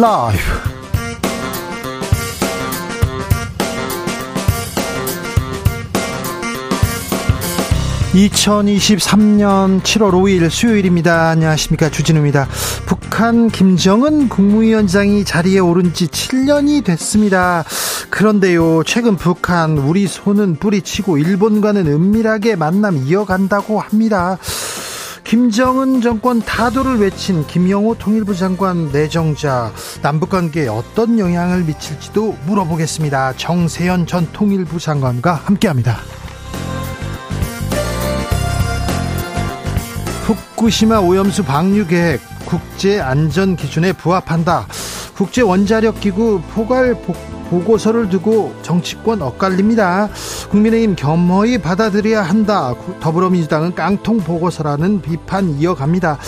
라이브 2023년 7월 5일 수요일입니다. 안녕하십니까. 주진우입니다. 북한 김정은 국무위원장이 자리에 오른 지 7년이 됐습니다. 그런데요, 최근 북한 우리 손은 뿌리치고 일본과는 은밀하게 만남 이어간다고 합니다. 김정은 정권 타도를 외친 김영호 통일부 장관 내정자 남북관계에 어떤 영향을 미칠지도 물어보겠습니다. 정세현 전 통일부 장관과 함께합니다. 후쿠시마 오염수 방류 계획 국제 안전 기준에 부합한다. 국제 원자력 기구 포괄 보고서를 두고 정치권 엇갈립니다. 국민의힘 겸허히 받아들여야 한다. 더불어민주당은 깡통 보고서라는 비판 이어갑니다.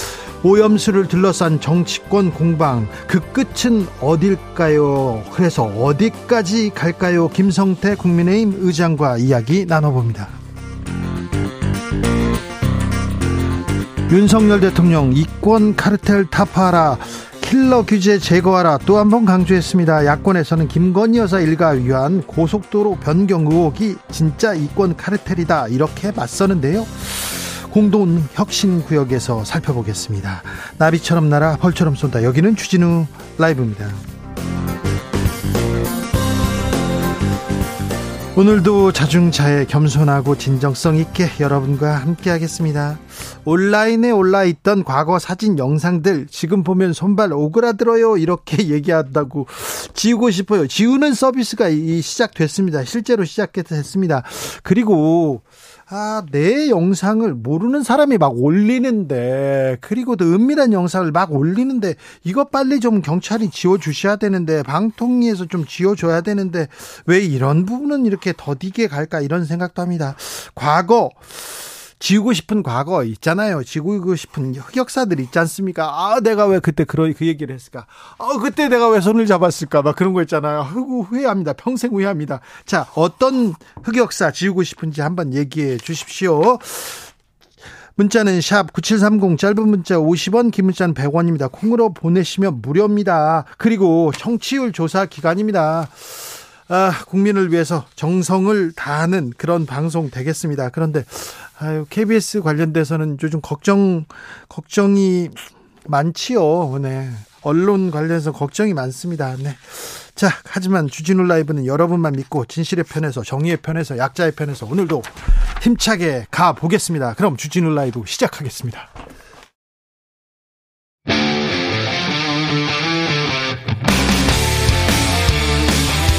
오염수를 둘러싼 정치권 공방 그 끝은 어딜까요? 그래서 어디까지 갈까요? 김성태 국민의힘 의장과 이야기 나눠봅니다. 윤석열 대통령 이권 카르텔 타파하라 킬러 규제 제거하라 또 한 번 강조했습니다. 야권에서는 김건희 여사 일가 위한 고속도로 변경 의혹이 진짜 이권 카르텔이다 이렇게 맞서는데요. 공동 혁신 구역에서 살펴보겠습니다. 나비처럼 날아 벌처럼 쏜다. 여기는 주진우 라이브입니다. 오늘도 자중차에 겸손하고 진정성 있게 여러분과 함께 하겠습니다. 온라인에 올라있던 과거 사진 영상들 지금 보면 손발 오그라들어요 이렇게 얘기한다고 지우고 싶어요. 지우는 서비스가 시작됐습니다. 실제로 시작됐습니다. 그리고 아, 내 영상을 모르는 사람이 막 올리는데, 그리고 또 은밀한 영상을 막 올리는데, 이거 빨리 좀 경찰이 지워주셔야 되는데, 방통위에서 좀 지워줘야 되는데, 왜 이런 부분은 이렇게 더디게 갈까, 이런 생각도 합니다. 과거, 지우고 싶은 과거 있잖아요. 지우고 싶은 흑역사들 있지 않습니까? 아, 내가 왜 그때 그런 그 얘기를 했을까? 아, 그때 내가 왜 손을 잡았을까? 막 그런 거 있잖아요. 흑우 후회합니다. 평생 후회합니다. 자, 어떤 흑역사 지우고 싶은지 한번 얘기해 주십시오. 문자는 샵 9730 짧은 문자 50원 긴 문자는 100원입니다. 콩으로 보내시면 무료입니다. 그리고 청취율 조사 기간입니다. 아, 국민을 위해서 정성을 다하는 그런 방송 되겠습니다. 그런데 아유, KBS 관련돼서는 요즘 걱정 걱정이 많지요. 네. 언론 관련해서 걱정이 많습니다. 네. 자, 하지만 주진우 라이브는 여러분만 믿고 진실의 편에서 정의의 편에서 약자의 편에서 오늘도 힘차게 가 보겠습니다. 그럼 주진우 라이브 시작하겠습니다.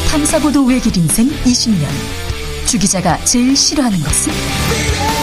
탐사보도 외길 인생 20년. 주 기자가 제일 싫어하는 것은?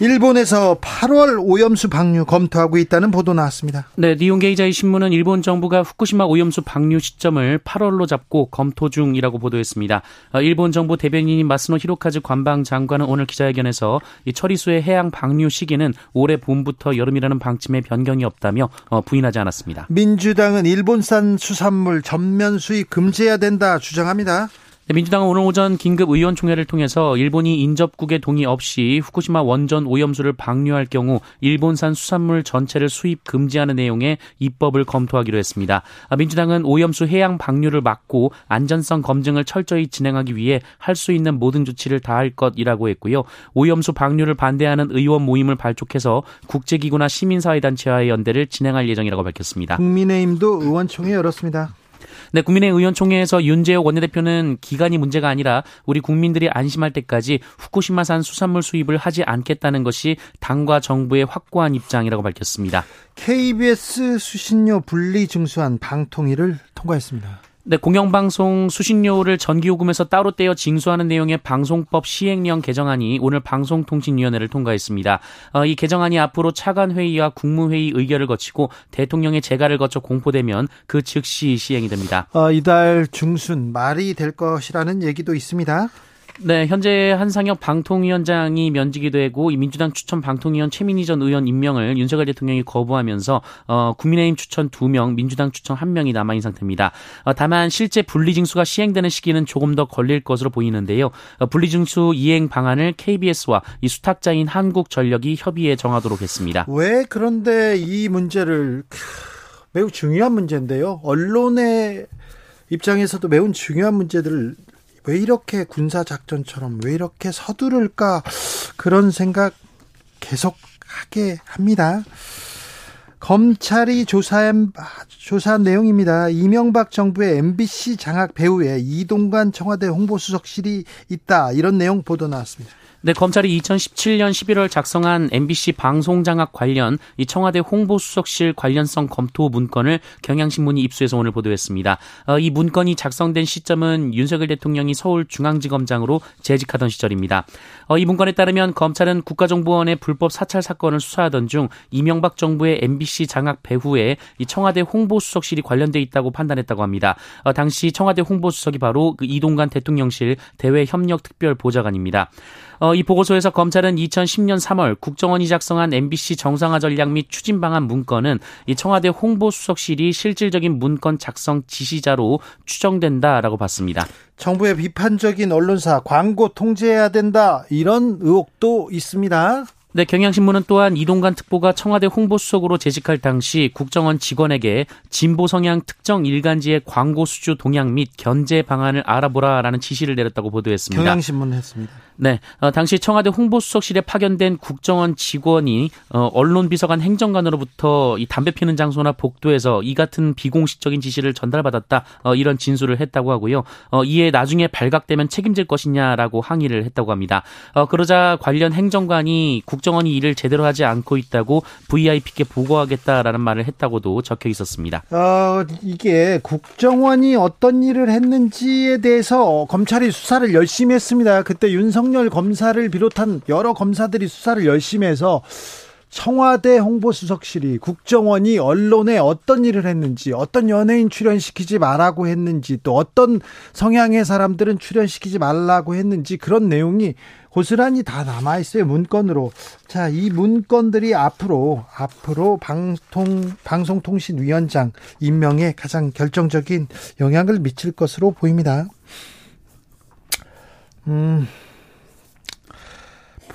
일본에서 8월 오염수 방류 검토하고 있다는 보도 나왔습니다. 네, 니온 게이자의 신문은 일본 정부가 후쿠시마 오염수 방류 시점을 8월로 잡고 검토 중이라고 보도했습니다. 어, 일본 정부 대변인인 마스노 히로카즈 관방 장관은 오늘 기자회견에서 이 처리수의 해양 방류 시기는 올해 봄부터 여름이라는 방침에 변경이 없다며 어, 부인하지 않았습니다. 민주당은 일본산 수산물 전면 수입 금지해야 된다 주장합니다. 네, 민주당은 오늘 오전 긴급 의원총회를 통해서 일본이 인접국의 동의 없이 후쿠시마 원전 오염수를 방류할 경우 일본산 수산물 전체를 수입 금지하는 내용의 입법을 검토하기로 했습니다. 아, 민주당은 오염수 해양 방류를 막고 안전성 검증을 철저히 진행하기 위해 할 수 있는 모든 조치를 다할 것이라고 했고요. 오염수 방류를 반대하는 의원 모임을 발족해서 국제기구나 시민사회단체와의 연대를 진행할 예정이라고 밝혔습니다. 국민의힘도 의원총회 열었습니다. 네, 국민의 의원총회에서 윤재호 원내대표는 기간이 문제가 아니라 우리 국민들이 안심할 때까지 후쿠시마산 수산물 수입을 하지 않겠다는 것이 당과 정부의 확고한 입장이라고 밝혔습니다. KBS 수신료 분리 증수안 방통위를 통과했습니다. 네, 공영방송 수신료를 전기요금에서 따로 떼어 징수하는 내용의 방송법 시행령 개정안이 오늘 방송통신위원회를 통과했습니다. 어, 이 개정안이 앞으로 차관회의와 국무회의 의결을 거치고 대통령의 재가를 거쳐 공포되면 그 즉시 시행이 됩니다. 어, 이달 중순 말이 될 것이라는 얘기도 있습니다. 네, 현재 한상혁 방통위원장이 면직이 되고 이 민주당 추천 방통위원 최민희 전 의원 임명을 윤석열 대통령이 거부하면서 어, 국민의힘 추천 2명, 민주당 추천 1명이 남아 있는 상태입니다. 어, 다만 실제 분리징수가 시행되는 시기는 조금 더 걸릴 것으로 보이는데요. 어, 분리징수 이행 방안을 KBS와 이 수탁자인 한국전력이 협의해 정하도록 했습니다. 왜 그런데 이 문제를 매우 중요한 문제인데요. 언론의 입장에서도 매우 중요한 문제들을 왜 이렇게 군사 작전처럼 왜 이렇게 서두를까 그런 생각 계속 하게 합니다. 검찰이 조사한, 조사한 내용입니다. 이명박 정부의 MBC 장악 배후에 이동관 청와대 홍보수석실이 있다. 이런 내용 보도 나왔습니다. 네, 검찰이 2017년 11월 작성한 MBC 방송장악 관련 이 청와대 홍보수석실 관련성 검토 문건을 경향신문이 입수해서 오늘 보도했습니다. 어, 이 문건이 작성된 시점은 윤석열 대통령이 서울중앙지검장으로 재직하던 시절입니다. 어, 이 문건에 따르면 검찰은 국가정보원의 불법 사찰 사건을 수사하던 중 이명박 정부의 MBC 장악 배후에 이 청와대 홍보수석실이 관련돼 있다고 판단했다고 합니다. 어, 당시 청와대 홍보수석이 바로 그 이동관 대통령실 대외협력특별보좌관입니다. 어, 이 보고서에서 검찰은 2010년 3월 국정원이 작성한 MBC 정상화 전략 및 추진 방안 문건은 이 청와대 홍보수석실이 실질적인 문건 작성 지시자로 추정된다라고 봤습니다. 정부의 비판적인 언론사 광고 통제해야 된다 이런 의혹도 있습니다. 네, 경향신문은 또한 이동관 특보가 청와대 홍보수석으로 재직할 당시 국정원 직원에게 진보 성향 특정 일간지의 광고 수주 동향 및 견제 방안을 알아보라라는 지시를 내렸다고 보도했습니다. 경향신문 했습니다. 네, 어, 당시 청와대 홍보수석실에 파견된 국정원 직원이 어, 언론 비서관 행정관으로부터 이 담배 피는 장소나 복도에서 이 같은 비공식적인 지시를 전달받았다 어, 이런 진술을 했다고 하고요. 어, 이에 나중에 발각되면 책임질 것이냐라고 항의를 했다고 합니다. 어, 그러자 관련 행정관이 국정원이 일을 제대로 하지 않고 있다고 VIP께 보고하겠다라는 말을 했다고도 적혀 있었습니다. 어, 이게 국정원이 어떤 일을 했는지에 대해서 검찰이 수사를 열심히 했습니다. 그때 윤석 윤석열 검사를 비롯한 여러 검사들이 수사를 열심히 해서 청와대 홍보수석실이 국정원이 언론에 어떤 일을 했는지 어떤 연예인 출연시키지 말라고 했는지 또 어떤 성향의 사람들은 출연시키지 말라고 했는지 그런 내용이 고스란히 다 남아 있어요 문건으로 자 이 문건들이 앞으로 앞으로 방통 방송통신위원장 임명에 가장 결정적인 영향을 미칠 것으로 보입니다. 음.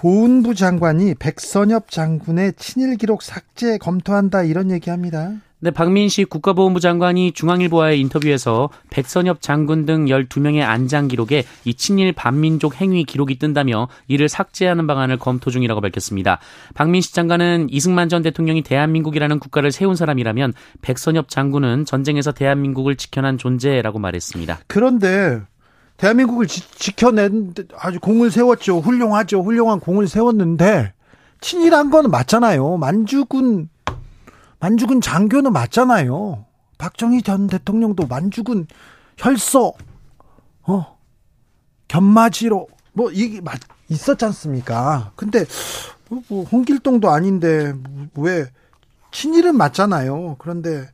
보훈부 장관이 백선엽 장군의 친일 기록 삭제 검토한다 이런 얘기합니다. 네, 박민식 국가보훈부 장관이 중앙일보와의 인터뷰에서 백선엽 장군 등 12명의 안장 기록에 이 친일 반민족 행위 기록이 뜬다며 이를 삭제하는 방안을 검토 중이라고 밝혔습니다. 박민식 장관은 이승만 전 대통령이 대한민국이라는 국가를 세운 사람이라면 백선엽 장군은 전쟁에서 대한민국을 지켜난 존재라고 말했습니다. 그런데 대한민국을 지, 켜낸 아주 공을 세웠죠. 훌륭하죠. 훌륭한 공을 세웠는데 친일한 거는 맞잖아요. 만주군 만주군 장교는 맞잖아요. 박정희 전 대통령도 만주군 혈서 어 견마지로 뭐 이게 맞 있었지 않습니까? 근데 뭐 홍길동도 아닌데 왜 친일은 맞잖아요. 그런데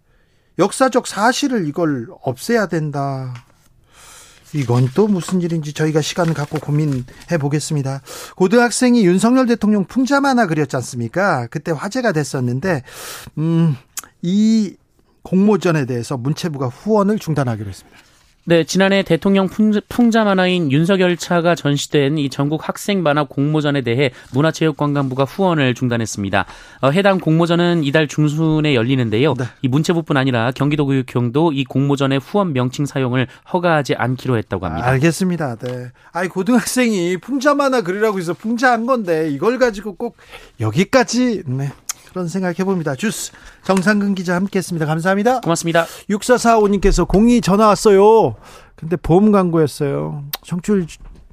역사적 사실을 이걸 없애야 된다. 이건 또 무슨 일인지 저희가 시간을 갖고 고민해 보겠습니다. 고등학생이 윤석열 대통령 풍자 만화 그렸지 않습니까? 그때 화제가 됐었는데, 음, 이 공모전에 대해서 문체부가 후원을 중단하기로 했습니다. 네, 지난해 대통령 풍자 만화인 윤석열 차가 전시된 이 전국 학생 만화 공모전에 대해 문화체육관광부가 후원을 중단했습니다. 어, 해당 공모전은 이달 중순에 열리는데요. 네. 이 문체부뿐 아니라 경기도교육청도 이 공모전의 후원 명칭 사용을 허가하지 않기로 했다고 합니다. 알겠습니다. 네. 아이 고등학생이 풍자 만화 그리라고 해서 풍자한 건데 이걸 가지고 꼭 여기까지 네. 그런 생각 해봅니다. 주스 정상근 기자 함께했습니다. 감사합니다. 고맙습니다. 6445님께서 공이 전화 왔어요. 근데 보험 광고였어요. 청취율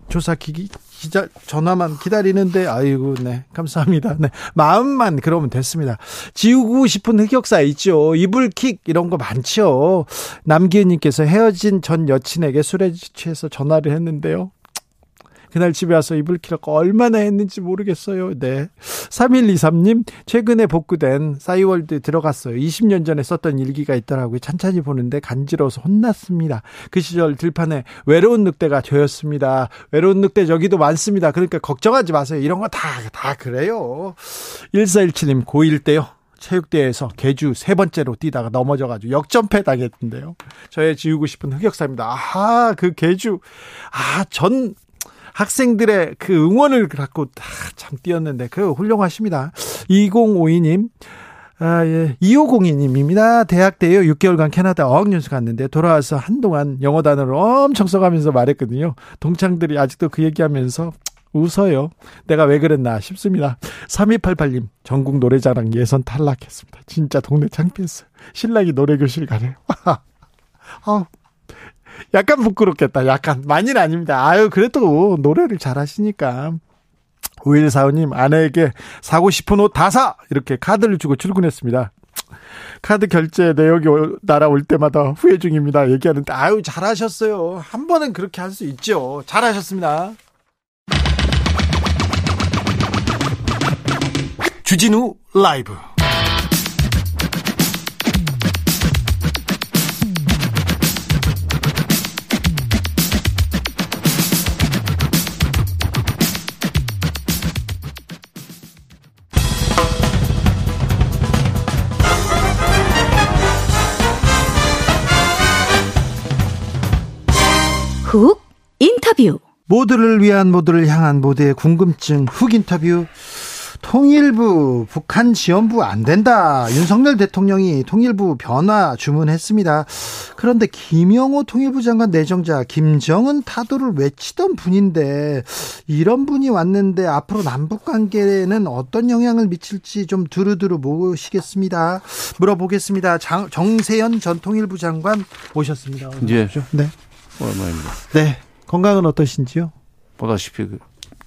조사 기, 기자 전화만 기다리는데 아이고 네 감사합니다. 네 마음만 그러면 됐습니다. 지우고 싶은 흑역사 있죠. 이불킥 이런 거 많죠. 남기은님께서 헤어진 전 여친에게 술에 취해서 전화를 했는데요. 그날 집에 와서 이불 키라고 얼마나 했는지 모르겠어요. 네. 3123님, 최근에 복구된 싸이월드 들어갔어요. 20년 전에 썼던 일기가 있더라고요. 찬찬히 보는데 간지러워서 혼났습니다. 그 시절 들판에 외로운 늑대가 저였습니다. 외로운 늑대 저기도 많습니다. 그러니까 걱정하지 마세요. 이런 거 다, 다 그래요. 1417님, 고1 때요. 체육대회에서 개주 세 번째로 뛰다가 넘어져가지고 역전패 당했던데요. 저의 지우고 싶은 흑역사입니다. 아, 그 개주. 아, 전 학생들의 그 응원을 갖고 참 뛰었는데 그 훌륭하십니다. 2052님. 아, 예. 2502님입니다. 대학 때요. 6개월간 캐나다 어학연수 갔는데 돌아와서 한동안 영어 단어를 엄청 써가면서 말했거든요. 동창들이 아직도 그 얘기하면서 웃어요. 내가 왜 그랬나 싶습니다. 3288님, 전국 노래자랑 예선 탈락했습니다. 진짜 동네 창피했어요. 신랑이 노래교실 가래요. 아, 약간 부끄럽겠다. 약간. 많이는 아닙니다. 아유, 그래도 노래를 잘 하시니까. 5145님, 아내에게 사고 싶은 옷 다 사! 이렇게 카드를 주고 출근했습니다. 카드 결제 내역이 날아올 때마다 후회 중입니다. 얘기하는데, 아유, 잘하셨어요. 한 번은 그렇게 할 수 있죠. 잘하셨습니다. 주진우 라이브. 훅 인터뷰. 모두를 위한 모두를 향한 모두의 궁금증 훅 인터뷰. 통일부 북한 지원부 안 된다. 윤석열 대통령이 통일부 변화 주문했습니다. 그런데 김영호 통일부 장관 내정자 김정은 타도를 외치던 분인데 이런 분이 왔는데 앞으로 남북 관계에는 어떤 영향을 미칠지 좀 두루두루 모시겠습니다. 물어보겠습니다. 장, 정세현 전 통일부 장관 모셨습니다. 예. 네. 얼마입니다. 네. 건강은 어떠신지요? 보다시피 그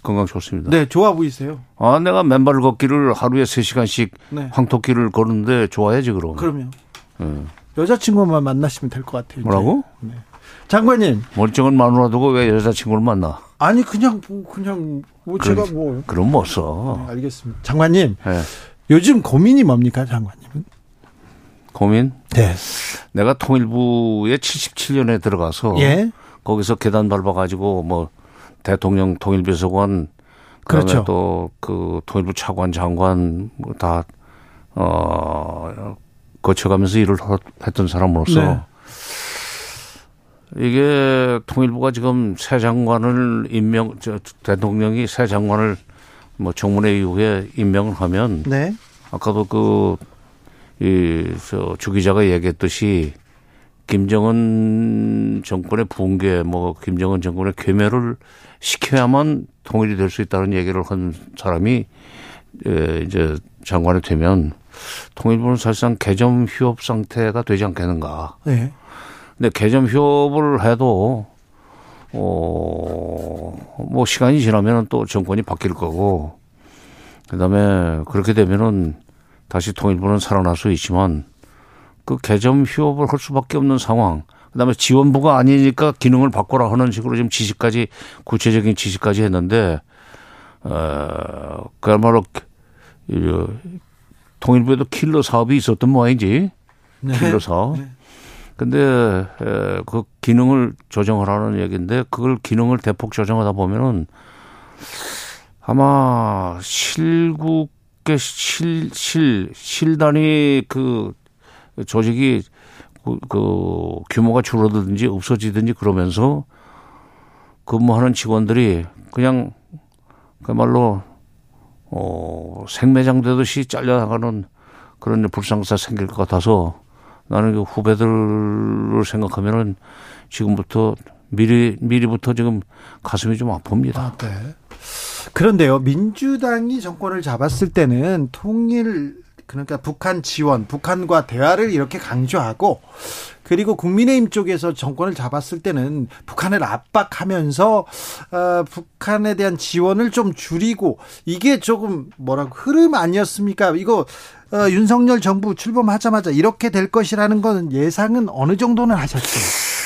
건강 좋습니다. 네, 좋아 보이세요. 아, 내가 맨발 걷기를 하루에 3시간씩 네. 황토길을 걸는데 좋아야지 그럼. 그러면 예. 여자친구만 만나시면 될 것 같아요. 뭐라고? 장관님, 멀쩡한 마누라 두고 왜 여자친구를 만나? 아니 그냥 뭐, 그냥 뭐 제가 뭐 그럼 못 써. 네, 알겠습니다. 장관님, 예. 요즘 고민이 뭡니까, 장관님은? 고민? 네. 내가 통일부에 77년에 들어가서 예. 거기서 계단 밟아가지고 뭐 대통령 통일비서관 그다음에 그렇죠. 또그 통일부 차관 장관 뭐다 어, 거쳐가면서 일을 하- 했던 사람으로서 네. 이게 통일부가 지금 새 장관을 임명 저 대통령이 새 장관을 뭐 청문회 이후에 임명을 하면 네. 아까도 그, 이, 저, 주 기자가 얘기했듯이 김정은 정권의 붕괴, 뭐, 김정은 정권의 괴멸을 시켜야만 통일이 될 수 있다는 얘기를 한 사람이, 에, 이제 장관이 되면 통일부는 사실상 개점 휴업 상태가 되지 않겠는가. 네. 근데 개점 휴업을 해도, 어, 뭐, 시간이 지나면 또 정권이 바뀔 거고, 그 다음에 그렇게 되면은 다시 통일부는 살아날 수 있지만 그 개점 휴업을 할 수밖에 없는 상황. 그 다음에 지원부가 아니니까 기능을 바꿔라 하는 식으로 지금 지시까지 구체적인 지시까지 했는데, 어, 그야말로 이, 통일부에도 킬러 사업이 있었던 모양이지. 네. 킬러 사업. 근데 에, 그 기능을 조정하라는 얘기인데 그걸 기능을 대폭 조정하다 보면은 아마 실국 의 실, 실, 실단위 그 조직이 그, 그 규모가 줄어들든지 없어지든지 그러면서 근무하는 직원들이 그냥 그야말로 어, 생매장 되듯이 잘려나가는 그런 불상사 생길 것 같아서 나는 그 후배들을 생각하면은 지금부터 미리, 미리부터 지금 가슴이 좀 아픕니다. 아, 네. 그런데요, 민주당이 정권을 잡았을 때는 통일 그러니까 북한 지원, 북한과 대화를 이렇게 강조하고 그리고 국민의힘 쪽에서 정권을 잡았을 때는 북한을 압박하면서 어, 북한에 대한 지원을 좀 줄이고 이게 조금 뭐라고 흐름 아니었습니까? 이거 어, 윤석열 정부 출범하자마자 이렇게 될 것이라는 건 예상은 어느 정도는 하셨죠?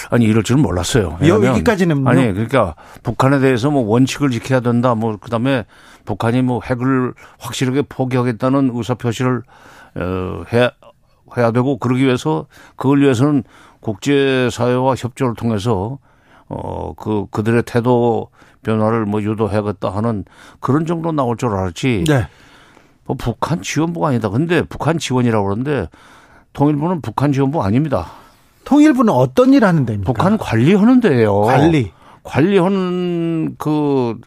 아니 이럴 줄은 몰랐어요. 여기까지는 아니 그러니까 북한에 대해서 뭐 원칙을 지켜야 된다. 뭐 그다음에 북한이 뭐 핵을 확실하게 포기하겠다는 의사 표시를 어, 해 해야 되고 그러기 위해서 그걸 위해서는 국제사회와 협조를 통해서 어, 그, 그들의 태도 변화를 뭐 유도해야겠다 하는 그런 정도 나올 줄 알았지. 네. 뭐 북한 지원부가 아니다. 근데 북한 지원이라고 그러는데 통일부는 북한 지원부 아닙니다. 통일부는 어떤 일 하는 데입니까? 북한 관리하는 데예요. 관리. 관리하는 그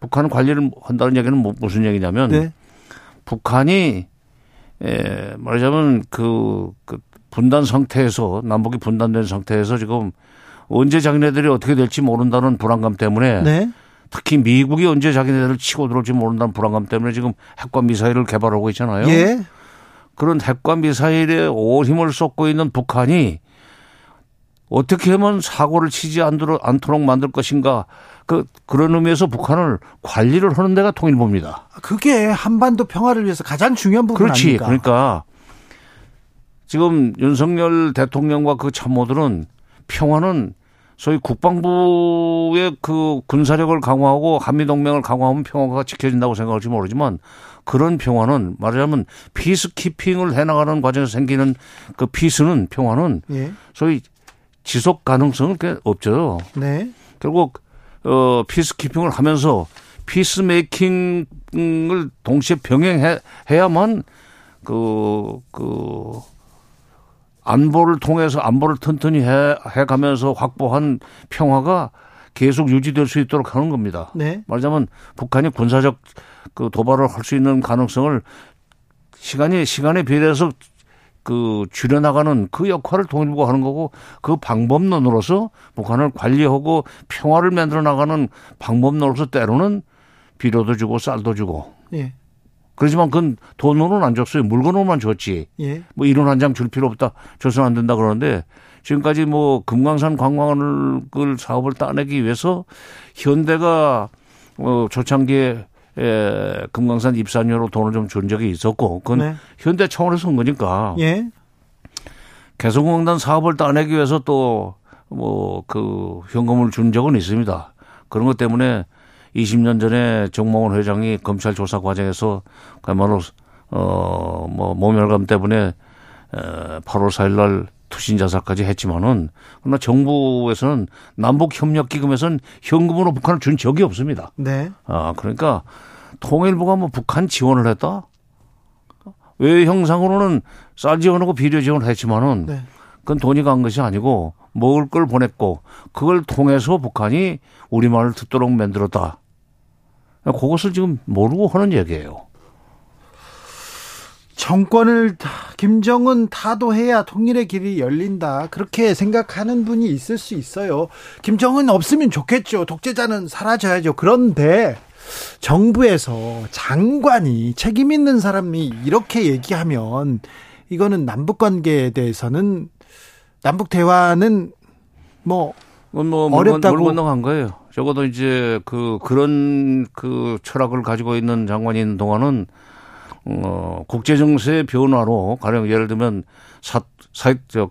북한 관리를 한다는 얘기는 뭐 무슨 얘기냐면 네. 북한이 에 말하자면 그, 그 분단 상태에서 남북이 분단된 상태에서 지금 언제 자기네들이 어떻게 될지 모른다는 불안감 때문에 네. 특히 미국이 언제 자기네들을 치고 들어올지 모른다는 불안감 때문에 지금 핵과 미사일을 개발하고 있잖아요. 예. 그런 핵과 미사일에 온 힘을 쏟고 있는 북한이 어떻게 하면 사고를 치지 않도록 만들 것인가 그 그런 의미에서 북한을 관리를 하는 데가 통일부입니다. 그게 한반도 평화를 위해서 가장 중요한 부분 그렇지. 아닙니까? 그러니까 지금 윤석열 대통령과 그 참모들은 평화는 소위 국방부의 그 군사력을 강화하고 한미동맹을 강화하면 평화가 지켜진다고 생각할지 모르지만 그런 평화는 말하자면 피스키핑을 해나가는 과정에서 생기는 그 피스는 평화는 예. 소위 지속 가능성은 꽤 없죠. 네. 결국 어 피스키핑을 하면서 피스메이킹을 동시에 병행해 야만 그, 그, 안보를 통해서 안보를 튼튼히 해, 해 가면서 확보한 평화가 계속 유지될 수 있도록 하는 겁니다. 네. 말하자면 북한이 군사적 그 도발을 할 수 있는 가능성을 시간이 시간에 비례해서 그 줄여나가는 그 역할을 통일부가 하는 거고 그 방법론으로서 북한을 관리하고 평화를 만들어 나가는 방법론으로서 때로는 비료도 주고 쌀도 주고 예. 그렇지만 그건 돈으로는 안 줬어요. 물건으로만 줬지. 예. 뭐 이론 한장 줄 필요 없다. 줘서는 안 된다 그러는데 지금까지 뭐 금강산 관광을 사업을 따내기 위해서 현대가 어 초창기에 에, 금강산 입산료로 돈을 좀 준 적이 있었고 그건 네. 현대 차원에서 한 거니까 예. 개성공단 사업을 따내기 위해서 또 뭐 그 현금을 준 적은 있습니다. 그런 것 때문에 20년 전에 정몽원 회장이 검찰 조사 과정에서 그야말로 어뭐 모멸감 때문에 에 8월 4일 날 투신 자살까지 했지만은 그러나 정부에서는 남북 협력 기금에서는 현금으로 북한을 준 적이 없습니다. 네. 아 그러니까 통일부가 뭐 북한 지원을 했다? 외 형상으로는 쌀 지원하고 비료 지원을 했지만은 네. 그건 돈이 간 것이 아니고 먹을 걸 보냈고 그걸 통해서 북한이 우리 말을 듣도록 만들었다. 그것을 지금 모르고 하는 얘기예요. 정권을 김정은 타도해야 통일의 길이 열린다. 그렇게 생각하는 분이 있을 수 있어요. 김정은 없으면 좋겠죠. 독재자는 사라져야죠. 그런데 정부에서 장관이 책임 있는 사람이 이렇게 얘기하면 이거는 남북 관계에 대해서는 남북 대화는 뭐 뭐 어렵다고. 물 건너간 거예요. 적어도 이제 그 그런 그 철학을 가지고 있는 있는 동안은 어 국제 정세의 변화로 가령 예를 들면 사 사 저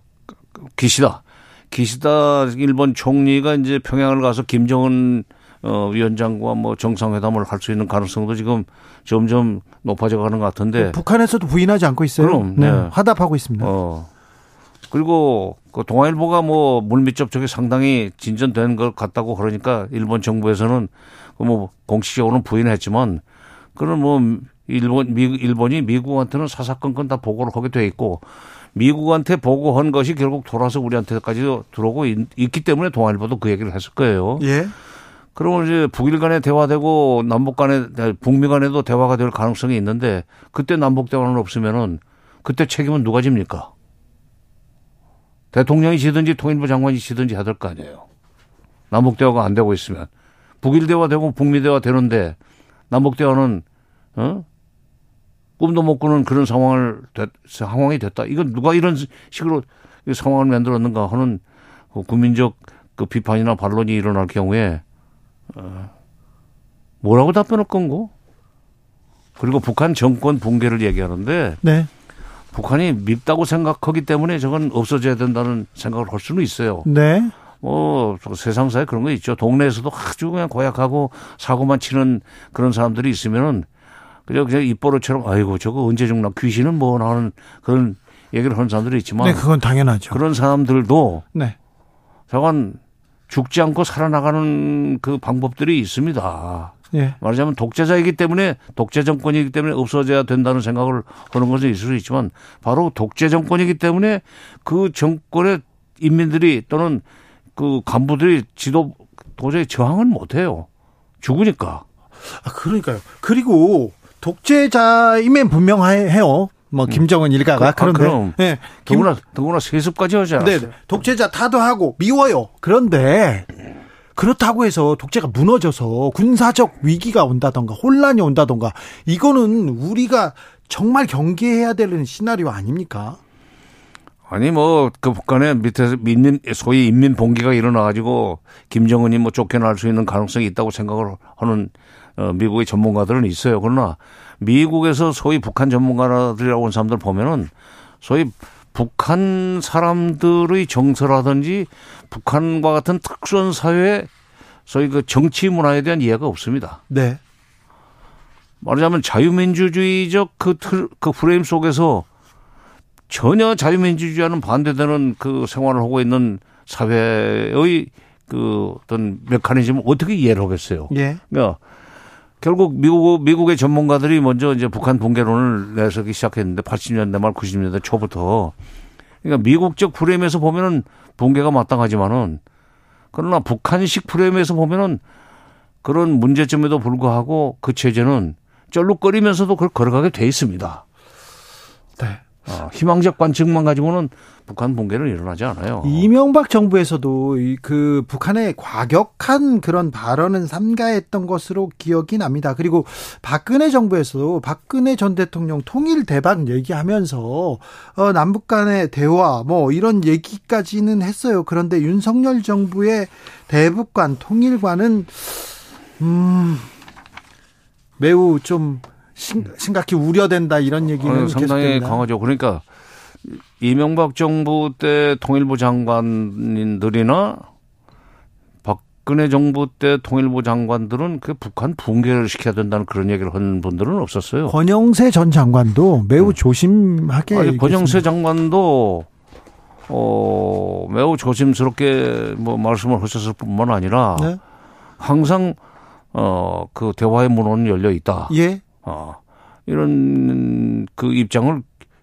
기시다 기시다 일본 총리가 이제 평양을 가서 김정은 어 위원장과 뭐 정상회담을 할 수 있는 가능성도 지금 점점 높아져 가는 것 같은데 북한에서도 부인하지 않고 있어요. 그럼, 네. 네. 화답하고 있습니다. 어. 그리고 그 동아일보가 뭐 물밑 접촉이 상당히 진전된 것 같다고 그러니까 일본 정부에서는 그뭐 공식적으로는 부인했지만 그런 뭐 일본 미 일본이 미국한테는 사사건건 다 보고를 하게 돼 있고 미국한테 보고한 것이 결국 돌아서 우리한테까지 들어오고 있, 있기 때문에 동아일보도 그 얘기를 했을 거예요. 예. 그러면 이제 북일 간에 대화되고 남북 간에 북미 간에도 대화가 될 가능성이 있는데 그때 남북 대화는 없으면은 그때 책임은 누가 집니까? 대통령이 지든지 통일부 장관이 지든지 해야 될 거 아니에요. 남북 대화가 안 되고 있으면 북일 대화 되고 북미 대화 되는데 남북 대화는 어? 꿈도 못 꾸는 그런 상황을 됐, 상황이 됐다. 이건 누가 이런 식으로 상황을 만들었는가 하는 그 국민적 그 비판이나 반론이 일어날 경우에 어, 뭐라고 답변할 건고? 그리고 북한 정권 붕괴를 얘기하는데 네. 북한이 밉다고 생각하기 때문에 저건 없어져야 된다는 생각을 할 수는 있어요. 네. 뭐 세상사에 그런 거 있죠. 동네에서도 아주 그냥 고약하고 사고만 치는 그런 사람들이 있으면은 그냥 그냥 입버릇처럼 아이고 저거 언제 죽나 귀신은 뭐 하는 그런 얘기를 하는 사람들이 있지만 네, 그건 당연하죠. 그런 사람들도 네. 저건 죽지 않고 살아나가는 그 방법들이 있습니다. 예. 말하자면 독재자이기 때문에 독재 정권이기 때문에 없어져야 된다는 생각을 하는 것은 있을 수 있지만 바로 독재 정권이기 때문에 그 정권의 인민들이 또는 그 간부들이 지도 도저히 저항은 못 해요. 죽으니까. 아, 그러니까요. 그리고 독재자임엔 분명해요. 뭐 김정은 일가가 그- 아, 그런데. 예. 김, 더구나 더구나 세습까지 하지 않았어요. 네, 독재자 타도 하고 미워요. 그런데 그렇다고 해서 독재가 무너져서 군사적 위기가 온다던가 혼란이 온다던가 이거는 우리가 정말 경계해야 되는 시나리오 아닙니까? 아니 뭐 그 북한에 밑에서 민민 소위 인민 봉기가 일어나 가지고 김정은이 뭐 쫓겨날 수 있는 가능성이 있다고 생각을 하는 어, 미국의 전문가들은 있어요. 그러나 미국에서 소위 북한 전문가들이라고 하는 사람들 보면은 소위 북한 사람들의 정서라든지 북한과 같은 특수한 사회의 소위 그 정치 문화에 대한 이해가 없습니다. 네. 말하자면 자유민주주의적 그 틀, 그 프레임 속에서 전혀 자유민주주의와는 반대되는 그 생활을 하고 있는 사회의 그 어떤 메커니즘을 어떻게 이해를 하겠어요. 예. 그러니까 결국 미국, 미국의 전문가들이 먼저 이제 북한 붕괴론을 내세우기 시작했는데 80년대 말 90년대 초부터 그러니까 미국적 프레임에서 보면은 붕괴가 마땅하지만은 그러나 북한식 프레임에서 보면은 그런 문제점에도 불구하고 그 체제는 쩔룩거리면서도 그걸 걸어가게 돼 있습니다. 네. 어, 희망적 관측만 가지고는 북한 붕괴는 일어나지 않아요. 이명박 정부에서도 이그 북한의 과격한 그런 발언은 삼가했던 것으로 기억이 납니다. 그리고 박근혜 정부에서도 박근혜 전 대통령 통일 대박 얘기하면서 어 남북 간의 대화 뭐 이런 얘기까지는 했어요. 그런데 윤석열 정부의 대북관 통일관은 음 매우 좀 심, 심각히 우려된다 이런 얘기는 어, 상당히 계속됩니다. 강하죠. 그러니까 이명박 정부 때 통일부 장관들이나 박근혜 정부 때 통일부 장관들은 그 북한 붕괴를 시켜야 된다는 그런 얘기를 하는 분들은 없었어요. 권영세 전 장관도 매우 조심하게 아니, 권영세. 장관도 어 매우 조심스럽게 뭐 말씀을 하셨을 뿐만 아니라 네? 항상 어 그 대화의 문은 열려 있다. 예. 어, 이런 그 입장을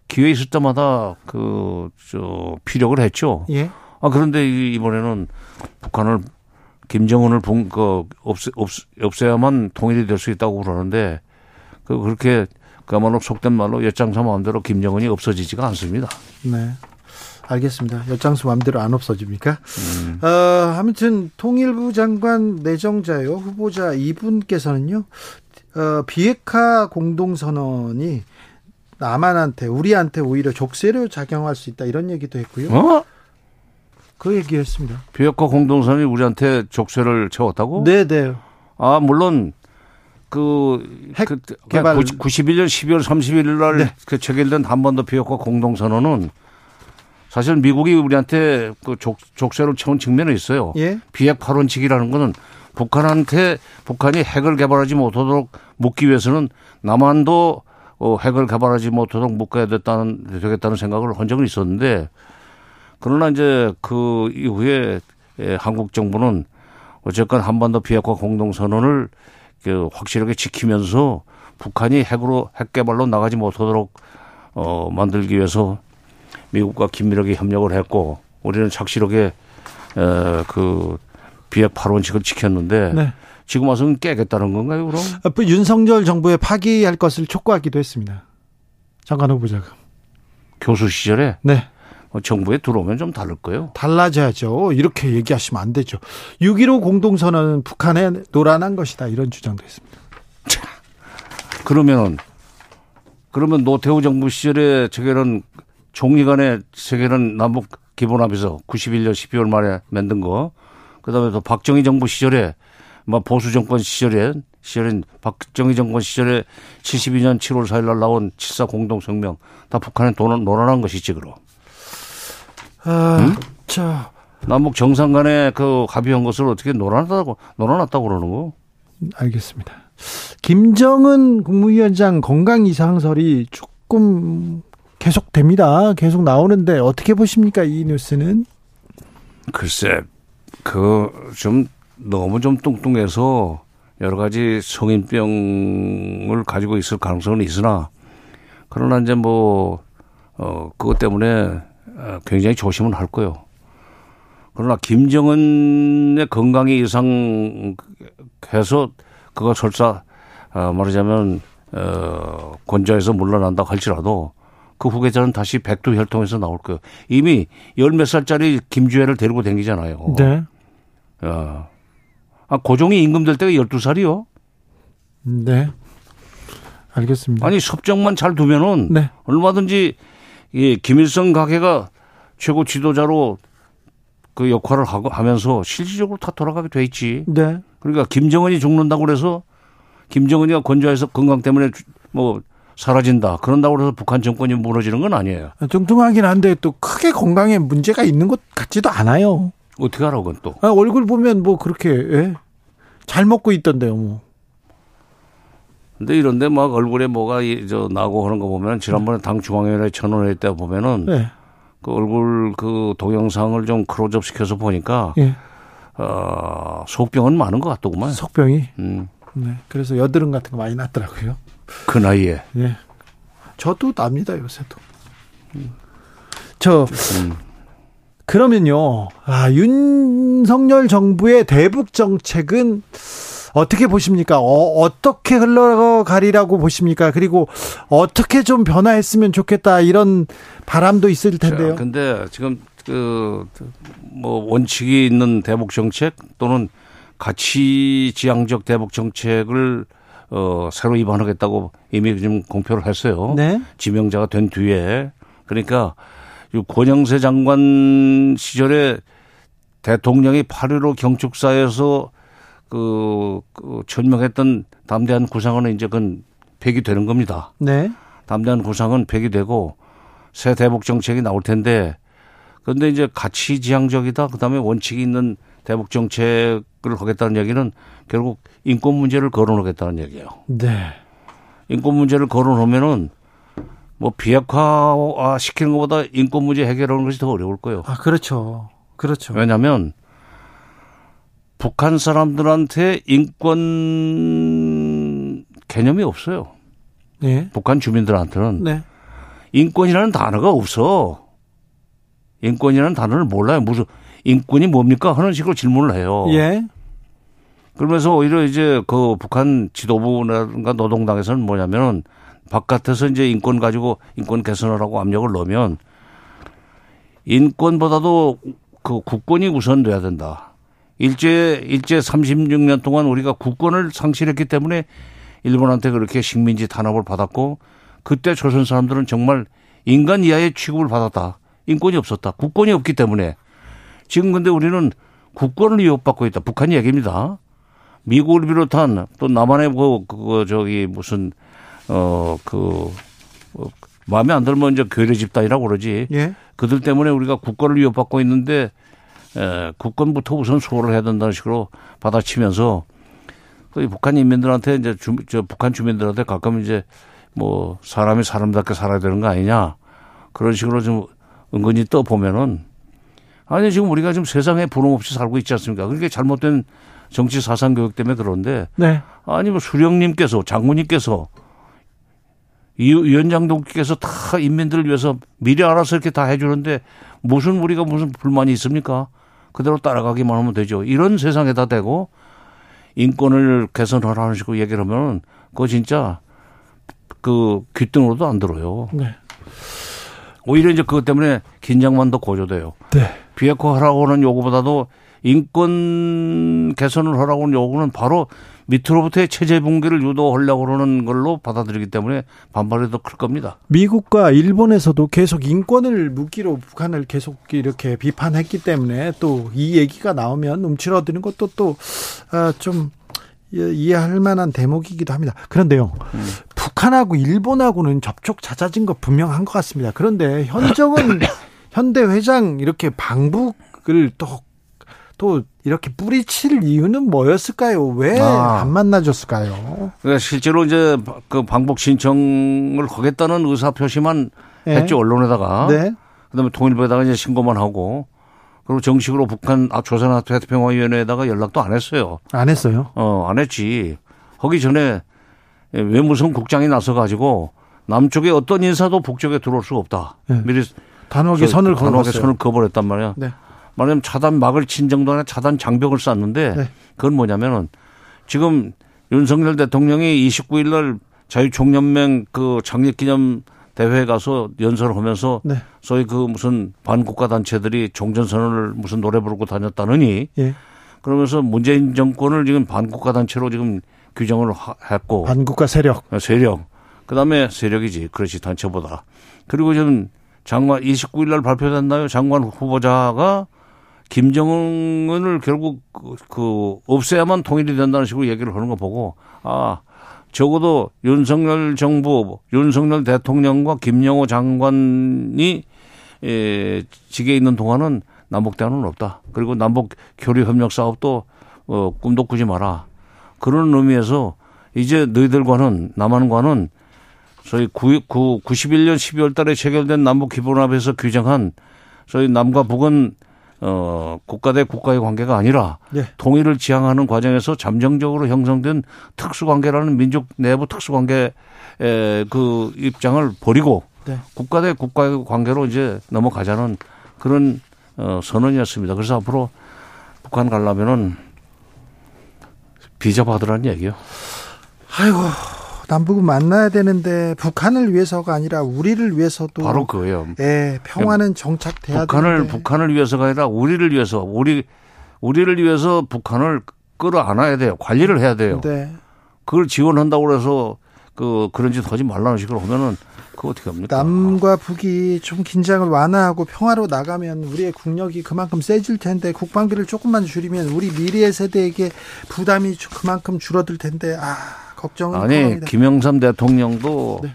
기회 있을 때마다 그, 저, 피력을 했죠. 예. 아, 그런데 이- 이번에는 북한을, 김정은을 본, 그, 없애, 없, 없애야만 통일이 될 수 있다고 그러는데, 그, 그렇게, 그야말로 속된 말로 엿장사 마음대로 김정은이 없어지지가 않습니다. 네. 알겠습니다. 엿장수 마음대로 안 없어집니까? 음. 어, 아무튼 통일부 장관 내정자요 후보자 이분께서는요 어, 비핵화 공동선언이 남한한테 우리한테 오히려 족쇄로 작용할 수 있다 이런 얘기도 했고요. 어? 그 얘기했습니다. 비핵화 공동선이 우리한테 족쇄를 채웠다고? 네, 네. 아, 물론 그, 핵 그 개발. 91년 12월 30일 날 네. 그 체결된 한반도 비핵화 공동선언은 사실 미국이 우리한테 그 족, 족쇄를 채운 측면이 있어요. 예. 비핵 발원칙이라는 거는 북한한테 북한이 핵을 개발하지 못하도록 묶기 위해서는 남한도 어, 핵을 개발하지 못하도록 묶어야 됐다는, 되겠다는 생각을 한 적은 있었는데 그러나 이제 그 이후에 예, 한국 정부는 어쨌건 한반도 비핵화 공동선언을 그 확실하게 지키면서 북한이 핵으로 핵 개발로 나가지 못하도록 어 만들기 위해서 미국과 긴밀하게 협력을 했고 우리는 착실하게 에 그 비핵 8원칙을 지켰는데 네. 지금 와서는 깨겠다는 건가요, 그럼? 아, 그 윤석열 정부에 파기할 것을 촉구하기도 했습니다. 장관 후보자가. 교수 시절에 네. 어, 정부에 들어오면 좀 다를 거예요. 달라져야죠. 이렇게 얘기하시면 안 되죠. 6.15 공동선언은 북한에 노란한 것이다. 이런 주장도 했습니다. 그러면은 그러면 노태우 정부 시절에 저게는 종리 간에 세계는 남북 기본합의서 91년 12월 말에 만든 거. 그다음에 또 박정희 정부 시절에 뭐 보수 정권 시절에 시절엔 박정희 정권 시절에 72년 7월 4일 날 나온 7사 공동 성명 다 북한에 논, 논란한 것이지 그럼. 아, 응? 저 남북 정상 간에 그 합의한 것을 어떻게 논란하다고 논란했다고 그러는 거? 알겠습니다. 김정은 국무위원장 건강 이상설이 조금 계속됩니다. 계속 나오는데 어떻게 보십니까 이 뉴스는? 글쎄, 그 좀 너무 좀 뚱뚱해서 여러 가지 성인병을 가지고 있을 가능성은 있으나 그러나 이제 뭐 어, 그것 때문에 어, 굉장히 조심은 할 거예요. 그러나 김정은의 건강에 이상해서 그거 설사 어, 말하자면 어, 권좌에서 물러난다 할지라도 그 후계자는 다시 백두 혈통에서 나올 거예요. 이미 열 몇 살짜리 김주애를 데리고 다니잖아요. 네. 야. 아, 고종이 임금 될 때가 12살이요? 네. 알겠습니다. 아니, 섭정만 잘 두면은 네. 얼마든지 이 김일성 가게가 최고 지도자로 그 역할을 하고 하면서 실질적으로 다 돌아가게 돼 있지. 네. 그러니까 김정은이 죽는다고 그래서 김정은이가 건조해서 건강 때문에 주- 뭐 사라진다. 그런다고 해서 북한 정권이 무너지는 건 아니에요. 뚱뚱하긴 한데 또 크게 건강에 문제가 있는 것 같지도 않아요. 어떻게 하라고 그건 또. 아, 얼굴 보면 뭐 그렇게 예? 잘 먹고 있던데요, 뭐. 근데 이런데 막 얼굴에 뭐가 이- 저 나고 하는 거 보면 지난번에 당 중앙위원회 전원회 때 보면은 네. 그 얼굴 그 동영상을 좀 크로즈업 시켜서 보니까 예. 어, 속병은 많은 것 같더구만. 속병이. 음, 네. 그래서 여드름 같은 거 많이 났더라고요. 그 나이에. 예. 저도 납니다, 요새도. 저 음. 그러면요. 아, 윤석열 정부의 대북 정책은 어떻게 보십니까? 어, 떻게 흘러가리라고 보십니까? 그리고 어떻게 좀 변화했으면 좋겠다 이런 바람도 있을 텐데요. 자, 근데 지금 그 뭐 원칙이 있는 대북 정책 또는 가치 지향적 대북 정책을 어 새로 입안하겠다고 이미 지금 공표를 했어요. 네. 지명자가 된 뒤에 그러니까 이 권영세 장관 시절에 대통령이 8.15 경축사에서 그, 그 천명했던 담대한 구상은 이제 그건 폐기 되는 겁니다. 네. 담대한 구상은 폐기되고 새 대북 정책이 나올 텐데 그런데 이제 가치 지향적이다 그다음에 원칙이 있는 대북 정책을 하겠다는 얘기는 결국 인권 문제를 거론하겠다는 얘기예요. 네. 인권 문제를 거론하면은 뭐 비핵화 시키는 것보다 인권 문제 해결하는 것이 더 어려울 거예요. 아, 그렇죠. 그렇죠. 왜냐하면 북한 사람들한테 인권 개념이 없어요. 네. 북한 주민들한테는 네. 인권이라는 단어가 없어. 인권이라는 단어를 몰라요. 무슨 인권이 뭡니까? 하는 식으로 질문을 해요. 예. 그러면서 오히려 이제 그 북한 지도부나 노동당에서는 뭐냐면 은 바깥에서 이제 인권 가지고 인권 개선하라고 압력을 넣으면 인권보다도 그 국권이 우선돼야 된다. 일제 일제 36년 동안 우리가 국권을 상실했기 때문에 일본한테 그렇게 식민지 탄압을 받았고 그때 조선 사람들은 정말 인간 이하의 취급을 받았다. 인권이 없었다. 국권이 없기 때문에 지금 근데 우리는 국권을 위협받고 있다. 북한 얘기입니다. 미국을 비롯한 또 남한의 그, 그, 저기 무슨, 어, 그, 어, 마음에 안 들면 이제 괴뢰 집단이라고 그러지. 예. 그들 때문에 우리가 국권을 위협받고 있는데, 에, 국권부터 우선 수호를 해야 된다는 식으로 받아치면서 또이 북한 인민들한테 이제 주, 저 북한 주민들한테 가끔 이제 뭐 사람이 사람답게 살아야 되는 거 아니냐. 그런 식으로 좀 은근히 떠 보면은 아니 지금 우리가 지금 세상에 부름 없이 살고 있지 않습니까? 그게 잘못된 정치 사상 교육 때문에 그런데 네. 아니 뭐 수령님께서 장군님께서 이 위원장님께서 다 인민들을 위해서 미리 알아서 이렇게 다 해주는데 무슨 우리가 무슨 불만이 있습니까? 그대로 따라가기만 하면 되죠. 이런 세상에다 대고 인권을 개선하라는 식으로 얘기를 하면 그거 진짜 그 귀등으로도 안 들어요. 네. 오히려 이제 그것 때문에 긴장만 더 고조돼요. 네. 비핵화 하라고 하는 요구보다도 인권 개선을 하라고 하는 요구는 바로 밑으로부터의 체제 붕괴를 유도하려고 그러는 걸로 받아들이기 때문에 반발이 더 클 겁니다. 미국과 일본에서도 계속 인권을 무기로 북한을 계속 이렇게 비판했기 때문에 또 이 얘기가 나오면 움츠러드는 것도 또좀 이해할 만한 대목이기도 합니다. 그런데요, 음. 북한하고 일본하고는 접촉 잦아진 거 분명한 것 같습니다. 그런데 현정은 현대 회장 이렇게 방북을 또 또 이렇게 뿌리칠 이유는 뭐였을까요? 왜안 아. 만나줬을까요? 그러니까 실제로 이제 그 방북 신청을 하겠다는 의사 표시만 네. 했죠 언론에다가. 네. 그다음에 통일부에다가 이제 신고만 하고 그리고 정식으로 북한 아, 조선 태평화위원회에다가 연락도 안 했어요. 안 했어요? 어, 안 했지. 하기 전에 외무성 국장이 나서 가지고 남쪽에 어떤 인사도 북쪽에 들어올 수가 없다. 네. 미리 단호하게 선을 단호하게 선을 그어버렸단 말이야. 네. 말하자면 차단 막을 친 정도 아니라 차단 장벽을 쌓는데 네. 그건 뭐냐면은 지금 윤석열 대통령이 29일 날 자유총연맹 그 창립기념 대회에 가서 연설을 하면서 네. 소위 그 무슨 반국가 단체들이 종전선언을 무슨 노래 부르고 다녔다느니 예. 그러면서 문재인 정권을 지금 반국가 단체로 지금 규정을 했고 반국가 세력 어, 세력 그다음에 세력이지 그렇지 단체보다 그리고 지금 장관 29일 날 발표됐나요 장관 후보자가 김정은을 결국 그, 그 없애야만 통일이 된다는 식으로 얘기를 하는 거 보고 아 적어도 윤석열 정부 윤석열 대통령과 김영호 장관이 에, 직에 있는 동안은 남북 대화는 없다. 그리고 남북 교류 협력 사업도 어, 꿈도 꾸지 마라. 그런 의미에서 이제 너희들과는 남한과는 저희 9, 9, 91년 12월 달에 체결된 남북 기본합에서 규정한 저희 남과 북은 어, 국가 대 국가의 관계가 아니라 네. 통일을 지향하는 과정에서 잠정적으로 형성된 특수관계라는 민족 내부 특수관계의 그 입장을 버리고 네. 국가 대 국가의 관계로 이제 넘어가자는 그런 어, 선언이었습니다. 그래서 앞으로 북한 가려면은 비자 받으라는 얘기요. 아이고 남북은 만나야 되는데 북한을 위해서가 아니라 우리를 위해서도 바로 그거예요. 예, 평화는 정착돼야 북한을 되는데. 북한을 위해서가 아니라 우리를 위해서 우리 우리를 위해서 북한을 끌어안아야 돼요. 관리를 해야 돼요. 네. 그걸 지원한다고 해서 그 그런 짓 하지 말라는 식으로 하면은 그 어떻게 합니까? 남과 북이 좀 긴장을 완화하고 평화로 나가면 우리의 국력이 그만큼 세질 텐데 국방비를 조금만 줄이면 우리 미래 세대에게 부담이 그만큼 줄어들 텐데 아 걱정은 아니 통합니다. 김영삼 대통령도 네.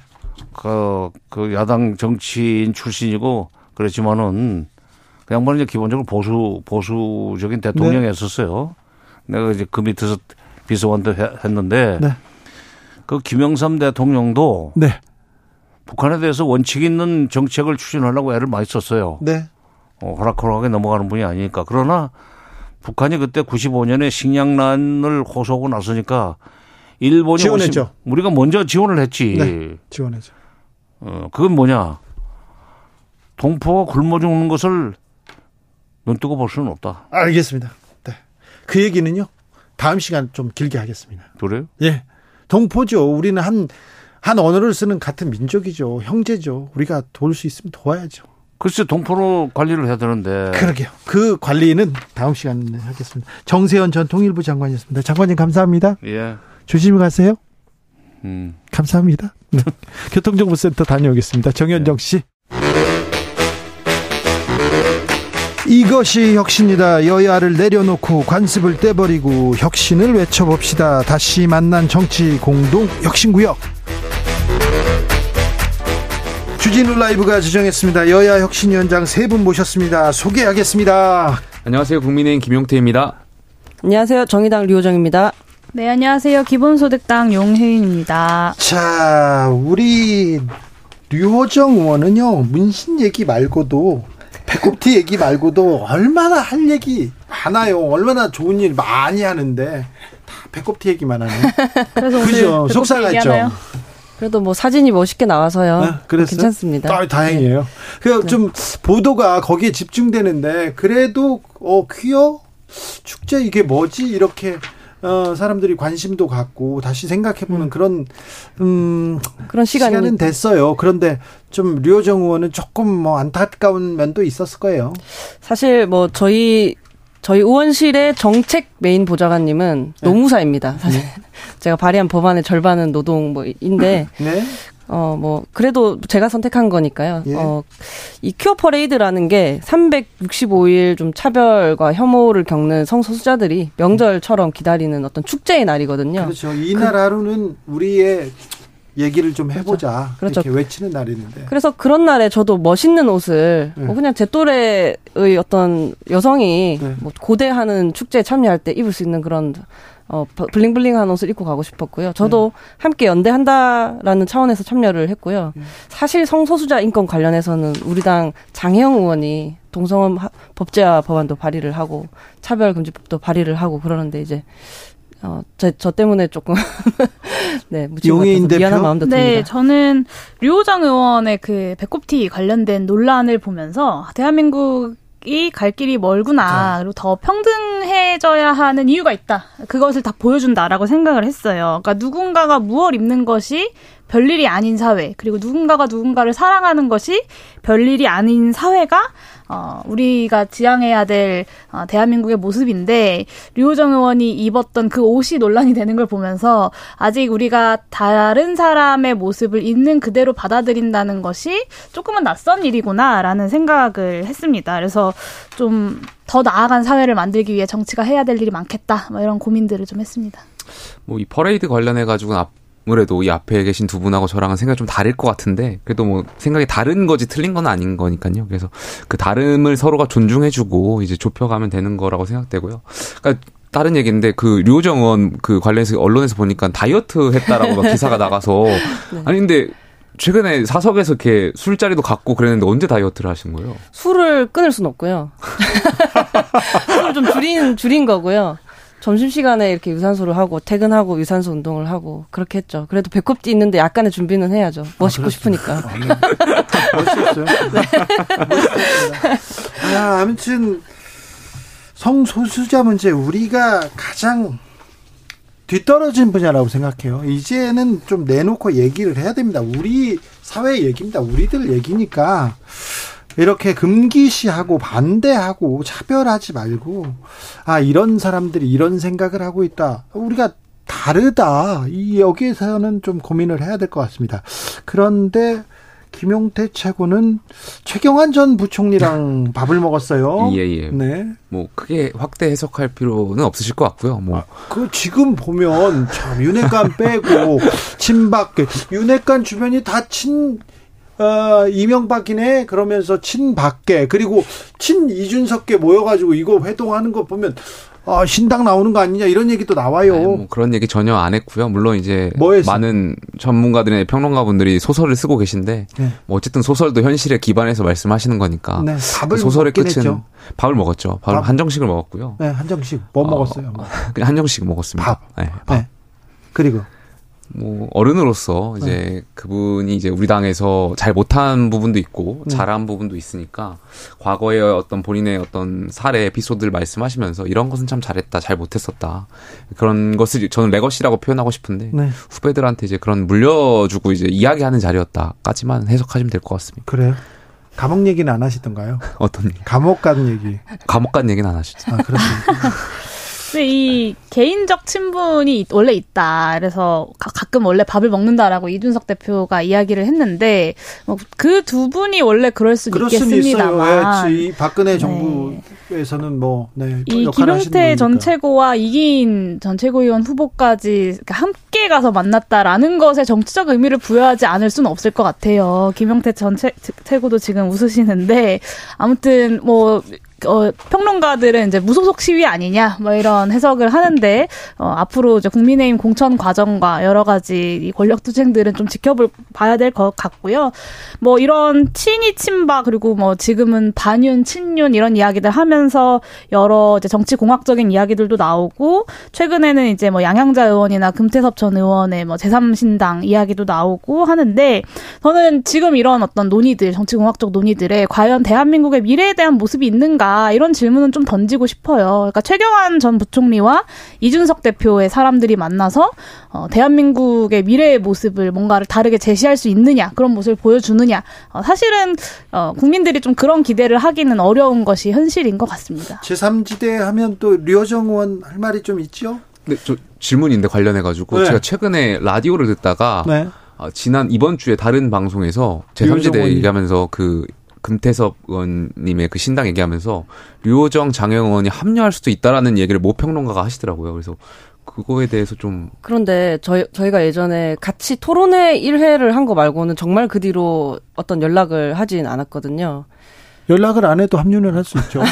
그, 그 야당 정치인 출신이고 그렇지만은 그 양반은 이제 기본적으로 보수 보수적인 대통령이었었어요. 네. 내가 이제 그 밑에서 비서관도 했는데 네. 그 김영삼 대통령도 네. 북한에 대해서 원칙 있는 정책을 추진하려고 애를 많이 썼어요. 네. 어, 호락호락하게 넘어가는 분이 아니니까. 그러나 북한이 그때 95년에 식량난을 호소하고 나서니까 일본이 지원했죠. 50, 우리가 먼저 지원을 했지. 네, 지원했죠. 어, 그건 뭐냐? 동포가 굶어 죽는 것을 눈 뜨고 볼 수는 없다. 알겠습니다. 네. 그 얘기는요. 다음 시간 좀 길게 하겠습니다. 그래요? 예. 동포죠. 우리는 한, 한 언어를 쓰는 같은 민족이죠. 형제죠. 우리가 도울 수 있으면 도와야죠. 글쎄 동포로 관리를 해야 되는데. 그러게요. 그 관리는 다음 시간에 하겠습니다. 정세현 전 통일부 장관이었습니다. 장관님 감사합니다. 예. 조심히 가세요. 음. 감사합니다. 네. 교통정보센터 다녀오겠습니다. 정현정 씨. 이것이 혁신이다. 여야를 내려놓고 관습을 떼버리고 혁신을 외쳐봅시다. 다시 만난 정치 공동 혁신구역. 주진우 라이브가 지정했습니다. 여야 혁신위원장 세 분 모셨습니다. 소개하겠습니다. 안녕하세요. 국민의힘 김용태입니다. 안녕하세요. 정의당 류호정입니다. 네, 안녕하세요. 기본소득당 용혜인입니다. 자, 우리 류호정 의원은요, 문신 얘기 말고도, 배꼽티 얘기 말고도 얼마나 할 얘기 많아요. 얼마나 좋은 일 많이 하는데, 다 배꼽티 얘기만 하네. 그래서 그죠? 속상하죠. 그래도 뭐 사진이 멋있게 나와서요. 아, 괜찮습니다. 아, 다행이에요. 네. 그좀 네. 보도가 거기에 집중되는데 그래도 어 퀴어 축제 이게 뭐지 이렇게 어, 사람들이 관심도 갖고 다시 생각해보는 음. 그런 음, 그런 시간이... 시간은 됐어요. 그런데 좀 류호정 의원은 조금 뭐 안타까운 면도 있었을 거예요. 사실 뭐 저희 저희 의원실의 정책 메인 보좌관님은 네. 노무사입니다. 사실 네. 제가 발의한 법안의 절반은 노동 뭐인데 네. 어, 뭐, 그래도 제가 선택한 거니까요. 예. 어, 이 큐어 퍼레이드라는 게 365일 좀 차별과 혐오를 겪는 성소수자들이 명절처럼 기다리는 어떤 축제의 날이거든요. 그렇죠. 이날 그, 하루는 우리의 얘기를 좀 해보자. 그렇죠. 이렇게 외치는 날이는데. 그래서 그런 날에 저도 멋있는 옷을 네. 뭐 그냥 제 또래의 어떤 여성이 네. 뭐 고대하는 축제에 참여할 때 입을 수 있는 그런 어, 블링블링한 옷을 입고 가고 싶었고요. 저도 네. 함께 연대한다라는 차원에서 참여를 했고요. 네. 사실 성소수자 인권 관련해서는 우리 당 장혜영 의원이 동성애 법제화 법안도 발의를 하고 차별금지법도 발의를 하고 그러는데 이제 어, 저, 저 때문에 조금, 네, 용해인 대표? 미안한 마음도 듭니다. 네, 저는 류호정 의원의 그 배꼽티 관련된 논란을 보면서 대한민국 이 갈 길이 멀구나. 네. 그리고 더 평등해져야 하는 이유가 있다. 그것을 다 보여준다라고 생각을 했어요. 그러니까 누군가가 무얼 입는 것이 별일이 아닌 사회, 그리고 누군가가 누군가를 사랑하는 것이 별일이 아닌 사회가 어, 우리가 지향해야 될 어, 대한민국의 모습인데 류호정 의원이 입었던 그 옷이 논란이 되는 걸 보면서 아직 우리가 다른 사람의 모습을 있는 그대로 받아들인다는 것이 조금은 낯선 일이구나라는 생각을 했습니다. 그래서 좀 더 나아간 사회를 만들기 위해 정치가 해야 될 일이 많겠다. 뭐 이런 고민들을 좀 했습니다. 뭐 이 퍼레이드 관련해 가지고는 아무래도 이 앞에 계신 두 분하고 저랑은 생각이 좀 다를 것 같은데 그래도 뭐 생각이 다른 거지 틀린 건 아닌 거니까요. 그래서 그 다름을 서로가 존중해주고 이제 좁혀가면 되는 거라고 생각되고요. 그러니까 다른 얘기인데 그 류호정 의원 그 관련해서 언론에서 보니까 다이어트 했다라고 막 기사가 나가서 네. 아니 근데 최근에 사석에서 이렇게 술자리도 갖고 그랬는데 언제 다이어트를 하신 거예요? 술을 끊을 순 없고요. 술을 좀 줄인 줄인 거고요. 점심시간에 이렇게 유산소를 하고 퇴근하고 유산소 운동을 하고 그렇게 했죠. 그래도 배꼽도 있는데 약간의 준비는 해야죠. 멋있고 아, 싶으니까. 아, 네. 멋있었어요. 네. 아, 아무튼 성소수자 문제 우리가 가장 뒤떨어진 분야라고 생각해요. 이제는 좀 내놓고 얘기를 해야 됩니다. 우리 사회 얘기입니다. 우리들 얘기니까 이렇게 금기시하고 반대하고 차별하지 말고 아 이런 사람들이 이런 생각을 하고 있다. 우리가 다르다. 이 여기에서는 좀 고민을 해야 될 것 같습니다. 그런데 김용태 최고는 최경환 전 부총리랑 밥을 먹었어요. 예, 예. 네. 뭐 크게 확대 해석할 필요는 없으실 것 같고요. 뭐. 아, 그 지금 보면 참 윤핵관 빼고 친박 윤핵관 주변이 다 친 어, 이명박이네 그러면서 친박계 그리고 친 이준석계 모여가지고 이거 회동하는 거 보면 아, 신당 나오는 거 아니냐 이런 얘기도 나와요. 아니, 뭐 그런 얘기 전혀 안 했고요. 물론 이제 많은 전문가들의 평론가분들이 소설을 쓰고 계신데 네. 뭐 어쨌든 소설도 현실에 기반해서 말씀하시는 거니까 네, 밥을 소설의 끝은 했죠. 밥을 먹었죠. 밥을 밥. 한정식을 먹었고요. 네, 한정식 뭐 어, 먹었어요? 그냥 한정식 먹었습니다. 밥. 네, 밥. 네. 그리고 뭐 어른으로서 이제 네. 그분이 이제 우리 당에서 잘 못한 부분도 있고 네. 잘한 부분도 있으니까 과거의 어떤 본인의 어떤 사례 에피소드를 말씀하시면서 이런 것은 참 잘했다 잘 못했었다 그런 것을 저는 레거시라고 표현하고 싶은데 네. 후배들한테 이제 그런 물려주고 이제 이야기하는 자리였다까지만 해석하시면 될 것 같습니다. 그래요? 감옥 얘기는 안 하시던가요? 어떤 얘기? 감옥 간 얘기. 감옥 간 얘기는 안 하시죠. 아 그렇습니까? 이 개인적 친분이 원래 있다. 그래서 가 끔 원래 밥을 먹는다라고 이준석 대표가 이야기를 했는데 뭐 그두 분이 원래 그럴 수는 있겠습니다만. 이 박근혜 네. 정부에서는 네. 뭐 네, 이 김용태 전 최고와 이기인 전 최고위원 후보까지 함께 가서 만났다라는 것에 정치적 의미를 부여하지 않을 수는 없을 것 같아요. 김용태 전 최, 최고도 지금 웃으시는데 아무튼 뭐 어, 평론가들은 이제 무소속 시위 아니냐, 뭐 이런 해석을 하는데, 어, 앞으로 이제 국민의힘 공천 과정과 여러 가지 이 권력 투쟁들은 좀 지켜볼, 봐야 될 것 같고요. 뭐 이런 친이 친박, 그리고 뭐 지금은 반윤, 친윤 이런 이야기들 하면서 여러 이제 정치 공학적인 이야기들도 나오고, 최근에는 이제 뭐 양양자 의원이나 금태섭 전 의원의 뭐 제3신당 이야기도 나오고 하는데, 저는 지금 이런 어떤 논의들, 정치 공학적 논의들에 과연 대한민국의 미래에 대한 모습이 있는가, 아닐까 이런 질문은 좀 던지고 싶어요. 그러니까 최경환 전 부총리와 이준석 대표의 사람들이 만나서 어, 대한민국의 미래의 모습을 뭔가를 다르게 제시할 수 있느냐 그런 모습을 보여주느냐 어, 사실은 어, 국민들이 좀 그런 기대를 하기는 어려운 것이 현실인 것 같습니다. 제3지대 하면 또 류호정 의원 할 말이 좀 있죠? 네, 저 질문인데 관련해 가지고 네. 제가 최근에 라디오를 듣다가 네. 아, 지난 이번 주에 다른 방송에서 류호정 제3지대 의원님. 얘기하면서 그 금태섭 의원님의 그 신당 얘기하면서 류호정 장영 의원이 합류할 수도 있다라는 얘기를 모 평론가가 하시더라고요. 그래서 그거에 대해서 좀 그런데 저희 저희가 예전에 같이 토론회 1회를 한 거 말고는 정말 그 뒤로 어떤 연락을 하진 않았거든요. 연락을 안 해도 합류는 할 수 있죠.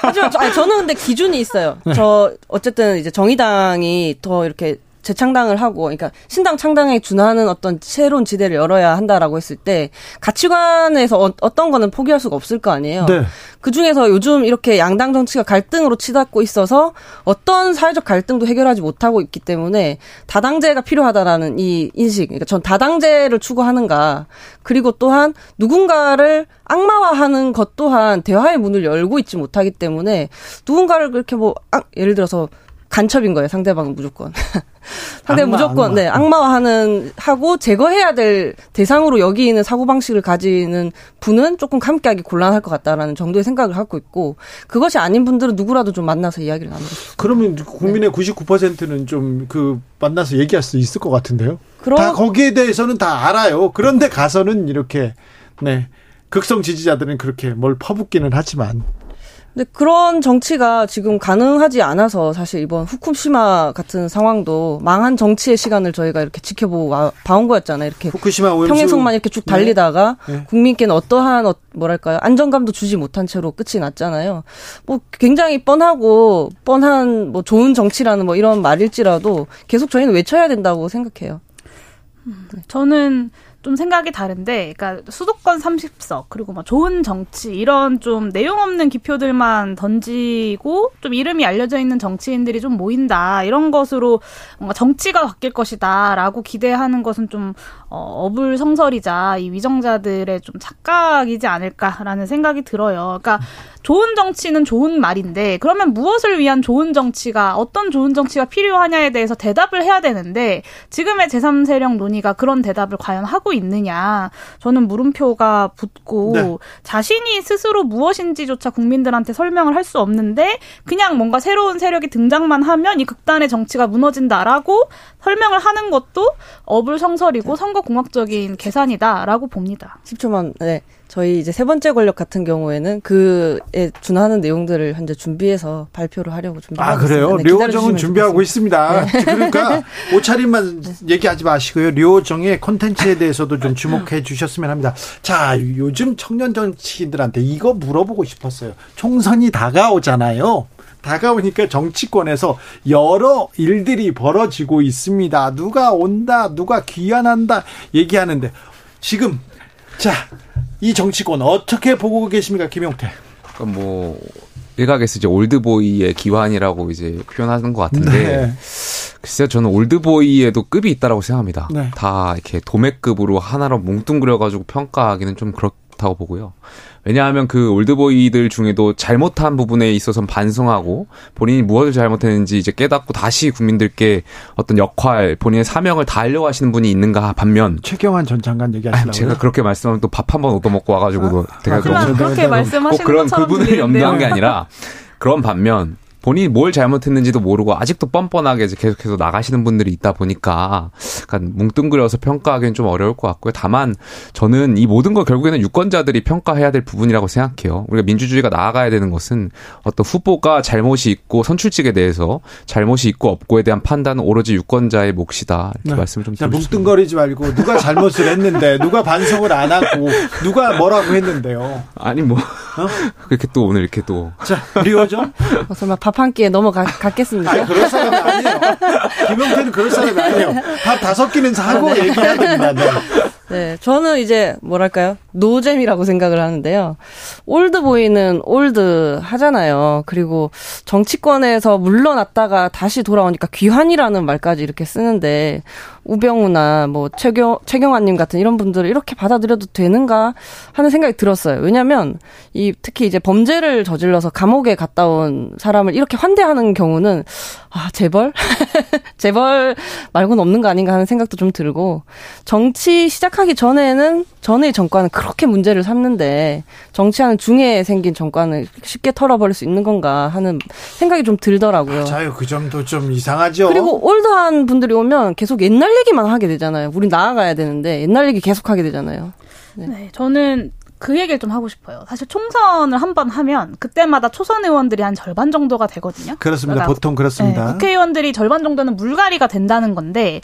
하지만 저, 아니, 저는 근데 기준이 있어요. 저 어쨌든 이제 정의당이 더 이렇게 재창당을 하고, 그러니까 신당 창당에 준하는 어떤 새로운 지대를 열어야 한다라고 했을 때 가치관에서 어, 떤 거는 포기할 수가 없을 거 아니에요. 네. 그 중에서 요즘 이렇게 양당 정치가 갈등으로 치닫고 있어서 어떤 사회적 갈등도 해결하지 못하고 있기 때문에 다당제가 필요하다라는 이 인식. 그러니까 전 다당제를 추구하는가. 그리고 또한 누군가를 악마화하는 것 또한 대화의 문을 열고 있지 못하기 때문에 누군가를 그렇게 뭐 악- 예를 들어서 간첩인 거예요. 상대방은 무조건. 상대방 악마, 무조건 악마. 네 악마화하는 하고 제거해야 될 대상으로 여기는 사고 방식을 가지는 분은 조금 함께하기 곤란할 것 같다라는 정도의 생각을 갖고 있고 그것이 아닌 분들은 누구라도 좀 만나서 이야기를 나누고 싶어요. 그러면 국민의 99%는 좀 그 만나서 얘기할 수 있을 것 같은데요. 그럼- 다 거기에 대해서는 다 알아요. 그런데 가서는 이렇게 네 극성 지지자들은 그렇게 뭘 퍼붓기는 하지만 근데 그런 정치가 지금 가능하지 않아서 사실 이번 후쿠시마 같은 상황도 망한 정치의 시간을 저희가 이렇게 지켜보고 와- 봐온 거였잖아요. 이렇게 후쿠시마 오염수 평행선만 이렇게 쭉 달리다가 네. 국민께는 어떠한 어, 뭐랄까요 안정감도 주지 못한 채로 끝이 났잖아요. 뭐 굉장히 뻔하고 뻔한 뭐 좋은 정치라는 뭐 이런 말일지라도 계속 저희는 외쳐야 된다고 생각해요. 저는 좀 생각이 다른데, 그러니까 수도권 30석 그리고 뭐 좋은 정치 이런 좀 내용 없는 기표들만 던지고 좀 이름이 알려져 있는 정치인들이 좀 모인다 이런 것으로 뭔가 정치가 바뀔 것이다라고 기대하는 것은 좀 어, 어불성설이자 이 위정자들의 좀 착각이지 않을까라는 생각이 들어요. 그러니까 좋은 정치는 좋은 말인데 그러면 무엇을 위한 좋은 정치가 어떤 좋은 정치가 필요하냐에 대해서 대답을 해야 되는데 지금의 제3세력 논의가 그런 대답을 과연 하고 있느냐 저는 물음표가 붙고 네. 자신이 스스로 무엇인지조차 국민들한테 설명을 할 수 없는데 그냥 뭔가 새로운 세력이 등장만 하면 이 극단의 정치가 무너진다라고 설명을 하는 것도 어불성설이고 선거 공학적인 계산이다라고 봅니다. 10초만 네. 저희 이제 세 번째 권력 같은 경우에는 그에 준하는 내용들을 현재 준비해서 발표를 하려고 준비하고 아 그래요? 있습니다. 네, 류호정은 기다려주시면 준비하고 좋겠습니다. 있습니다. 그러니까 옷차림만 얘기하지 마시고요. 류호정의 콘텐츠에 대해서도 좀 주목해 주셨으면 합니다. 자, 요즘 청년 정치인들한테 이거 물어보고 싶었어요. 총선이 다가오잖아요. 다가오니까 정치권에서 여러 일들이 벌어지고 있습니다. 누가 온다, 누가 귀환한다 얘기하는데 지금 자, 이 정치권 어떻게 보고 계십니까, 김용태? 그러니까 뭐 일각에서 이제 올드보이의 기환이라고 이제 표현하는 것 같은데 네. 글쎄요 저는 올드보이에도 급이 있다라고 생각합니다. 네. 다 이렇게 도매급으로 하나로 뭉뚱그려 가지고 평가하기는 좀 그렇다고 보고요. 왜냐하면 그 올드보이들 중에도 잘못한 부분에 있어서는 반성하고 본인이 무엇을 잘못했는지 이제 깨닫고 다시 국민들께 어떤 역할, 본인의 사명을 다하려고 하시는 분이 있는가 반면 최경환 전 장관 아, 얘기하시려고요? 제가 그렇게 말씀하면 또 밥 한 번 얻어먹고 와가지고 제가 아, 너무 그렇죠. 그렇게 네, 네, 말씀하시는 꼭 그런 것처럼 그분을. 염두한 게 아니라 그런 반면 본인이 뭘 잘못했는지도 모르고 아직도 뻔뻔하게 이제 계속해서 나가시는 분들이 있다 보니까 약간 뭉뚱그려서 평가하기는 좀 어려울 것 같고요. 다만 저는 이 모든 걸 결국에는 유권자들이 평가해야 될 부분이라고 생각해요. 우리가 민주주의가 나아가야 되는 것은 어떤 후보가 잘못이 있고 선출직에 대해서 잘못이 있고 없고에 대한 판단은 오로지 유권자의 몫이다. 이렇게 네. 말씀을 좀 자, 드리고 싶습니다. 뭉뚱거리지 말고 누가 잘못을 했는데 누가 반성을 안 하고 누가 뭐라고 했는데요. 아니 뭐 그렇게 또 오늘 이렇게 또 자, 류호정? 어, 설마 밥한 끼에 넘어갔겠습니까? 아니, 그럴 사람이 아니에요. 김용태는 그럴 사람이 아니에요. 밥 다섯 끼는 사고 얘기해야 됩니다. 네. 네, 저는 이제 뭐랄까요 노잼이라고 생각을 하는데요. 올드보이는 old 하잖아요. 그리고 정치권에서 물러났다가 다시 돌아오니까 귀환이라는 말까지 이렇게 쓰는데 우병우나 뭐 최경 최경환님 같은 이런 분들을 이렇게 받아들여도 되는가 하는 생각이 들었어요. 왜냐하면 이 특히 이제 범죄를 저질러서 감옥에 갔다 온 사람을 이렇게 환대하는 경우는 아 재벌 재벌 말고는 없는 거 아닌가 하는 생각도 좀 들고 정치 시작하기 전에는 전의 정권은 그렇게 문제를 삼는데 정치하는 중에 생긴 정권을 쉽게 털어버릴 수 있는 건가 하는 생각이 좀 들더라고요. 맞아요. 그 점도 좀 이상하죠. 그리고 올드한 분들이 오면 계속 옛날 얘기만 하게 되잖아요. 우리 나아가야 되는데 옛날 얘기 계속 하게 되잖아요. 네. 네, 저는 그 얘기를 좀 하고 싶어요. 사실 총선을 한 번 하면 그때마다 초선 의원들이 한 절반 정도가 되거든요. 그렇습니다. 그러니까 보통 그렇습니다. 네, 국회의원들이 절반 정도는 물갈이가 된다는 건데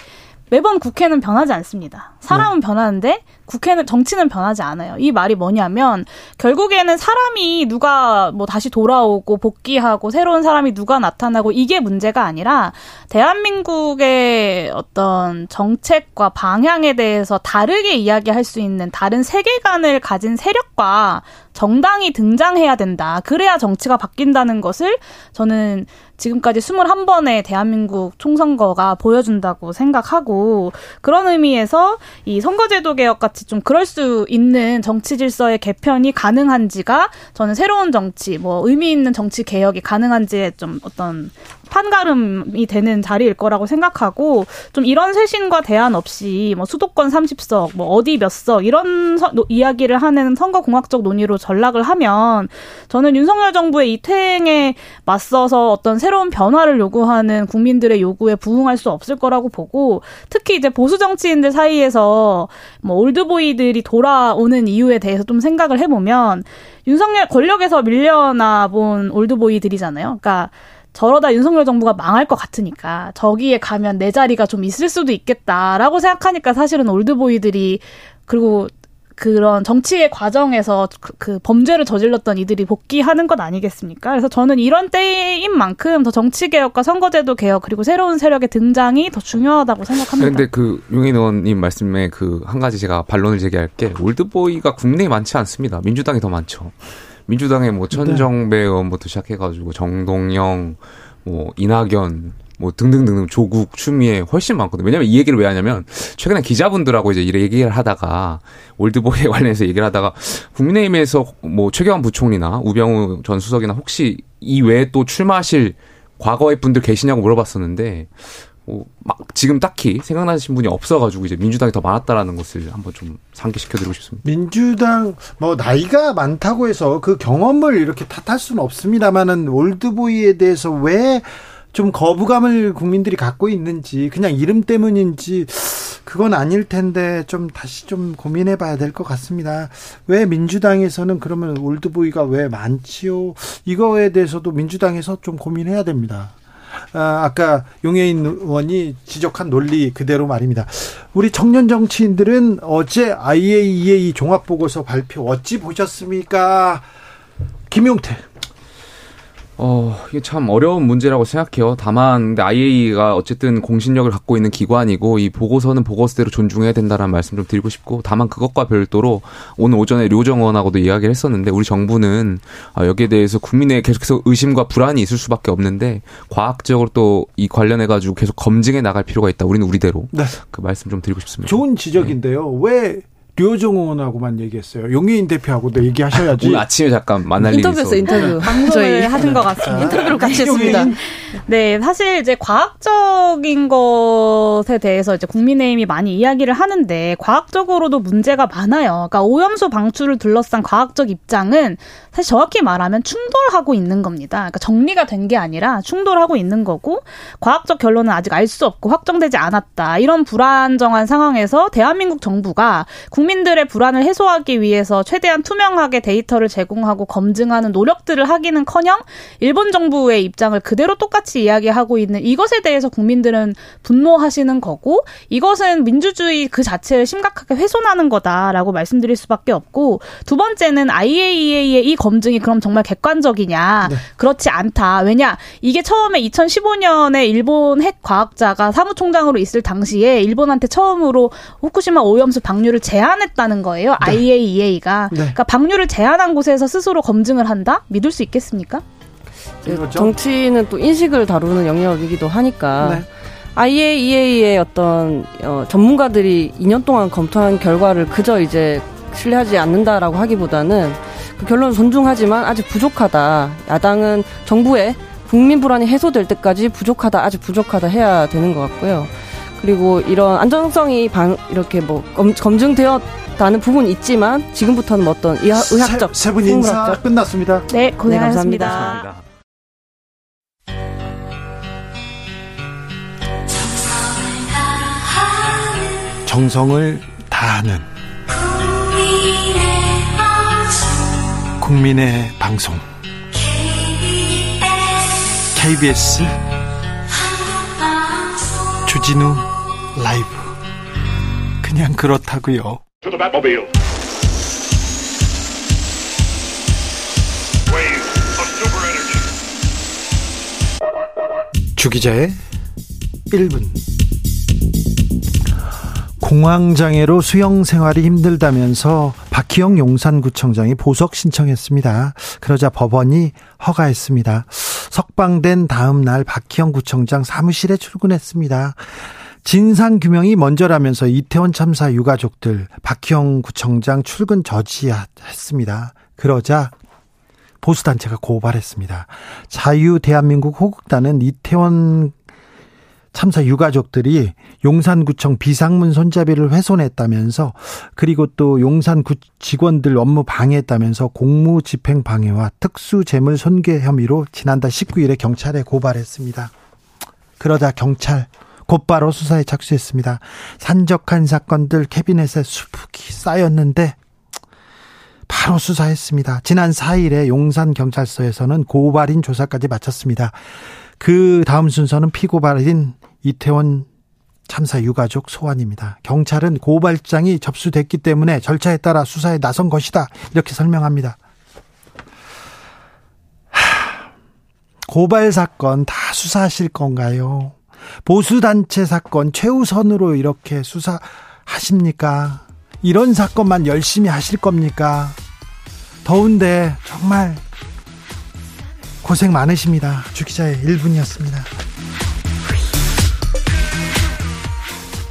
매번 국회는 변하지 않습니다. 사람은 네. 변하는데 국회는 정치는 변하지 않아요. 이 말이 뭐냐면 결국에는 사람이 누가 뭐 다시 돌아오고 복귀하고 새로운 사람이 누가 나타나고 이게 문제가 아니라 대한민국의 어떤 정책과 방향에 대해서 다르게 이야기할 수 있는 다른 세계관을 가진 세력과 정당이 등장해야 된다. 그래야 정치가 바뀐다는 것을 저는 지금까지 21번의 대한민국 총선거가 보여준다고 생각하고 그런 의미에서 이 선거제도 개혁 같이 좀 그럴 수 있는 정치 질서의 개편이 가능한지가 저는 새로운 정치, 뭐 의미 있는 정치 개혁이 가능한지에 좀 어떤 판가름이 되는 자리일 거라고 생각하고 좀 이런 쇄신과 대안 없이 뭐 수도권 30석, 뭐 어디 몇 석 이런 서, 노, 이야기를 하는 선거 공학적 논의로 전락을 하면 저는 윤석열 정부의 이 퇴행에 맞서서 어떤 새로운 변화를 요구하는 국민들의 요구에 부응할 수 없을 거라고 보고 특히 이제 보수 정치인들 사이에서 뭐 올드보이들이 돌아오는 이유에 대해서 좀 생각을 해보면 윤석열 권력에서 밀려나 본 올드보이들이잖아요. 그러니까 저러다 윤석열 정부가 망할 것 같으니까 저기에 가면 내 자리가 좀 있을 수도 있겠다라고 생각하니까 사실은 올드보이들이 그리고 그런 정치의 과정에서 그, 그, 범죄를 저질렀던 이들이 복귀하는 것 아니겠습니까? 그래서 저는 이런 때인 만큼 더 정치 개혁과 선거제도 개혁 그리고 새로운 세력의 등장이 더 중요하다고 생각합니다. 그런데 그 용인 의원님 말씀에 그 한 가지 제가 반론을 제기할 게 올드보이가 국내에 많지 않습니다. 민주당이 더 많죠. 민주당의 뭐 천정배 의원부터 시작해가지고 정동영, 뭐 이낙연, 뭐 등등등등 조국, 추미애 훨씬 많거든요. 왜냐면 이 얘기를 왜 하냐면 최근에 기자분들하고 이제 얘기를 하다가 올드보이에 관련해서 얘기를 하다가 국민의힘에서 뭐 최경환 부총리나 우병우 전 수석이나 혹시 이 외에 또 출마하실 과거의 분들 계시냐고 물어봤었는데 뭐, 막, 지금 딱히 생각나신 분이 없어가지고 이제 민주당이 더 많았다라는 것을 한번 좀 상기시켜드리고 싶습니다. 민주당, 뭐, 나이가 많다고 해서 그 경험을 이렇게 탓할 수는 없습니다만은 올드보이에 대해서 왜 좀 거부감을 국민들이 갖고 있는지, 그냥 이름 때문인지, 그건 아닐 텐데 좀 다시 좀 고민해 봐야 될 것 같습니다. 왜 민주당에서는 그러면 올드보이가 왜 많지요? 이거에 대해서도 민주당에서 좀 고민해야 됩니다. 아, 아까 용해인 의원이 지적한 논리 그대로 말입니다. 우리 청년 정치인들은 어제 IAEA 종합보고서 발표 어찌 보셨습니까? 김용태. 어, 이게 참 어려운 문제라고 생각해요. 다만, 근데 IAEA가 어쨌든 공신력을 갖고 있는 기관이고, 이 보고서는 보고서대로 존중해야 된다는 말씀 좀 드리고 싶고, 다만 그것과 별도로 오늘 오전에 류정 의원하고도 이야기를 했었는데, 우리 정부는 아, 여기에 대해서 국민의 계속해서 의심과 불안이 있을 수밖에 없는데, 과학적으로 또 이 관련해 가지고 계속 검증해 나갈 필요가 있다. 우리는 우리대로. 네. 그 말씀 좀 드리고 싶습니다. 좋은 지적인데요. 네. 왜 류정원하고만 얘기했어요. 용해인 대표하고도 얘기하셔야지. 오늘 아침에 잠깐 만날 인터뷰에서 인터뷰. 방송을 하신 것 같습니다. 아, 인터뷰를 같이 했습니다. 네, 사실 이제 과학적인 것에 대해서 이제 국민의힘이 많이 이야기를 하는데 과학적으로도 문제가 많아요. 그러니까 오염수 방출을 둘러싼 과학적 입장은 사실 정확히 말하면 충돌하고 있는 겁니다. 그러니까 정리가 된 게 아니라 충돌하고 있는 거고 과학적 결론은 아직 알 수 없고 확정되지 않았다. 이런 불안정한 상황에서 대한민국 정부가 국 민들의 불안을 해소하기 위해서 최대한 투명하게 데이터를 제공하고 검증하는 노력들을 하기는커녕 일본 정부의 입장을 그대로 똑같이 이야기하고 있는 이것에 대해서 국민들은 분노하시는 거고 이것은 민주주의 그 자체를 심각하게 훼손하는 거다라고 말씀드릴 수밖에 없고 두 번째는 IAEA의 이 검증이 그럼 정말 객관적이냐 네. 그렇지 않다. 왜냐 이게 처음에 2015년에 일본 핵 과학자가 사무총장으로 있을 당시에 일본한테 처음으로 후쿠시마 오염수 방류를 제한 했다는 거예요. 네. IAEA가 네. 그러니까 방류를 제한한 곳에서 스스로 검증을 한다? 믿을 수 있겠습니까? 정치는 또 인식을 다루는 영역이기도 하니까 네. IAEA의 어떤 어, 전문가들이 2년 동안 검토한 결과를 그저 이제 신뢰하지 않는다라고 하기보다는 그 결론을 존중하지만 아직 부족하다. 야당은 정부의 국민 불안이 해소될 때까지 부족하다, 아직 부족하다 해야 되는 것 같고요. 그리고 이런 안정성이 방, 이렇게 뭐 검, 검증되었다는 부분이 있지만 지금부터는 뭐 어떤 의학, 의학적 세분 인사 끝났습니다. 네, 고생하셨습니다. 네, 감사합니다. 정성을 다하는 국민의 방송 KBS 주진우 라이브 그냥 그렇다고요. 주기자의 1분 공황장애로 수영 생활이 힘들다면서 박희영 용산구청장이 보석 신청했습니다. 그러자 법원이 허가했습니다. 석방된 다음 날 박희영 구청장 사무실에 출근했습니다. 진상 규명이 먼저라면서 이태원 참사 유가족들 박희영 구청장 출근 저지했습니다. 그러자 보수단체가 고발했습니다. 자유 대한민국 호국단은 이태원 참사 유가족들이 용산구청 비상문 손잡이를 훼손했다면서 그리고 또 용산구 직원들 업무 방해했다면서 공무집행 방해와 특수재물 손괴 혐의로 지난달 19일에 경찰에 고발했습니다. 그러자 경찰 곧바로 수사에 착수했습니다. 산적한 사건들 캐비넷에 수북이 쌓였는데 바로 수사했습니다. 지난 4일에 용산 경찰서에서는 고발인 조사까지 마쳤습니다. 그 다음 순서는 피고발인 이태원 참사 유가족 소환입니다. 경찰은 고발장이 접수됐기 때문에 절차에 따라 수사에 나선 것이다. 이렇게 설명합니다. 고발 사건 다 수사하실 건가요? 보수단체 사건 최우선으로 이렇게 수사하십니까? 이런 사건만 열심히 하실 겁니까? 더운데 정말 고생 많으십니다. 주기자의 1분이었습니다.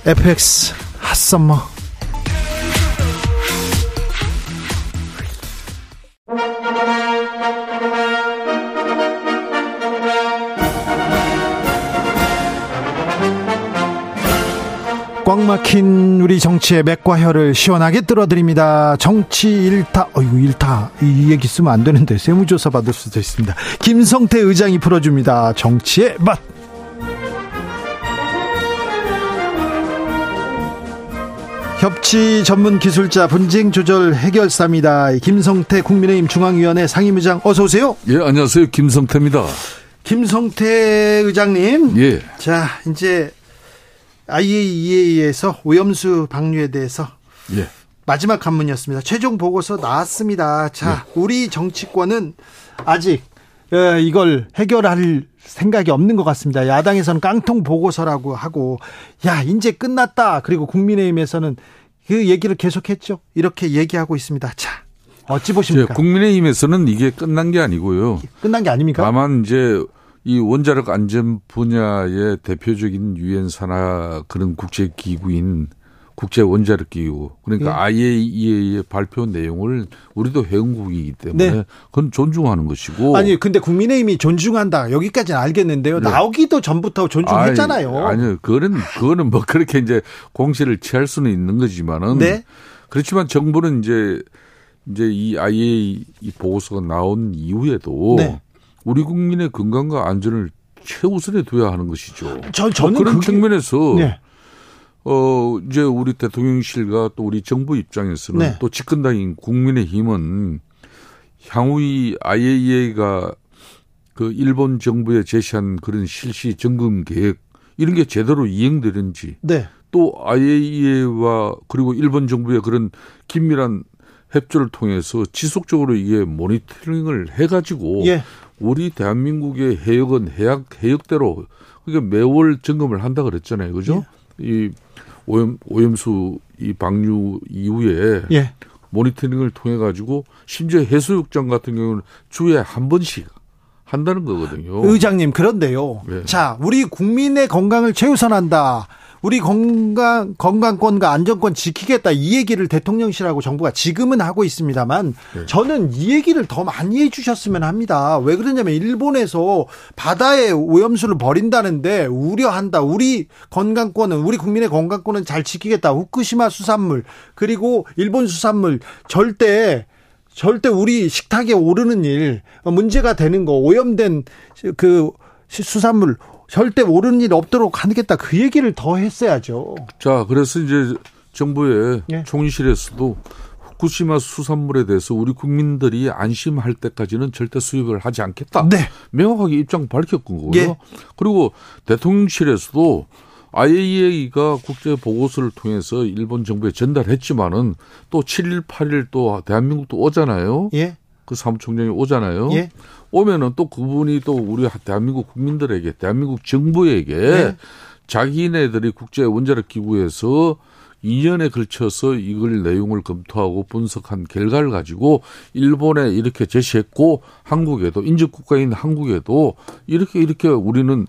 FX 핫썸머 꽉 막힌 우리 정치의 맥과 혀를 시원하게 뚫어드립니다. 정치 일타, 어이구, 일타. 이 얘기 쓰면 안 되는데, 세무조사 받을 수도 있습니다. 김성태 의장이 풀어줍니다. 정치의 맛. 협치 전문 기술자 분쟁 조절 해결사입니다. 김성태 국민의힘 중앙위원회 상임의장 어서 오세요. 예, 안녕하세요. 김성태입니다. 김성태 의장님. 예. 자, 이제 IAEA에서 오염수 방류에 대해서 예. 마지막 관문이었습니다. 최종 보고서 나왔습니다. 자, 예. 우리 정치권은 아직 어, 이걸 해결할 생각이 없는 것 같습니다. 야당에서는 깡통 보고서라고 하고, 야, 이제 끝났다. 그리고 국민의힘에서는 그 얘기를 계속했죠. 이렇게 얘기하고 있습니다. 자, 어찌 보십니까? 국민의힘에서는 이게 끝난 게 아니고요. 끝난 게 아닙니까? 다만 이제 이 원자력 안전 분야의 대표적인 유엔 산하 그런 국제 기구인 국제 원자력 기구 그러니까 예. IAEA의 발표 내용을 우리도 회원국이기 때문에 네. 그건 존중하는 것이고 아니 근데 국민의힘이 존중한다 여기까지는 알겠는데요 네. 나오기도 전부터 존중했잖아요. 아니, 아니요 그거는 그거는 뭐 그렇게 이제 공시를 취할 수는 있는 거지만은 네. 그렇지만 정부는 이제 이제 이 IAEA 보고서가 나온 이후에도 네. 우리 국민의 건강과 안전을 최우선에 둬야 하는 것이죠. 저, 저는 그런 그게... 측면에서 네. 어, 이제 우리 대통령실과 또 우리 정부 입장에서는 네. 또 집권당인 국민의힘은 향후 이 IAEA가 그 일본 정부에 제시한 그런 실시 점검 계획 이런 게 제대로 이행되는지 네. 또 IAEA와 그리고 일본 정부의 그런 긴밀한 협조를 통해서 지속적으로 이게 모니터링을 해가지고 예. 우리 대한민국의 해역은 해역 해역대로 그러니까 매월 점검을 한다 그랬잖아요, 그죠? 예. 이 오염 오염수 이 방류 이후에 예. 모니터링을 통해 가지고 심지어 해수욕장 같은 경우는 주에 한 번씩 한다는 거거든요. 의장님 그런데요. 네. 자, 우리 국민의 건강을 최우선한다. 우리 건강 건강권과 안전권 지키겠다 이 얘기를 대통령실하고 정부가 지금은 하고 있습니다만 네. 저는 이 얘기를 더 많이 해주셨으면 합니다. 왜 그러냐면 일본에서 바다에 오염수를 버린다는데 우려한다. 우리 건강권은 우리 국민의 건강권은 잘 지키겠다. 후쿠시마 수산물 그리고 일본 수산물 절대 절대 우리 식탁에 오르는 일 문제가 되는 거 오염된 그 수산물 절대 오르는 일 없도록 하겠다 그 얘기를 더 했어야죠. 자, 그래서 이제 정부의 예. 총리실에서도 후쿠시마 수산물에 대해서 우리 국민들이 안심할 때까지는 절대 수입을 하지 않겠다. 네. 명확하게 입장 밝혔던 거고요. 예. 그리고 대통령실에서도 IAEA가 국제 보고서를 통해서 일본 정부에 전달했지만은 또 7일, 8일 또 대한민국도 오잖아요. 예. 그 사무총장이 오잖아요. 예. 오면은 또 그분이 또 우리 대한민국 국민들에게 대한민국 정부에게 네. 자기네들이 국제 원자력 기구에서 2년에 걸쳐서 이걸 내용을 검토하고 분석한 결과를 가지고 일본에 이렇게 제시했고 한국에도 인접 국가인 한국에도 이렇게 이렇게 우리는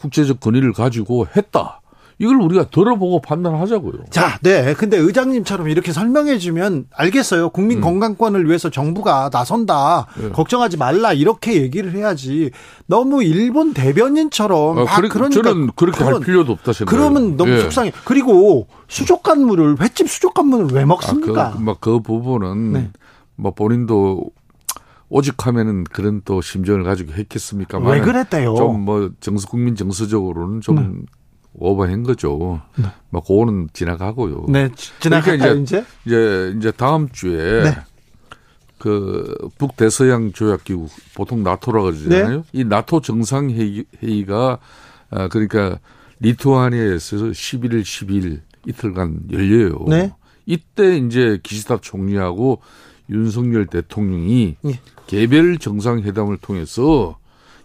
국제적 권위를 가지고 했다. 이걸 우리가 들어보고 판단하자고요. 자, 네. 근데 의장님처럼 이렇게 설명해 주면 알겠어요. 국민 건강권을 위해서 정부가 나선다. 음. 네. 걱정하지 말라. 이렇게 얘기를 해야지. 너무 일본 대변인처럼 아, 막 그래, 그러니까 저는 그렇게 할 그런- 필요도 없다 생각해요. 그러면 너무 예. 속상해. 그리고 수족관물을 횟집 수족관물을 왜 먹습니까? 아, 그, 막, 그 부분은, 네. 뭐, 본인도 오직 하면은 그런 또 심정을 가지고 했겠습니까? 왜 그랬대요? 좀 뭐, 정서, 국민 정서적으로는 좀 오버한 거죠. 뭐, 그거는 지나가고요. 네, 지나갈까요, 그러니까 이제? 이제, 이제 다음 주에, 네. 그, 북대서양 조약기구, 보통 나토라 그러잖아요. 네. 이 나토 정상회의가, 아, 그러니까, 리투아니아에서 11일, 12일 이틀간 열려요. 네. 이때 이제 기시다 총리하고 윤석열 대통령이 예. 개별 정상회담을 통해서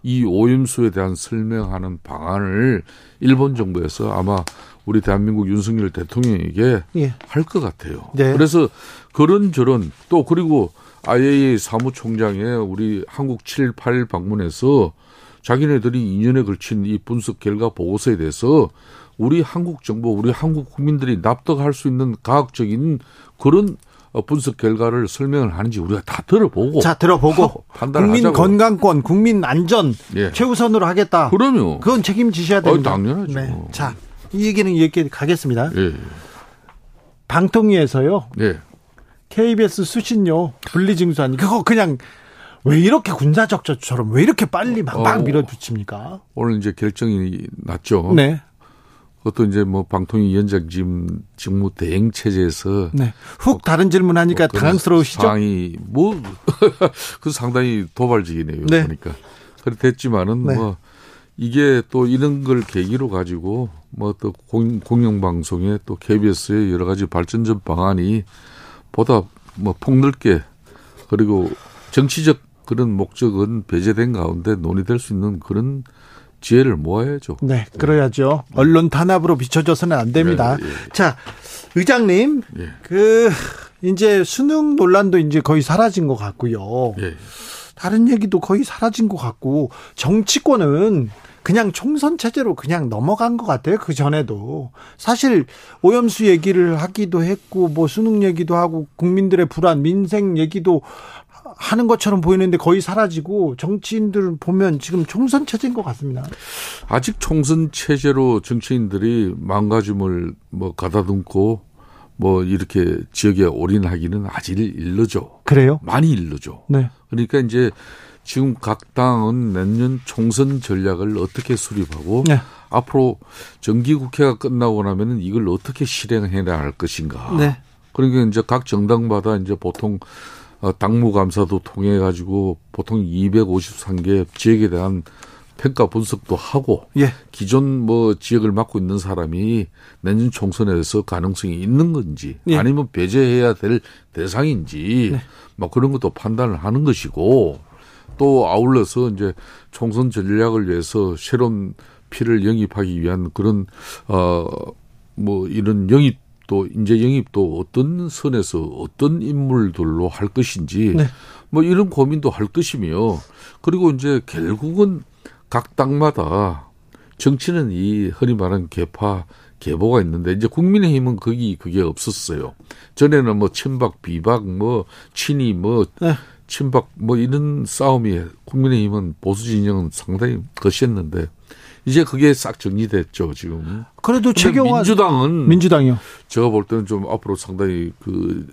이 오염수에 대한 설명하는 방안을 일본 정부에서 아마 우리 대한민국 윤석열 대통령에게 예. 할것 같아요. 네. 그래서 그런 저런 또 그리고 IAEA 사무총장에 우리 한국 7, 8일 방문해서 자기네들이 2년에 걸친 이 분석 결과 보고서에 대해서 우리 한국 정부, 우리 한국 국민들이 납득할 수 있는 과학적인 그런 어, 분석 결과를 설명을 하는지 우리가 다 들어보고 자, 들어보고 판단을 국민 하자고요. 건강권, 국민 안전 예. 최우선으로 하겠다. 그럼요. 그건 책임지셔야 됩니다. 어, 당연하죠. 네. 자, 이 얘기는 이렇게 가겠습니다. 예, 방통위에서요. 예. KBS 수신료 분리 징수하니 그거 그냥 왜 이렇게 군사적저처럼 왜 이렇게 빨리 막, 막 어. 밀어붙입니까? 오늘 이제 결정이 났죠. 네. 그것도 이제 뭐 방통위 위원장 지금 직무 대행 체제에서 네. 훅 다른 질문 하니까 뭐 당황스러우시죠? 상황이 뭐 그 상당히 도발적이네요. 네. 보니까 그래 됐지만은 네. 뭐 이게 또 이런 걸 계기로 가지고 뭐 또 공영 방송에 또 KBS의 여러 가지 발전적 방안이 보다 뭐 폭넓게 그리고 정치적 그런 목적은 배제된 가운데 논의될 수 있는 그런 지혜를 모아야죠. 네, 그래야죠. 언론 탄압으로 비춰져서는 안 됩니다. 예, 예. 자, 의장님, 예. 그 이제 수능 논란도 이제 거의 사라진 것 같고요. 예. 다른 얘기도 거의 사라진 것 같고 정치권은 그냥 총선 체제로 그냥 넘어간 것 같아요. 그 전에도 사실 오염수 얘기를 하기도 했고 뭐 수능 얘기도 하고 국민들의 불안, 민생 얘기도 하는 것처럼 보이는데 거의 사라지고 정치인들 보면 지금 총선 체제인 것 같습니다. 아직 총선 체제로 정치인들이 망가짐을 뭐 가다듬고 뭐 이렇게 지역에 올인하기는 아직 일르죠. 그래요? 많이 일르죠. 네. 그러니까 이제 지금 각 당은 내년 총선 전략을 어떻게 수립하고 네. 앞으로 정기국회가 끝나고 나면은 이걸 어떻게 실행해 나갈 것인가. 네. 그러니까 이제 각 정당마다 이제 보통 어, 당무감사도 통해 가지고 보통 253개 지역에 대한 평가 분석도 하고 예. 기존 뭐 지역을 맡고 있는 사람이 내년 총선에서 가능성이 있는 건지 예. 아니면 배제해야 될 대상인지 네. 뭐 그런 것도 판단을 하는 것이고 또 아울러서 이제 총선 전략을 위해서 새로운 피를 영입하기 위한 그런 어뭐 이런 영입 도 인재 영입도 어떤 선에서 어떤 인물들로 할 것인지 네. 뭐 이런 고민도 할 것이며 그리고 이제 결국은 각 당마다 정치는 이 흔히 말하는 개파 계보가 있는데 이제 국민의힘은 거기 그게 없었어요. 전에는 뭐 친박 비박 뭐 친이 뭐 네. 친박 뭐 이런 싸움이 국민의힘은 보수 진영은 상당히 거셌는데 이제 그게 싹 정리됐죠 지금. 그래도 최경환 민주당은 민주당이요. 제가 볼 때는 좀 앞으로 상당히 그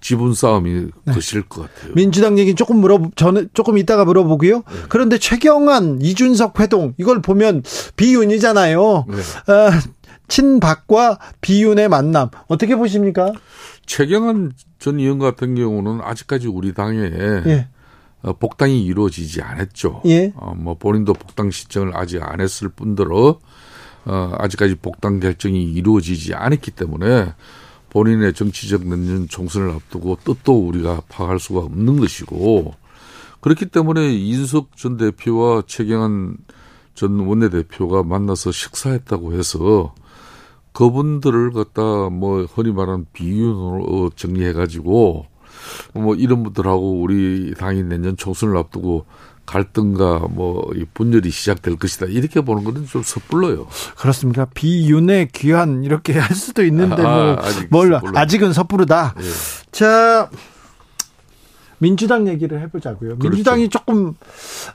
지분 싸움이 네. 거실 것 같아요. 민주당 얘기 조금 물어 저는 조금 이따가 물어보고요. 네. 그런데 최경환 이준석 회동 이걸 보면 비윤이잖아요. 네. 아, 친박과 비윤의 만남 어떻게 보십니까? 최경환 전 의원 같은 경우는 아직까지 우리 당에 예. 어, 복당이 이루어지지 않았죠. 예. 어, 뭐 본인도 복당 신청을 아직 안 했을 뿐더러 어, 아직까지 복당 결정이 이루어지지 않았기 때문에 본인의 정치적 내년 총선을 앞두고 뜻도 우리가 파악할 수가 없는 것이고 그렇기 때문에 이준석 전 대표와 최경환 전 원내대표가 만나서 식사했다고 해서 그분들을 갖다 뭐 흔히 말하는 비윤으로 정리해가지고 뭐 이런 분들하고 우리 당이 내년 총선을 앞두고 갈등과 뭐이 분열이 시작될 것이다 이렇게 보는 것은 좀 섣불러요. 그렇습니까? 비윤의 귀환 이렇게 할 수도 있는데 아, 뭐 아직 몰라 섣불러. 아직은 섣부르다. 예. 자 민주당 얘기를 해보자고요. 그렇죠. 민주당이 조금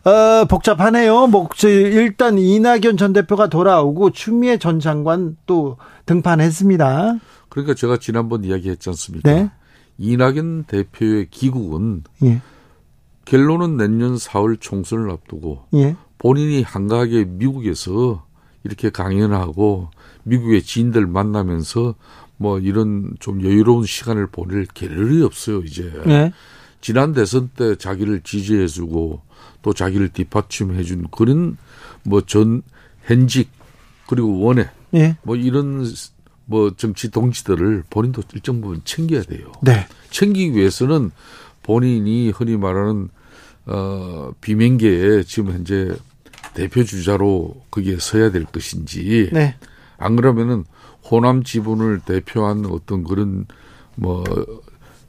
어, 복잡하네요. 뭐 저, 일단 이낙연 전 대표가 돌아오고 추미애 전 장관 또 등판했습니다. 그러니까 제가 지난번 이야기했지 않습니까? 네. 이낙연 대표의 기국은 예, 결론은 내년 4월 총선을 앞두고 예, 본인이 한가하게 미국에서 이렇게 강연하고 미국의 지인들 만나면서 뭐 이런 좀 여유로운 시간을 보낼 겨를이 없어요 이제. 예, 지난 대선 때 자기를 지지해주고 또 자기를 뒷받침해준 그런 뭐 전 현직 그리고 원외 예. 뭐 이런 뭐 정치 동지들을 본인도 일정 부분 챙겨야 돼요. 네, 챙기기 위해서는 본인이 흔히 말하는 어 비명계에 지금 현재 대표 주자로 거기에 서야 될 것인지 네, 안 그러면은 호남 지분을 대표한 어떤 그런 뭐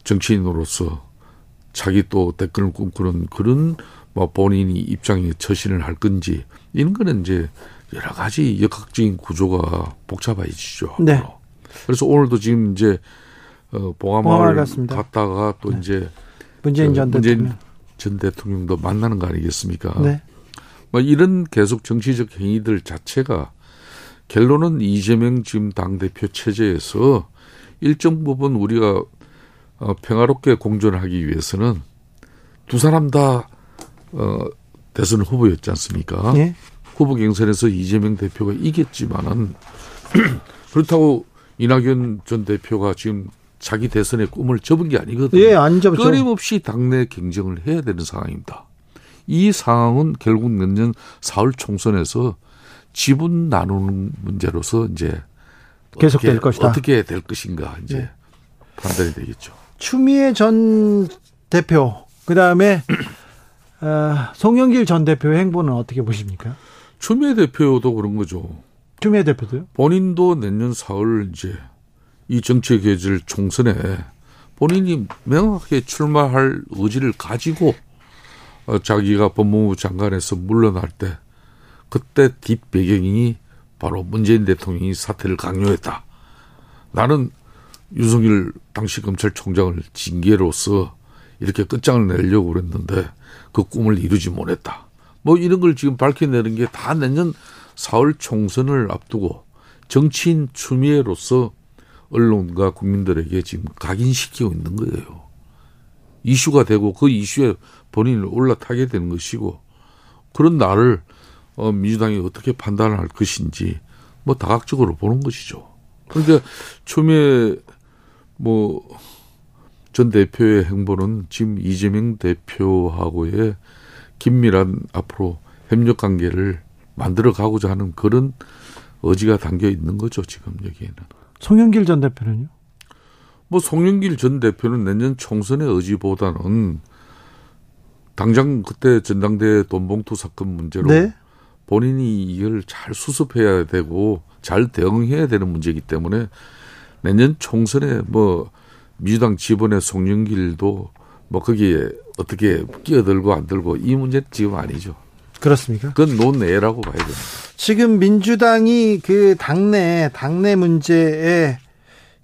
정치인으로서 자기 또 댓글을 꿈꾸는 그런 뭐 본인이 입장에 처신을 할 건지 이런 거는 이제 여러 가지 역학적인 구조가 복잡해지죠. 네. 그래서 오늘도 지금 이제 어 봉화마을. 갔다가 또 이제 문재인 저전 대통령. 전 대통령도 만나는 거 아니겠습니까? 네, 뭐 이런 계속 정치적 행위들 자체가 결론은 이재명 지금 당대표 체제에서 일정 부분 우리가 어, 평화롭게 공존하기 위해서는 두 사람 다 어, 대선 후보였지 않습니까? 예, 후보 경선에서 이재명 대표가 이겼지만은 그렇다고 이낙연 전 대표가 지금 자기 대선의 꿈을 접은 게 아니거든요. 예, 안 접죠. 끊임없이 당내 경쟁을 해야 되는 상황입니다. 이 상황은 결국 내년 4월 총선에서 지분 나누는 문제로서 이제 계속될 어떻게, 것이다. 어떻게 될 것인가 이제 네. 판단이 되겠죠. 추미애 전 대표 그 다음에 어, 송영길 전 대표의 행보는 어떻게 보십니까? 추미애 대표도 그런 거죠. 추미애 대표도요? 본인도 내년 4월 이제 이 정치 계절 총선에 본인이 명확하게 출마할 의지를 가지고 어, 자기가 법무부 장관에서 물러날 때 그때 뒷배경이 바로 문재인 대통령이 사퇴를 강요했다. 나는 윤석열 당시 검찰총장을 징계로서 이렇게 끝장을 내려고 그랬는데 그 꿈을 이루지 못했다. 뭐 이런 걸 지금 밝혀내는 게 다 내년 4월 총선을 앞두고 정치인 추미애로서 언론과 국민들에게 지금 각인시키고 있는 거예요. 이슈가 되고 그 이슈에 본인을 올라타게 되는 것이고 그런 나를 어, 민주당이 어떻게 판단할 것인지 뭐 다각적으로 보는 것이죠. 그러니까 처음에 뭐전 대표의 행보는 지금 이재명 대표하고의 긴밀한 앞으로 협력 관계를 만들어 가고자 하는 그런 의지가 담겨 있는 거죠, 지금 여기에는. 송영길 전 대표는요? 뭐 송영길 전 대표는 내년 총선의 의지보다는 당장 그때 전당대 돈봉투 사건 문제로 네. 본인이 이걸 잘 수습해야 되고 잘 대응해야 되는 문제이기 때문에 내년 총선에 뭐 민주당 지번의 송영길도 뭐 거기에 어떻게 끼어들고 안 들고 이 문제는 지금 아니죠. 그렇습니까? 그건 논외라고 봐야 됩니다. 지금 민주당이 그 당내 당내 문제에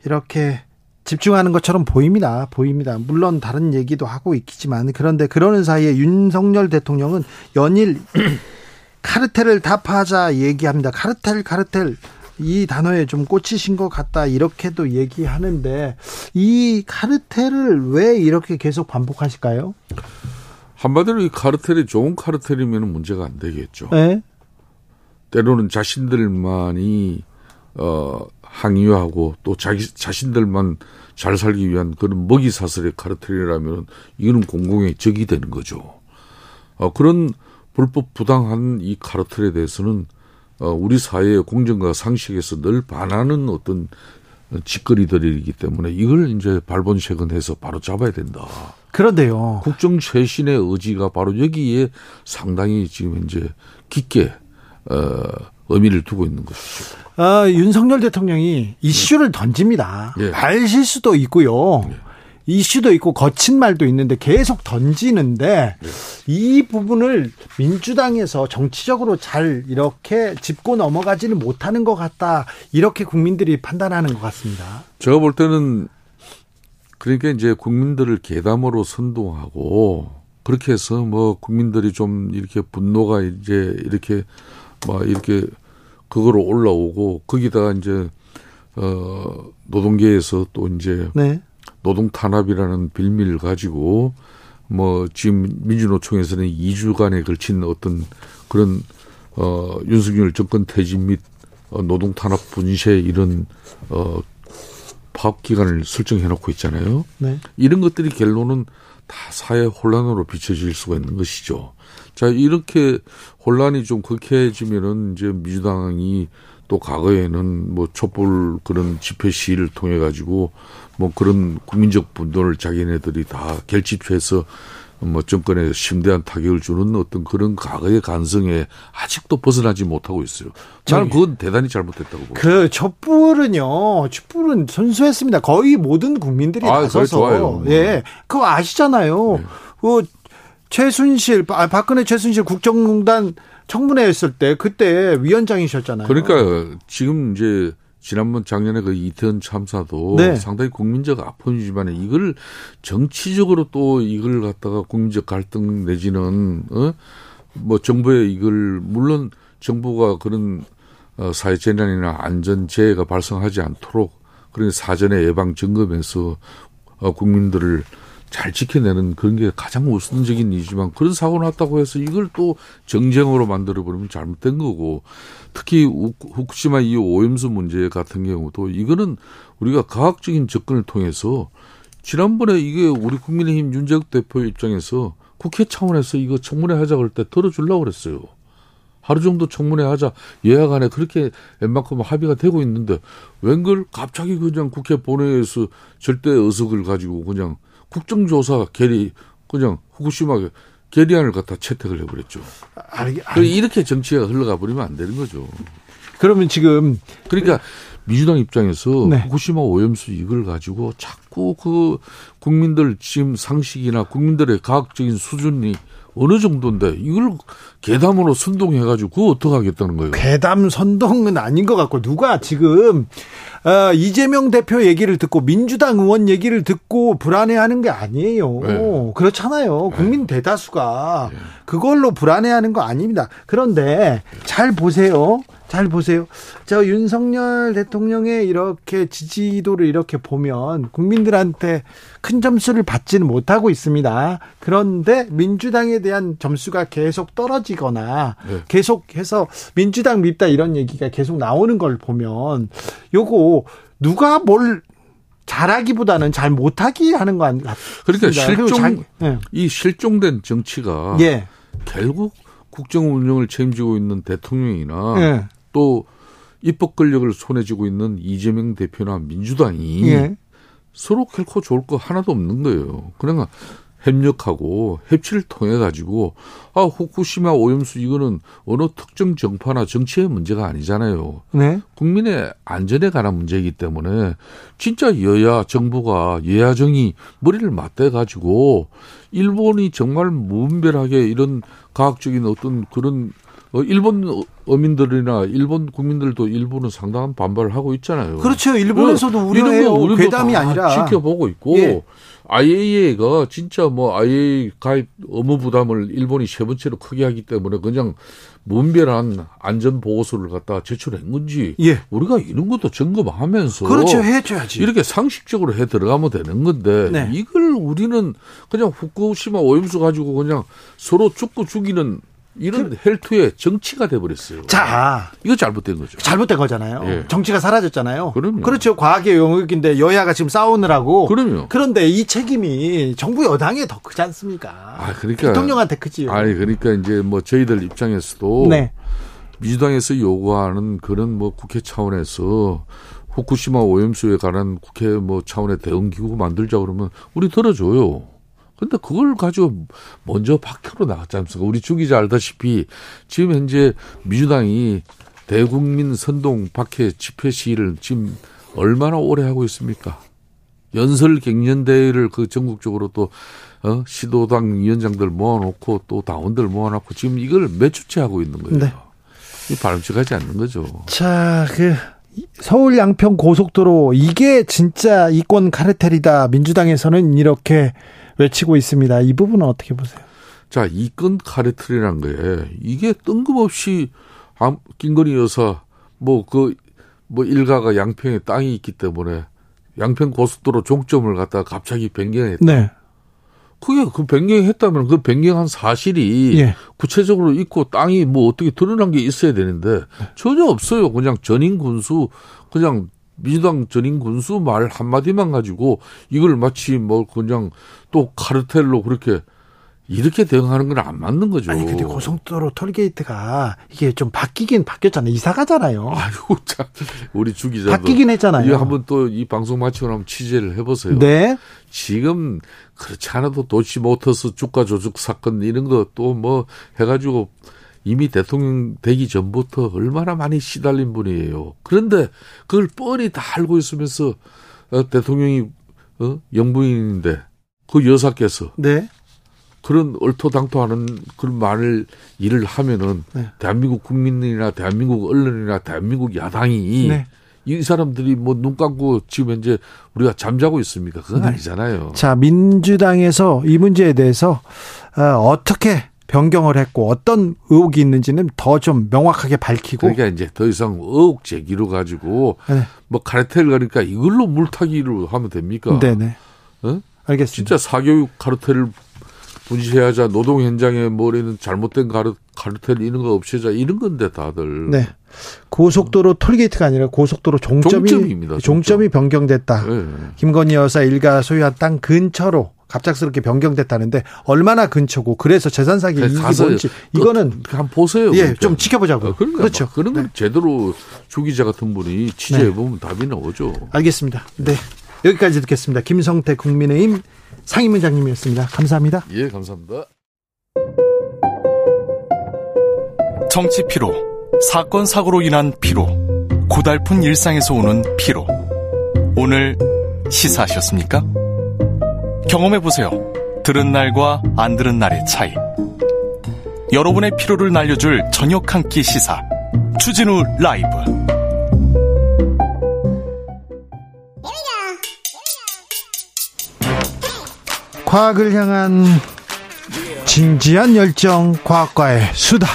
이렇게 집중하는 것처럼 보입니다. 보입니다. 물론 다른 얘기도 하고 있지만 그런데 그러는 사이에 윤석열 대통령은 연일 카르텔을 타파하자 얘기합니다. 카르텔 카르텔 이 단어에 좀 꽂히신 것 같다 이렇게도 얘기하는데 이 카르텔을 왜 이렇게 계속 반복하실까요? 한마디로 이 카르텔이 좋은 카르텔이면 문제가 안 되겠죠. 네. 때로는 자신들만이 어 항의하고 또 자기 자신들만 잘 살기 위한 그런 먹이 사슬의 카르텔이라면 이거는 공공의 적이 되는 거죠. 어 그런 불법 부당한 이 카르텔에 대해서는 어 우리 사회의 공정과 상식에서 늘 반하는 어떤 짓거리들이기 때문에 이걸 이제 발본색은해서 바로 잡아야 된다. 그런데요. 국정 쇄신의 의지가 바로 여기에 상당히 지금 이제 깊게 어, 의미를 두고 있는 것이죠. 아, 윤석열 대통령이 이슈를 던집니다. 예. 발 실수도 있고요. 이슈도 있고 거친 말도 있는데 계속 던지는데 이 부분을 민주당에서 정치적으로 잘 이렇게 짚고 넘어가지는 못하는 것 같다. 이렇게 국민들이 판단하는 것 같습니다. 제가 볼 때는 그러니까 이제 국민들을 계담으로 선동하고 그렇게 해서 뭐 국민들이 좀 이렇게 분노가 이제 이렇게 막 이렇게 그거로 올라오고 거기다가 이제 어 노동계에서 또 이제 네. 노동 탄압이라는 빌미를 가지고 뭐 지금 민주노총에서는 2주간에 걸친 어떤 그런 어 윤석열 정권 퇴진 및 어, 노동 탄압 분쇄 이런 어 파업 기간을 설정해 놓고 있잖아요. 네. 이런 것들이 결론은 다 사회 혼란으로 비춰질 수가 있는 것이죠. 자, 이렇게 혼란이 좀 극해지면은 이제 민주당이 또 과거에는 뭐 촛불 그런 집회 시위를 통해 가지고 뭐 그런 국민적 분노를 자기네들이 다 결집해서 뭐 정권에 심대한 타격을 주는 어떤 그런 과거의 간성에 아직도 벗어나지 못하고 있어요. 저는 그건 대단히 잘못됐다고 봅니다. 그 촛불은요, 촛불은 선수했습니다. 거의 모든 국민들이 아, 나서서. 좋아요. 예. 그거 아시잖아요. 네. 그 최순실, 아, 박근혜 최순실 국정농단 청문회 했을 때 그때 위원장이셨잖아요. 그러니까 지금 이제 지난번 작년에 그 이태원 참사도 네. 상당히 국민적 아픔이지만 이걸 정치적으로 또 이걸 갖다가 국민적 갈등 내지는 어뭐 정부의 이걸 물론 정부가 그런 어 사회 재난이나 안전 재해가 발생하지 않도록 그런 사전에 예방 점검해서 어 국민들을 잘 지켜내는 그런 게 가장 우선적인 일이지만 그런 사고 났다고 해서 이걸 또 정쟁으로 만들어 버리면 잘못된 거고 특히 우- 후쿠시마 이 오염수 문제 같은 경우도 이거는 우리가 과학적인 접근을 통해서 지난번에 이게 우리 국민의힘 윤재욱 대표 입장에서 국회 차원에서 이거 청문회 하자 그럴 때 들어주려고 그랬어요. 하루 정도 청문회 하자 예약 안에 그렇게 웬만큼 합의가 되고 있는데 웬걸 갑자기 그냥 국회 본회의에서 절대 의석을 가지고 그냥 국정조사 결의 그냥 후쿠시마 결의안을 갖다 채택을 해버렸죠. 알, 알, 그 이렇게 정치가 흘러가 버리면 안 되는 거죠. 그러면 지금 그러니까 민주당 입장에서 네. 후쿠시마 오염수 이걸 가지고 자꾸 그 국민들 지금 상식이나 국민들의 과학적인 수준이 어느 정도인데 이걸 계담으로 선동해가지고 그거 어떻게 하겠다는 거예요? 괴담 선동은 아닌 것 같고 누가 지금 어, 이재명 대표 얘기를 듣고 민주당 의원 얘기를 듣고 불안해하는 게 아니에요. 네. 그렇잖아요. 국민 대다수가 그걸로 불안해하는 거 아닙니다. 그런데 잘 보세요. 잘 보세요. 저 윤석열 대통령의 이렇게 지지도를 이렇게 보면 국민들한테 큰 점수를 받지는 못하고 있습니다. 그런데 민주당에 대한 점수가 계속 떨어지거나 네. 계속해서 민주당 밉다 이런 얘기가 계속 나오는 걸 보면 요거 누가 뭘 잘하기보다는 잘 못하기 하는 거 같습니다. 그러니까 실종 잘- 예. 이 실종된 정치가 예. 결국 국정 운영을 책임지고 있는 대통령이나 예. 또 입법 권력을 손에 쥐고 있는 이재명 대표나 민주당이 예. 서로 결코 좋을 거 하나도 없는 거예요. 그러니까 협력하고 협치를 통해 가지고 아 후쿠시마 오염수 이거는 어느 특정 정파나 정치의 문제가 아니잖아요. 네. 국민의 안전에 관한 문제이기 때문에 진짜 여야 정부가 여야정이 머리를 맞대 가지고 일본이 정말 무분별하게 이런 과학적인 어떤 그런 어, 일본 어민들이나 일본 국민들도 일본은 상당한 반발을 하고 있잖아요. 그렇죠. 일본에서도. 거 우리도 괴담이 다 아니라. 지켜보고 있고 예. IAEA가 진짜 뭐 IAEA 가입 의무 부담을 일본이 세 번째로 크게 하기 때문에 그냥 무분별한 안전 보고서를 갖다 제출한 건지 예. 우리가 이런 것도 점검하면서 그렇죠. 해줘야지. 이렇게 상식적으로 해 들어가면 되는 건데 네. 이걸 우리는 그냥 후쿠시마 오염수 가지고 그냥 서로 죽고 죽이는 이런 헬투의 정치가 돼버렸어요. 그 자, 이거 잘못된 거죠. 잘못된 거잖아요. 예. 정치가 사라졌잖아요. 그럼요. 그렇죠. 과학의 영역인데 여야가 지금 싸우느라고. 그럼요. 그런데 이 책임이 정부 여당에 더 크지 않습니까? 아, 그러니까 대통령한테 크지요. 아니 그러니까 이제 뭐 저희들 입장에서도 네. 민주당에서 요구하는 그런 뭐 국회 차원에서 후쿠시마 오염수에 관한 국회 뭐 차원의 대응 기구 만들자 그러면 우리 들어줘요. 근데 그걸 가지고 먼저 박혀로 나갔지 않습니까? 우리 주 기자 알다시피 지금 현재 민주당이 대국민 선동 박해 집회 시위를 지금 얼마나 오래 하고 있습니까? 연설 갱년대회를 그 전국적으로 또 어, 시도당 위원장들 모아놓고 또 당원들 모아놓고 지금 이걸 몇 주째 하고 있는 거예요. 네. 이 바람직하지 않는 거죠. 자, 그 서울 양평 고속도로 이게 진짜 이권 카르텔이다. 민주당에서는 이렇게 외치고 있습니다. 이 부분은 어떻게 보세요? 자, 이건 카레틀이란 거에 이게 뜬금없이 암- 김건희 여사 뭐그뭐 일가가 양평에 땅이 있기 때문에 양평 고속도로 종점을 갖다가 갑자기 변경했다. 네. 그게 그 변경했다면 그 변경한 사실이 예. 구체적으로 있고 땅이 뭐 어떻게 드러난 게 있어야 되는데 전혀 없어요. 그냥 전임 군수 그냥 민주당 전임 군수 말 한마디만 가지고 이걸 마치 뭐 그냥 또 카르텔로 그렇게 이렇게 대응하는 건 안 맞는 거죠. 아니 근데 고속도로 톨게이트가 이게 좀 바뀌긴 바뀌었잖아요. 이사 가잖아요. 아이고 참 우리 주 기자도 바뀌긴 했잖아요. 이거 한번 또 이 방송 마치고 나면 취재를 해보세요. 네. 지금 그렇지 않아도 도시 모터스 주가 조작 사건 이런 거 또 뭐 해가지고 이미 대통령 되기 전부터 얼마나 많이 시달린 분이에요. 그런데 그걸 뻔히 다 알고 있으면서 어, 대통령이 어, 영부인인데 그 여사께서 네. 그런 얼토당토하는 그런 말을 일을 하면은 네. 대한민국 국민이나 대한민국 언론이나 대한민국 야당이 네. 이 사람들이 뭐 눈 감고 지금 현재 우리가 잠자고 있습니까? 그건 네. 아니잖아요. 자, 민주당에서 이 문제에 대해서 어, 어떻게 변경을 했고 어떤 의혹이 있는지는 더 좀 명확하게 밝히고 그러니까 이제 더 이상 의혹 제기로 가지고 네. 뭐 카르텔 가니까 이걸로 물타기로 하면 됩니까? 네네. 어? 알겠습니다. 진짜 사교육 카르텔을 분리해야자 노동 현장에 뭐라는 잘못된 카르, 카르텔 이런 거 없애자 이런 건데 다들. 네. 고속도로 톨게이트가 아니라 고속도로 종점이 종점입니다, 종점. 종점이 변경됐다. 네. 김건희 여사 일가 소유한 땅 근처로 갑작스럽게 변경됐다는데 얼마나 근처고 그래서 재산 사기 뭔지 그- 이거는 그 한번 보세요. 예, 그러니까. 좀 지켜보자고요. 어, 그러니까 그렇죠. 막 그런 건 네. 제대로 주기자 같은 분이 취재해 보면 답이 나오죠. 알겠습니다. 네. 여기까지 듣겠습니다. 김성태 국민의힘 상임위원장님이었습니다. 감사합니다. 예, 감사합니다. 정치 피로, 사건 사고로 인한 피로, 고달픈 일상에서 오는 피로. 오늘 시사하셨습니까? 경험해 보세요. 들은 날과 안 들은 날의 차이. 여러분의 피로를 날려줄 저녁 한 끼 시사. 주진우 라이브. 과학을 향한 진지한 열정 과학과의 수다.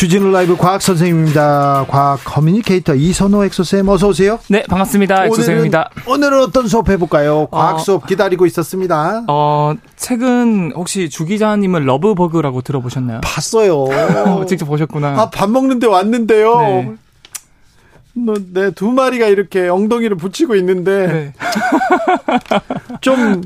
주진우 라이브 과학 선생님입니다. 과학 communicator 이선호 엑소쌤 어서 오세요. 네, 반갑습니다. 엑소쌤입니다. 오늘은 어떤 수업 해볼까요? 과학 어, 수업 기다리고 있었습니다. 어, 최근 혹시 주 기자님은 러브버그라고 들어보셨나요? 봤어요. 직접 보셨구나. 아, 밥 먹는데 왔는데요. 네. 네, 두 마리가 이렇게 엉덩이를 붙이고 있는데 네. 좀,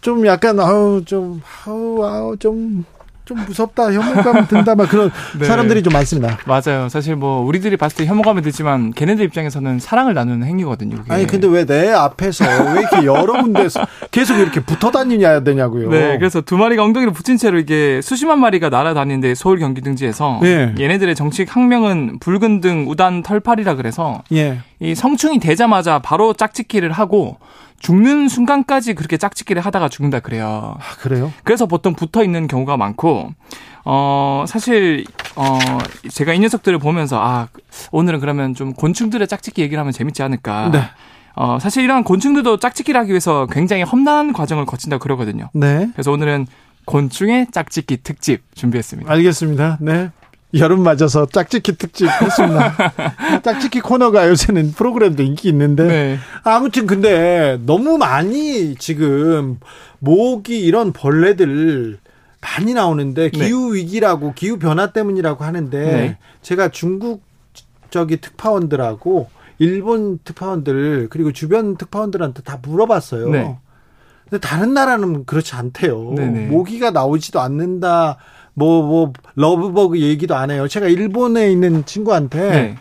좀 약간 아우 좀 아우 아우 좀 좀 무섭다 혐오감 든다 막 그런 네. 사람들이 좀 많습니다. 맞아요. 사실 뭐 우리들이 봤을 때 혐오감이 들지만 걔네들 입장에서는 사랑을 나누는 행위거든요. 그게. 아니 근데 왜 내 앞에서 왜 이렇게 여러 군데서 계속 이렇게 붙어 다니냐 되냐고요. 네, 그래서 두 마리가 엉덩이를 붙인 채로 이게 수십만 마리가 날아다니는데 서울 경기 등지에서 예. 얘네들의 정식 학명은 붉은 등 우단 털팔이라 그래서 예. 이 성충이 되자마자 바로 짝짓기를 하고 죽는 순간까지 그렇게 짝짓기를 하다가 죽는다 그래요. 아, 그래요? 그래서 보통 붙어 있는 경우가 많고 어 사실 어 제가 이 녀석들을 보면서 아 오늘은 그러면 좀 곤충들의 짝짓기 얘기를 하면 재밌지 않을까. 네. 어 사실 이런 곤충들도 짝짓기를 하기 위해서 굉장히 험난한 과정을 거친다고 그러거든요. 네. 그래서 오늘은 곤충의 짝짓기 특집 준비했습니다. 알겠습니다. 네. 여름 맞아서 짝짓기 특집 했습니다. 짝짓기 코너가 요새는 프로그램도 인기 있는데 네. 아무튼 근데 너무 많이 지금 모기 이런 벌레들 많이 나오는데 네. 기후 위기라고 기후 변화 때문이라고 하는데 네. 제가 중국 저기 특파원들하고 일본 특파원들 그리고 주변 특파원들한테 다 물어봤어요. 네. 근데 다른 나라는 그렇지 않대요. 네네. 모기가 나오지도 않는다. 뭐, 뭐, 러브버그 얘기도 안 해요. 제가 일본에 있는 친구한테, 네.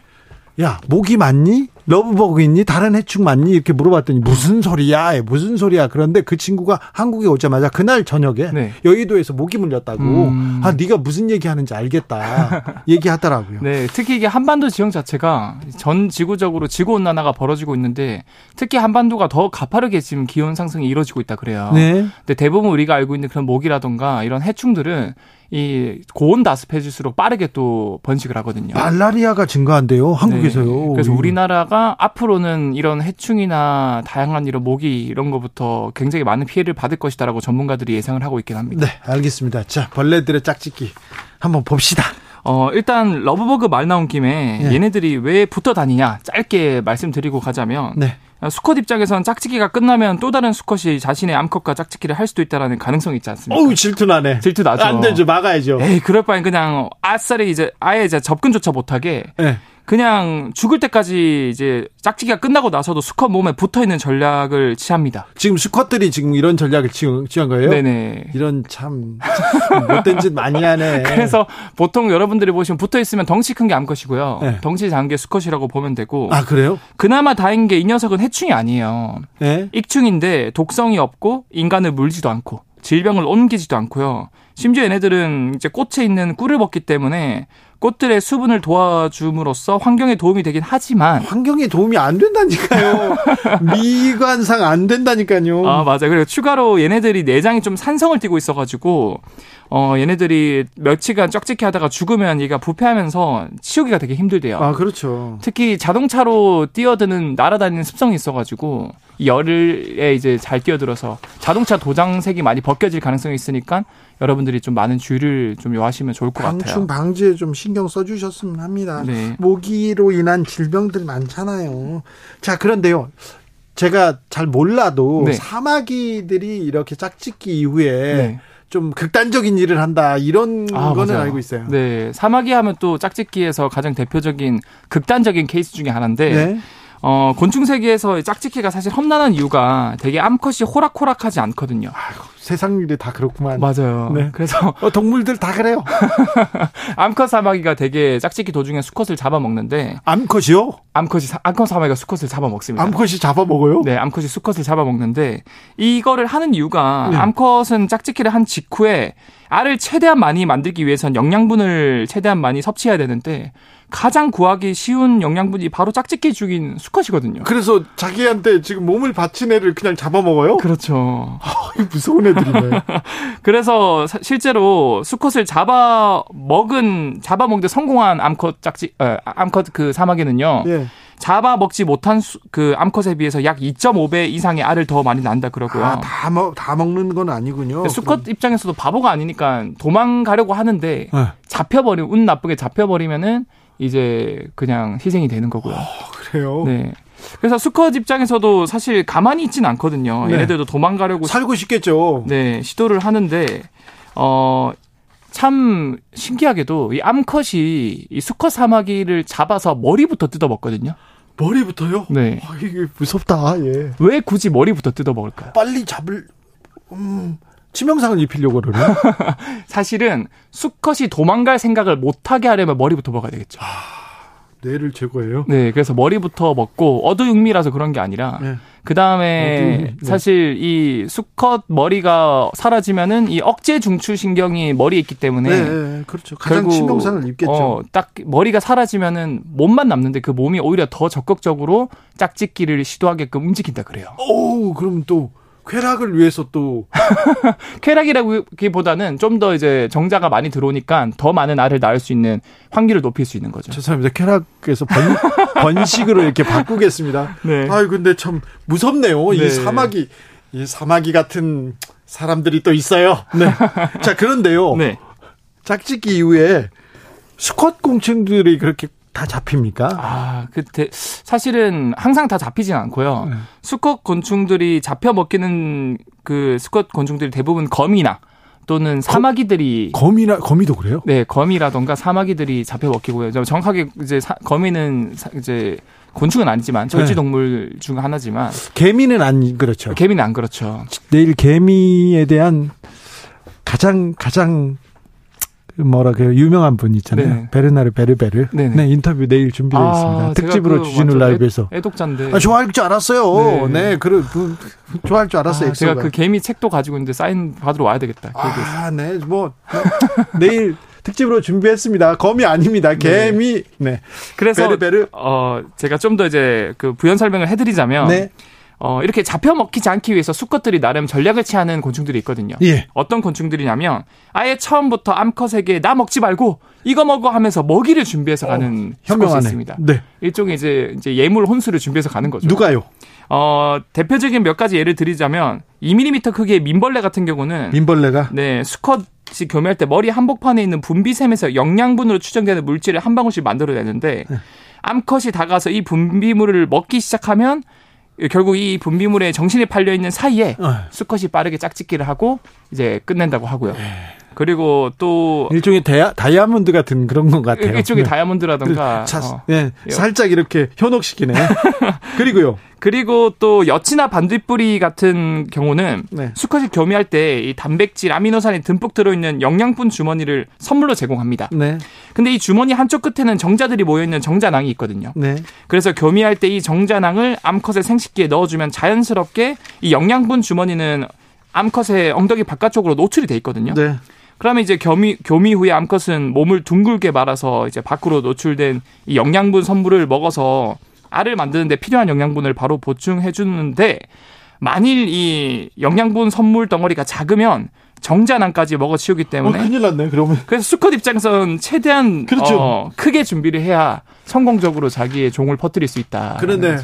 야, 모기 맞니? 러브버그 있니? 다른 해충 맞니? 이렇게 물어봤더니 무슨 소리야? 무슨 소리야? 그런데 그 친구가 한국에 오자마자 그날 저녁에 네. 여의도에서 모기 물렸다고. 음. 아, 네가 무슨 얘기 하는지 알겠다. 얘기하더라고요. 네, 특히 이게 한반도 지형 자체가 전 지구적으로 지구 온난화가 벌어지고 있는데 특히 한반도가 더 가파르게 지금 기온 상승이 이루어지고 있다 그래요. 네. 근데 대부분 우리가 알고 있는 그런 모기라던가 이런 해충들은 이 고온 다습해질수록 빠르게 또 번식을 하거든요. 말라리아가 증가한대요, 한국에서요. 네. 그래서 우리나라가 앞으로는 이런 해충이나 다양한 이런 모기 이런 거부터 굉장히 많은 피해를 받을 것이다라고 전문가들이 예상을 하고 있긴 합니다. 네, 알겠습니다. 자, 벌레들의 짝짓기 한번 봅시다. 어, 일단 러브버그 말 나온 김에 네. 얘네들이 왜 붙어 다니냐 짧게 말씀드리고 가자면 네. 수컷 입장에선 짝짓기가 끝나면 또 다른 수컷이 자신의 암컷과 짝짓기를 할 수도 있다라는 가능성이 있지 않습니까? 어우 질투나네. 질투나죠. 안 되죠. 막아야죠. 에이 그럴 바엔 그냥 아싸리 이제 아예 이제 접근조차 못하게 네. 그냥 죽을 때까지 이제 짝짓기가 끝나고 나서도 수컷 몸에 붙어 있는 전략을 취합니다. 지금 수컷들이 지금 이런 전략을 취한 거예요? 네네. 이런 참 못된 짓 많이 하네. 그래서 보통 여러분들이 보시면 붙어 있으면 덩치 큰 게 암컷이고요. 네. 덩치 작은 게 수컷이라고 보면 되고. 아 그래요? 그나마 다행인 게 이 녀석은 해충이 아니에요. 네? 익충인데 독성이 없고 인간을 물지도 않고 질병을 옮기지도 않고요. 심지어 얘네들은 이제 꽃에 있는 꿀을 먹기 때문에 꽃들의 수분을 도와줌으로써 환경에 도움이 되긴 하지만 환경에 도움이 안 된다니까요. 미관상 안 된다니까요. 아 맞아. 그리고 추가로 얘네들이 내장이 좀 산성을 띠고 있어가지고 어 얘네들이 며칠간 쩍찍히 하다가 죽으면 얘가 부패하면서 치우기가 되게 힘들대요. 아 그렇죠. 특히 자동차로 뛰어드는 날아다니는 습성이 있어가지고 열에 이제 잘 뛰어들어서 자동차 도장색이 많이 벗겨질 가능성이 있으니까 여러분들이 좀 많은 주의를 좀 요하시면 좋을 것 같아요. 방충 방지에 좀 신경 써주셨으면 합니다. 네. 모기로 인한 질병들 많잖아요. 자 그런데요. 제가 잘 몰라도 네. 사마귀들이 이렇게 짝짓기 이후에 네. 좀 극단적인 일을 한다 이런 아, 거는 맞아요. 알고 있어요. 네, 사마귀 하면 또 짝짓기에서 가장 대표적인 극단적인 케이스 중에 하나인데 네. 어, 곤충 세계에서 짝짓기가 사실 험난한 이유가 되게 암컷이 호락호락하지 않거든요. 아이고, 세상 일이 다 그렇구만. 맞아요. 네. 그래서 어, 동물들 다 그래요. 암컷 사마귀가 되게 짝짓기 도중에 수컷을 잡아먹는데 암컷이요? 암컷이 암컷 사마귀가 수컷을 잡아먹습니다. 암컷이 잡아먹어요? 네, 암컷이 수컷을 잡아먹는데 이거를 하는 이유가 네. 암컷은 짝짓기를 한 직후에 알을 최대한 많이 만들기 위해선 영양분을 최대한 많이 섭취해야 되는데 가장 구하기 쉬운 영양분이 바로 짝짓기 죽인 수컷이거든요. 그래서 자기한테 지금 몸을 바친 애를 그냥 잡아먹어요? 그렇죠. 아, 무서운 애들이네. 그래서 실제로 수컷을 잡아 먹은, 잡아먹는데 성공한 암컷 짝짓, 어, 암컷 그 사마귀는요. 예. 잡아 먹지 못한 수, 그 암컷에 비해서 약 2.5배 이상의 알을 더 많이 난다 그러고요. 아, 다, 먹, 다 먹는 건 아니군요. 수컷 입장에서도 바보가 아니니까 도망가려고 하는데 네. 잡혀버리면 운 나쁘게 잡혀버리면은 이제 그냥 희생이 되는 거고요. 어, 그래요. 네. 그래서 수컷 입장에서도 사실 가만히 있진 않거든요. 네. 얘네들도 도망가려고 살고 싶겠죠. 네, 시도를 하는데 어. 참 신기하게도 이 암컷이 이 수컷 사마귀를 잡아서 머리부터 뜯어 먹거든요. 머리부터요? 네. 아, 이게 무섭다. 예. 왜 굳이 머리부터 뜯어 먹을까요? 빨리 잡을 음, 치명상을 입히려고 그러네. 사실은 수컷이 도망갈 생각을 못 하게 하려면 머리부터 먹어야 되겠죠. 아. 뇌를 제거해요? 네, 그래서 머리부터 먹고 어두육미라서 그런 게 아니라 네. 그 다음에 네. 사실 이 수컷 머리가 사라지면은 이 억제 중추 신경이 머리에 있기 때문에 네, 네 그렇죠. 가장 치명상을 입겠죠. 어, 딱 머리가 사라지면은 몸만 남는데 그 몸이 오히려 더 적극적으로 짝짓기를 시도하게끔 움직인다 그래요. 오, 그럼 또 쾌락을 위해서 또 쾌락이라기보다는 좀 더 이제 정자가 많이 들어오니까 더 많은 알을 낳을 수 있는 확률을 높일 수 있는 거죠. 죄송합니다. 쾌락에서 번, 번식으로 이렇게 바꾸겠습니다. 네. 아유 근데 참 무섭네요. 네. 이 사마귀 이 사마귀 같은 사람들이 또 있어요. 네. 자 그런데요. 네. 짝짓기 이후에 수컷 공충들이 그렇게 다 잡힙니까? 아, 그 사실은 항상 다 잡히진 않고요. 네. 수컷 곤충들이 잡혀 먹기는 그 수컷 곤충들이 대부분 거미나 또는 사마귀들이 거, 미나 거미도 그래요? 네, 거미라던가 사마귀들이 잡혀 먹히고요. 정확하게 이제 사, 거미는 사, 이제 곤충은 아니지만 절지 동물 네. 중 하나지만 개미는 안 그렇죠. 개미는 안 그렇죠. 내일 개미에 대한 가장 가장 뭐라 그래요 유명한 분 있잖아요. 네. 베르나르 베르베르. 네네. 네 인터뷰 내일 준비되어 아, 있습니다. 특집으로 그 주진우 라이브에서. 애 독자인데. 아, 좋아할 줄 알았어요. 네, 네 그래 그, 좋아할 줄 알았어요. 아, 제가 그 개미 책도 가지고 있는데 사인 받으러 와야 되겠다. 아, 네, 뭐 내일 특집으로 준비했습니다. 거미 아닙니다. 네. 개미. 네. 네. 그래서 베르베르. 어 제가 좀 더 이제 그 부연 설명을 해드리자면. 네. 어, 이렇게 잡혀 먹히지 않기 위해서 수컷들이 나름 전략을 취하는 곤충들이 있거든요. 예. 어떤 곤충들이냐면 아예 처음부터 암컷에게 나 먹지 말고 이거 먹어 하면서 먹이를 준비해서 어, 가는 현명하네. 있습니다. 네. 일종의 이제 이제 예물 혼수를 준비해서 가는 거죠. 누가요? 어, 대표적인 몇 가지 예를 드리자면 2mm 크기의 민벌레 같은 경우는 민벌레가 네, 수컷 이 교미할 때 머리 한복판에 있는 분비샘에서 영양분으로 추정되는 물질을 한 방울씩 만들어내는데 네. 암컷이 다가서 이 분비물을 먹기 시작하면 결국 이 분비물에 정신이 팔려 있는 사이에 어. 수컷이 빠르게 짝짓기를 하고 이제 끝낸다고 하고요. 네. 그리고 또 일종의 다이아, 다이아몬드 같은 그런 것 같아요. 일종의 네. 다이아몬드라던가 차, 어. 네, 살짝 이렇게 현혹시키네. 그리고요. 그리고 또 여치나 반딧불이 같은 경우는 네. 수컷이 교미할 때 이 단백질, 아미노산이 듬뿍 들어있는 영양분 주머니를 선물로 제공합니다. 네. 근데 이 주머니 한쪽 끝에는 정자들이 모여있는 정자낭이 있거든요. 네. 그래서 교미할 때 이 정자낭을 암컷의 생식기에 넣어주면 자연스럽게 이 영양분 주머니는 암컷의 엉덩이 바깥쪽으로 노출이 돼 있거든요. 네. 그러면 이제 교미, 교미 후에 암컷은 몸을 둥글게 말아서 이제 밖으로 노출된 이 영양분 선물을 먹어서 알을 만드는데 필요한 영양분을 바로 보충해 주는데 만일 이 영양분 선물 덩어리가 작으면 정자난까지 먹어치우기 때문에 어, 큰일 났네 그러면 그래서 수컷 입장에서는 최대한 그렇죠. 어, 크게 준비를 해야 성공적으로 자기의 종을 퍼뜨릴 수 있다. 그런데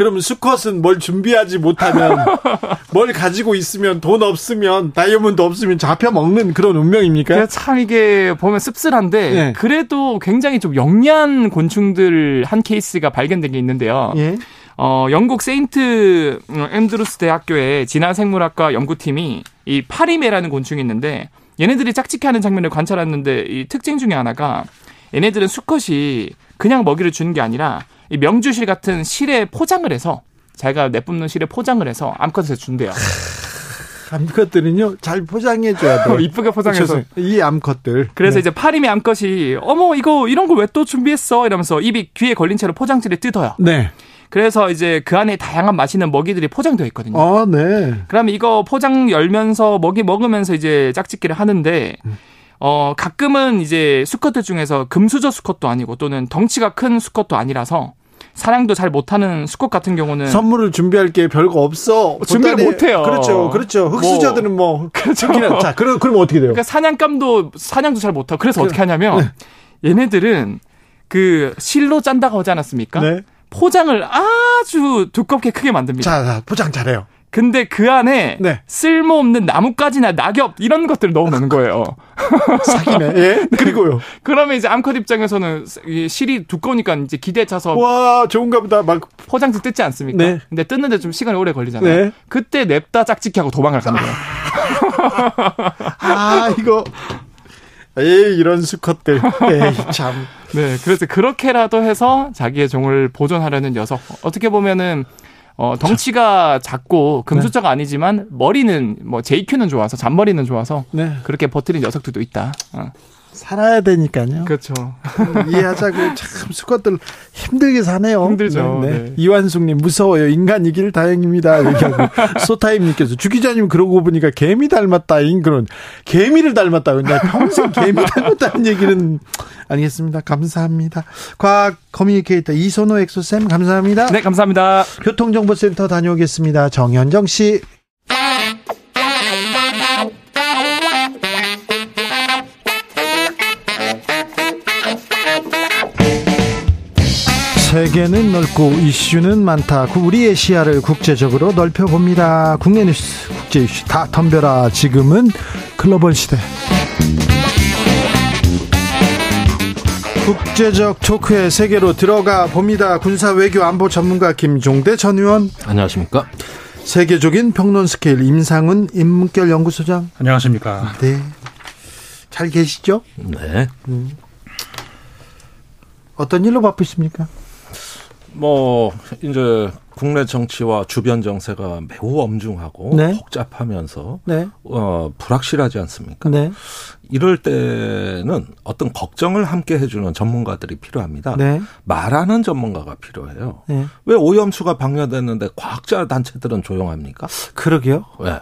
그러면 수컷은 뭘 준비하지 못하면 뭘 가지고 있으면 돈 없으면 다이아몬드 없으면 잡혀 먹는 그런 운명입니까? 참 이게 보면 씁쓸한데 네. 그래도 굉장히 좀 영리한 곤충들 한 케이스가 발견된 게 있는데요. 예? 어, 영국 세인트 앤드루스 대학교의 진화생물학과 연구팀이 이 파리매라는 곤충이 있는데 얘네들이 짝짓기 하는 장면을 관찰했는데 이 특징 중에 하나가 얘네들은 수컷이 그냥 먹이를 주는 게 아니라 이 명주실 같은 실에 포장을 해서 자기가 내뿜는 실에 포장을 해서 암컷에 준대요. 암컷들은요 잘 포장해 줘야 돼. 이쁘게 포장해서 이 암컷들. 그래서 네. 이제 파리매 암컷이 어머 이거 이런 걸 왜 또 준비했어 이러면서 입이 귀에 걸린 채로 포장지를 뜯어요. 네. 그래서 이제 그 안에 다양한 맛있는 먹이들이 포장되어 있거든요. 아, 네. 그러면 이거 포장 열면서 먹이 먹으면서 이제 짝짓기를 하는데 음. 어, 가끔은 이제 수컷들 중에서 금수저 수컷도 아니고 또는 덩치가 큰 수컷도 아니라서 사냥도 잘 못하는 수컷 같은 경우는 선물을 준비할 게 별거 없어. 준비를 못해요. 그렇죠, 그렇죠. 흑수저들은 뭐, 뭐 그렇죠. 자, 그럼 그럼 어떻게 돼요? 그러니까 사냥감도 사냥도 잘 못하고 그래서 그, 어떻게 하냐면 네. 얘네들은 그 실로 짠다고 하지 않았습니까? 네. 포장을 아주 두껍게 크게 만듭니다. 자, 포장 잘해요. 근데 그 안에 네. 쓸모없는 나뭇가지나 낙엽 이런 것들을 넣어놓는 거예요. 사기네. 예. 그리고요. 그러면 이제 암컷 입장에서는 실이 두꺼우니까 이제 기대 차서 와 좋은가 보다 막 포장지 뜯지 않습니까? 네. 근데 뜯는데 좀 시간이 오래 걸리잖아요. 네. 그때 냅다 짝짓기 하고 도망을 가는 거예요. 아 이거 에이 이런 수컷들. 에이 참. 네, 그래서 그렇게라도 해서 자기의 종을 보존하려는 녀석. 어떻게 보면은 어, 덩치가 작고 금수저가 네. 아니지만 머리는 뭐 JQ는 좋아서 잔머리는 좋아서 네. 그렇게 버티는 녀석들도 있다. 어. 살아야 되니까요. 그렇죠. 이해하자고 참 수컷들 힘들게 사네요. 힘들죠. 네, 네. 네. 이완숙님 무서워요. 인간이길 다행입니다. 소타임님께서 주 기자님 그러고 보니까 개미 닮았다인 그런 개미를 닮았다. 그냥 평생 개미 닮았다는 얘기는 아니겠습니다. 감사합니다. 과학 communicator 이선호 엑소쌤 감사합니다. 네, 감사합니다. 교통정보센터 다녀오겠습니다. 정현정 씨. 세계는 넓고 이슈는 많다. 우리의 시야를 국제적으로 넓혀봅니다. 국내 뉴스, 국제 이슈 다 덤벼라. 지금은 글로벌 시대. 국제적 토크의 세계로 들어가 봅니다. 군사 외교 안보 전문가 김종대 전 의원. 안녕하십니까? 세계적인 평론 스케일 임상훈 인문결 연구소장. 안녕하십니까? 네. 잘 계시죠? 네. 음. 어떤 일로 바쁘십니까? 뭐 이제 국내 정치와 주변 정세가 매우 엄중하고 네. 복잡하면서 네. 어, 불확실하지 않습니까? 네. 이럴 때는 어떤 걱정을 함께 해주는 전문가들이 필요합니다. 네. 말하는 전문가가 필요해요. 네. 왜 오염수가 방류됐는데 과학자 단체들은 조용합니까? 그러게요. 왜? 네.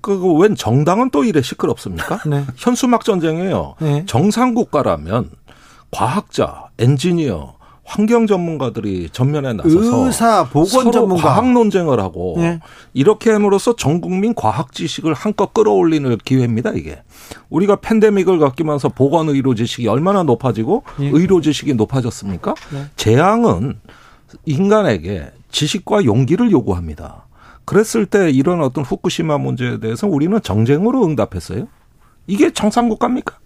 그웬 정당은 또 이래 시끄럽습니까? 네. 현수막 전쟁이에요. 정상 국가라면 과학자, 엔지니어, 환경 전문가들이 전면에 나서서 의사, 보건 전문가 과학 논쟁을 하고 네. 이렇게 함으로써 전 국민 과학 지식을 한껏 끌어올리는 기회입니다, 이게. 우리가 팬데믹을 겪으면서 보건 의료 지식이 얼마나 높아지고 네. 의료 지식이 높아졌습니까? 네. 재앙은 인간에게 지식과 용기를 요구합니다. 그랬을 때 이런 어떤 후쿠시마 문제에 대해서 우리는 정쟁으로 응답했어요. 이게 정상국가입니까?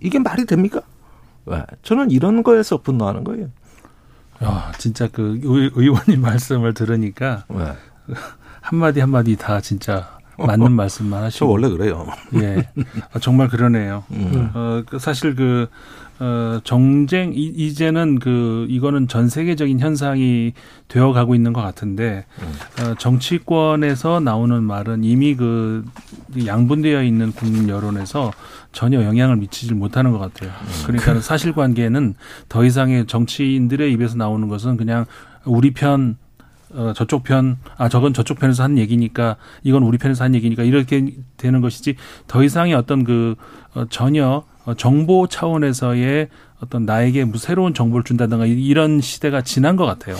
이게 말이 됩니까? 왜? 저는 이런 거에서 분노하는 거예요. 야, 진짜 그 의원님 말씀을 들으니까 네. 한마디 한마디 다 진짜 맞는 말씀만 하시고. 저 원래 그래요. 예. 아, 정말 그러네요. 음. 어, 그 사실 그, 어, 정쟁, 이, 이제는 그, 이거는 전 세계적인 현상이 되어 가고 있는 것 같은데, 음. 어, 정치권에서 나오는 말은 이미 그 양분되어 있는 국민 여론에서 전혀 영향을 미치지 못하는 것 같아요. 음. 그러니까 그 사실관계는 더 이상의 정치인들의 입에서 나오는 것은 그냥 우리 편 어, 저쪽 편, 아, 저건 저쪽 편에서 한 얘기니까, 이건 우리 편에서 한 얘기니까, 이렇게 되는 것이지, 더 이상의 어떤 그, 어, 전혀, 어, 정보 차원에서의 어떤 나에게 뭐 새로운 정보를 준다든가 이런 시대가 지난 것 같아요.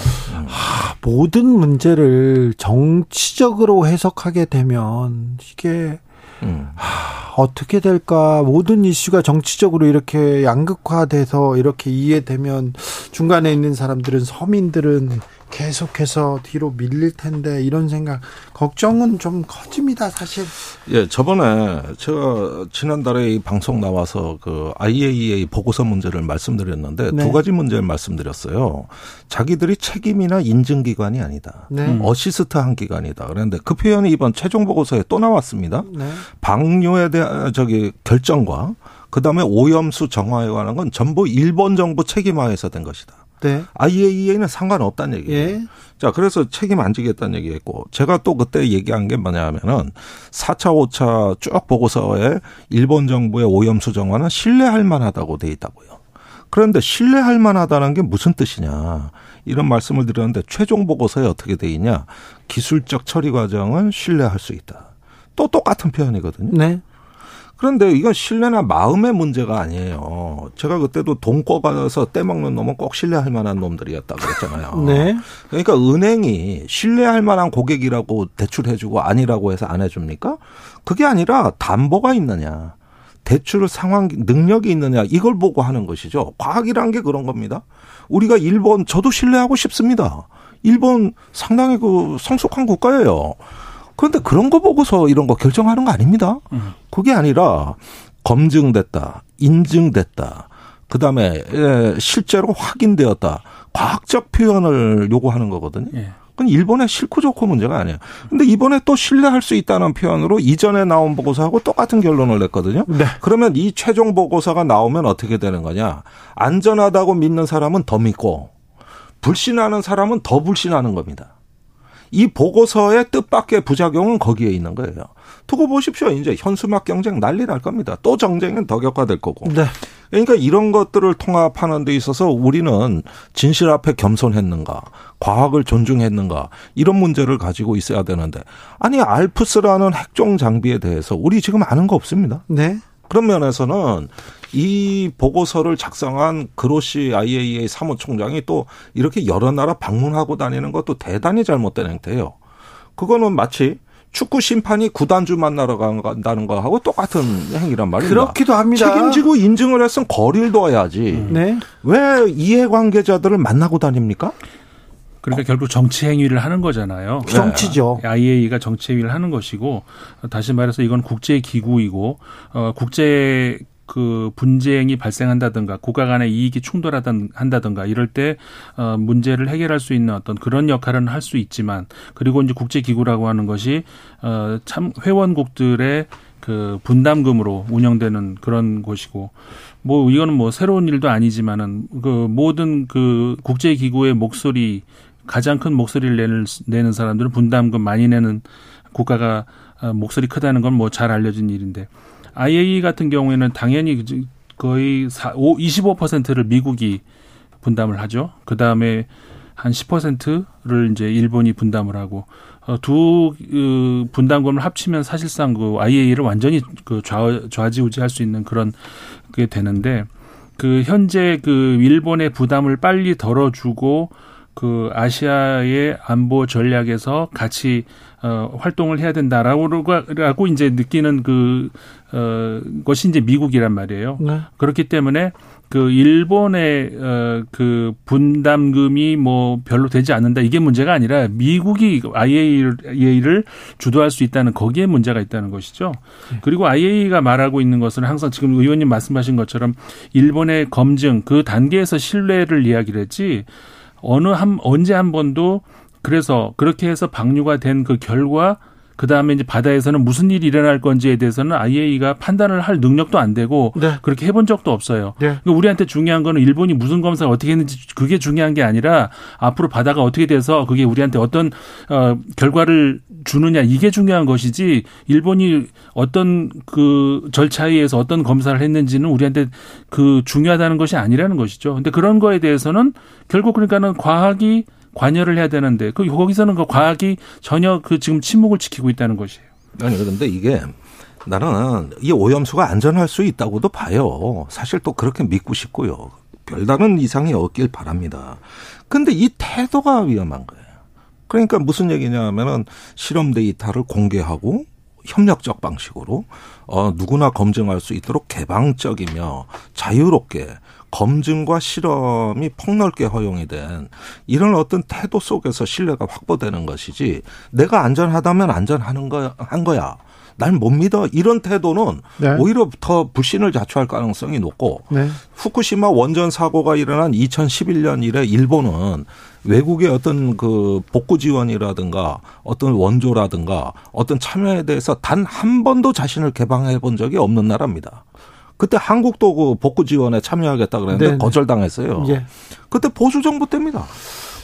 하, 모든 문제를 정치적으로 해석하게 되면 이게 음. 하, 어떻게 될까? 모든 이슈가 정치적으로 이렇게 양극화돼서 이렇게 이해되면 중간에 있는 사람들은 서민들은 계속해서 뒤로 밀릴 텐데 이런 생각 걱정은 좀 커집니다 사실. 예, 저번에 제가 지난달에 이 방송 나와서 그 IAEA 보고서 문제를 말씀드렸는데 네. 두 가지 문제를 말씀드렸어요. 자기들이 책임이나 인증 기관이 아니다. 네. 음. 어시스트 한 기관이다. 그런데 그 표현이 이번 최종 보고서에 또 나왔습니다. 네. 방류에 대한 저기 결정과 그다음에 오염수 정화에 관한 건 전부 일본 정부 책임하에서 된 것이다. 네. IAEA는 상관없다는 얘기예요. 예. 자, 그래서 책임 안 지겠다는 얘기했고 제가 또 그때 얘기한 게 뭐냐면은 4차, 5차 쭉 보고서에 일본 정부의 오염수 정화는 신뢰할 만하다고 돼 있다고요. 그런데 신뢰할 만하다는 게 무슨 뜻이냐. 이런 말씀을 드렸는데 최종 보고서에 어떻게 돼 있냐. 기술적 처리 과정은 신뢰할 수 있다. 또 똑같은 표현이거든요. 네. 그런데 이건 신뢰나 마음의 문제가 아니에요. 제가 그때도 돈 꿔 가서 떼먹는 놈은 꼭 신뢰할 만한 놈들이었다 그랬잖아요. 네. 그러니까 은행이 신뢰할 만한 고객이라고 대출해주고 아니라고 해서 안 해줍니까? 그게 아니라 담보가 있느냐. 대출 상황 능력이 있느냐 이걸 보고 하는 것이죠. 과학이란 게 그런 겁니다. 우리가 일본 저도 신뢰하고 싶습니다. 일본 상당히 그 성숙한 국가예요. 그런데 그런 거 보고서 이런 거 결정하는 거 아닙니다. 음. 그게 아니라 검증됐다, 인증됐다. 그 다음에 실제로 확인되었다. 과학적 표현을 요구하는 거거든요. 예. 그건 일본의 싫고 좋고 문제가 아니에요. 근데 이번에 또 신뢰할 수 있다는 표현으로 이전에 나온 보고서하고 똑같은 결론을 냈거든요. 네. 그러면 이 최종 보고서가 나오면 어떻게 되는 거냐? 안전하다고 믿는 사람은 더 믿고 불신하는 사람은 더 불신하는 겁니다. 이 보고서의 뜻밖의 부작용은 거기에 있는 거예요. 두고 보십시오. 이제 현수막 경쟁 난리 날 겁니다. 또 정쟁은 더 격화될 거고. 네. 그러니까 이런 것들을 통합하는 데 있어서 우리는 진실 앞에 겸손했는가, 과학을 존중했는가, 이런 문제를 가지고 있어야 되는데, 아니, 알프스라는 핵종 장비에 대해서 우리 지금 아는 거 없습니다. 네. 그런 면에서는 이 보고서를 작성한 그로시 IAEA 사무총장이 또 이렇게 여러 나라 방문하고 다니는 것도 대단히 잘못된 행태예요. 그거는 마치 축구 심판이 구단주 만나러 간다는 거하고 똑같은 행위란 말입니다. 그렇기도 합니다. 책임지고 인증을 했으면 거리를 둬야지. 네. 왜 이해관계자들을 만나고 다닙니까? 그러니까 어. 결국 정치 행위를 하는 거잖아요. 정치죠. IAEA가 정치 행위를 하는 것이고 다시 말해서 이건 국제 기구이고 어 국제 그 분쟁이 발생한다든가 국가 간의 이익이 충돌한다든가 이럴 때 어, 문제를 해결할 수 있는 어떤 그런 역할은 할 수 있지만 그리고 이제 국제 기구라고 하는 것이 어, 참 회원국들의 그 분담금으로 운영되는 그런 곳이고 뭐 이거는 뭐 새로운 일도 아니지만은 그 모든 그 국제 기구의 목소리 가장 큰 목소리를 내는 내는 사람들은 분담금 많이 내는 국가가 어, 목소리 크다는 건 뭐 잘 알려진 일인데 IAE 같은 경우에는 당연히 거의 4, 5, 25%를 미국이 분담을 하죠. 그 다음에 한 10%를 이제 일본이 분담을 하고 어, 두 그, 분담금을 합치면 사실상 그 IAE를 완전히 그 좌, 좌지우지할 수 있는 그런 게 되는데 그 현재 그 일본의 부담을 빨리 덜어주고 그 아시아의 안보 전략에서 같이 어, 활동을 해야 된다라고 라고 이제 느끼는 그, 어, 것이 이제 미국이란 말이에요. 네. 그렇기 때문에 그 일본의 어, 그 분담금이 뭐 별로 되지 않는다 이게 문제가 아니라 미국이 IAEA를 주도할 수 있다는 거기에 문제가 있다는 것이죠. 네. 그리고 IAEA가 말하고 있는 것은 항상 지금 의원님 말씀하신 것처럼 일본의 검증 그 단계에서 신뢰를 이야기를 했지 어느 한 언제 한 번도 그래서 그렇게 해서 방류가 된 그 결과 그 다음에 이제 바다에서는 무슨 일이 일어날 건지에 대해서는 IAEA가 판단을 할 능력도 안 되고 네. 그렇게 해본 적도 없어요. 네. 그러니까 우리한테 중요한 거는 일본이 무슨 검사를 어떻게 했는지 그게 중요한 게 아니라 앞으로 바다가 어떻게 돼서 그게 우리한테 어떤 어 결과를 주느냐 이게 중요한 것이지 일본이 어떤 그 절차에 의해서 어떤 검사를 했는지는 우리한테 그 중요하다는 것이 아니라는 것이죠. 근데 그런 거에 대해서는 결국 그러니까는 과학이 관여를 해야 되는데 그 거기서는 그 과학이 전혀 그 지금 침묵을 지키고 있다는 것이에요. 아니 그런데 이게 나는 이 오염수가 안전할 수 있다고도 봐요. 사실 또 그렇게 믿고 싶고요. 별다른 이상이 없길 바랍니다. 근데 이 태도가 위험한 거예요. 그러니까 무슨 얘기냐면은 실험 데이터를 공개하고 협력적 방식으로 어 누구나 검증할 수 있도록 개방적이며 자유롭게 검증과 실험이 폭넓게 허용이 된 이런 어떤 태도 속에서 신뢰가 확보되는 것이지 내가 안전하다면 안전하는 거 한 거야. 날못 믿어 이런 태도는 네. 오히려 더 불신을 자초할 가능성이 높고 네. 후쿠시마 원전 사고가 일어난 2011년 이래 일본은 외국의 어떤 그 복구 지원이라든가 어떤 원조라든가 어떤 참여에 대해서 단 한 번도 자신을 개방해 본 적이 없는 나라입니다. 그때 한국도 그 복구 지원에 참여하겠다 그랬는데 네네. 거절당했어요. 예. 그때 보수 정부 때입니다.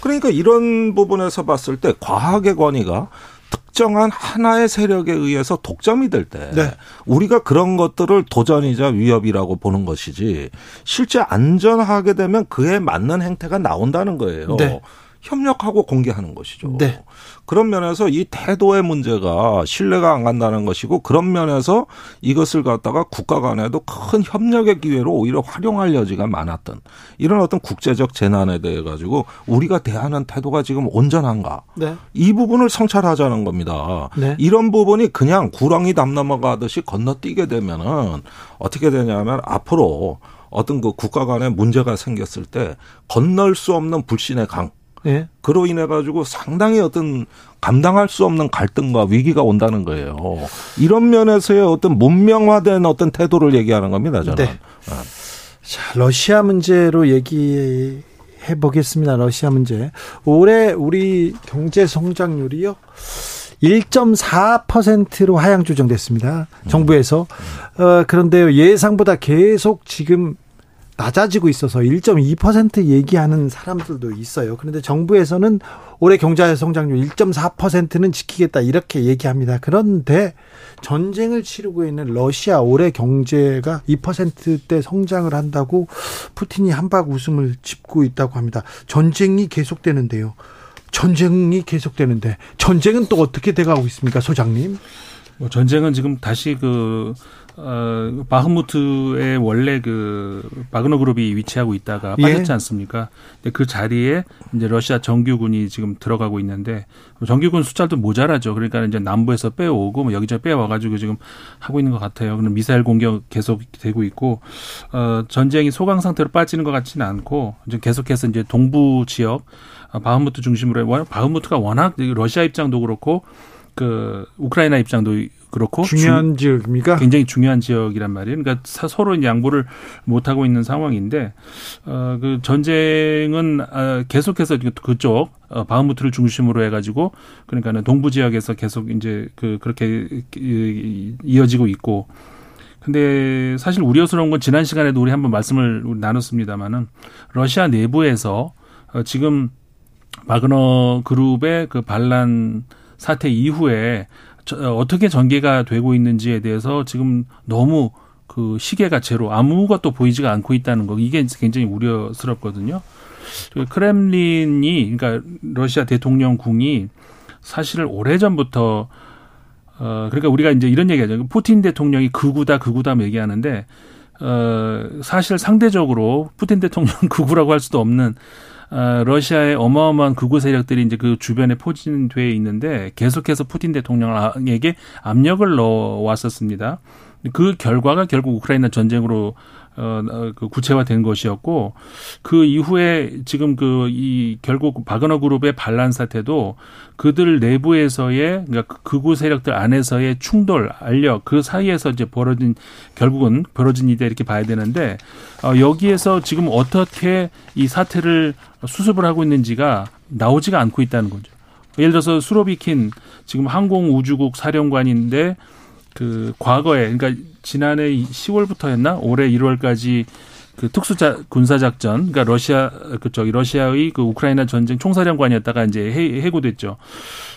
그러니까 이런 부분에서 봤을 때 과학의 권위가 특정한 하나의 세력에 의해서 독점이 될때 네. 우리가 그런 것들을 도전이자 위협이라고 보는 것이지 실제 안전하게 되면 그에 맞는 행태가 나온다는 거예요. 네. 협력하고 공개하는 것이죠. 네. 그런 면에서 이 태도의 문제가 신뢰가 안 간다는 것이고 그런 면에서 이것을 갖다가 국가 간에도 큰 협력의 기회로 오히려 활용할 여지가 많았던 이런 어떤 국제적 재난에 대해 가지고 우리가 대하는 태도가 지금 온전한가 네. 이 부분을 성찰하자는 겁니다. 네. 이런 부분이 그냥 구렁이 담 넘어가듯이 건너뛰게 되면은 어떻게 되냐면 앞으로 어떤 그 국가 간에 문제가 생겼을 때 건널 수 없는 불신의 강 예. 그로 인해 가지고 상당히 어떤 감당할 수 없는 갈등과 위기가 온다는 거예요. 이런 면에서의 어떤 문명화된 어떤 태도를 얘기하는 겁니다. 저는. 네. 아. 자, 러시아 문제로 얘기 해 보겠습니다. 러시아 문제. 올해 우리 경제 성장률이요. 1.4%로 하향 조정됐습니다. 정부에서. 어, 그런데요, 예상보다 계속 지금 낮아지고 있어서 1.2% 얘기하는 사람들도 있어요. 그런데 정부에서는 올해 경제 성장률 1.4%는 지키겠다 이렇게 얘기합니다. 그런데 전쟁을 치르고 있는 러시아 올해 경제가 2%대 성장을 한다고 푸틴이 한박 웃음을 짚고 있다고 합니다. 전쟁이 계속되는데요. 전쟁이 계속되는데 전쟁은 또 어떻게 돼가고 있습니까, 소장님? 뭐 전쟁은 지금 다시 그 어, 바흐무트의 원래 그 바그너 그룹이 위치하고 있다가 예. 빠졌지 예. 않습니까? 근데 그 자리에 이제 러시아 정규군이 지금 들어가고 있는데 정규군 숫자도 모자라죠. 그러니까 이제 남부에서 빼오고 뭐 여기저기 빼와가지고 지금 하고 있는 것 같아요. 그럼 미사일 공격 계속 되고 있고 어, 전쟁이 소강 상태로 빠지는 것 같지는 않고 이제 계속해서 이제 동부 지역 어, 바흐무트 중심으로 바흐무트가 워낙 러시아 입장도 그렇고 그 우크라이나 입장도 그렇고 중요한 주, 지역입니까? 굉장히 중요한 지역이란 말이에요. 그러니까 서로 양보를 못 하고 있는 상황인데 어 그 전쟁은 어, 계속해서 그쪽 어, 바흐무트를 중심으로 해가지고 그러니까는 동부 지역에서 계속 이제 그 그렇게 이어지고 있고. 근데 사실 우려스러운 건 지난 시간에도 우리 한번 말씀을 나눴습니다마는 러시아 내부에서 어, 지금 바그너 그룹의 그 반란 사태 이후에 어, 어떻게 전개가 되고 있는지에 대해서 지금 너무 그 시계가 제로 아무것도 보이지가 않고 있다는 거 이게 굉장히 우려스럽거든요. 그 크렘린이 그러니까 러시아 대통령궁이 사실 오래 전부터 어 그러니까 우리가 이제 이런 얘기하죠. 푸틴 대통령이 극우다 극우다 뭐 얘기하는데 어 사실 상대적으로 푸틴 대통령 극우라고 할 수도 없는 어, 러시아의 어마어마한 극우 세력들이 이제 그 주변에 포진돼 있는데 계속해서 푸틴 대통령에게 압력을 넣어왔었습니다. 그 결과가 결국 우크라이나 전쟁으로 어, 어, 그 구체화된 것이었고 그 이후에 지금 그 이 결국 바그너 그룹의 반란 사태도 그들 내부에서의 그러니까 그 극우 세력들 안에서의 충돌, 알력 그 사이에서 이제 벌어진 결국은 벌어진 일이다 이렇게 봐야 되는데 어, 여기에서 지금 어떻게 이 사태를 수습을 하고 있는지가 나오지가 않고 있다는 거죠. 예를 들어서 수로비킨 지금 항공우주국 사령관인데 그 과거에 그러니까 지난해 10월부터였나 올해 1월까지 그 특수자 군사 작전 그러니까 러시아 그 저기 러시아의 그 우크라이나 전쟁 총사령관이었다가 이제 해, 해고됐죠.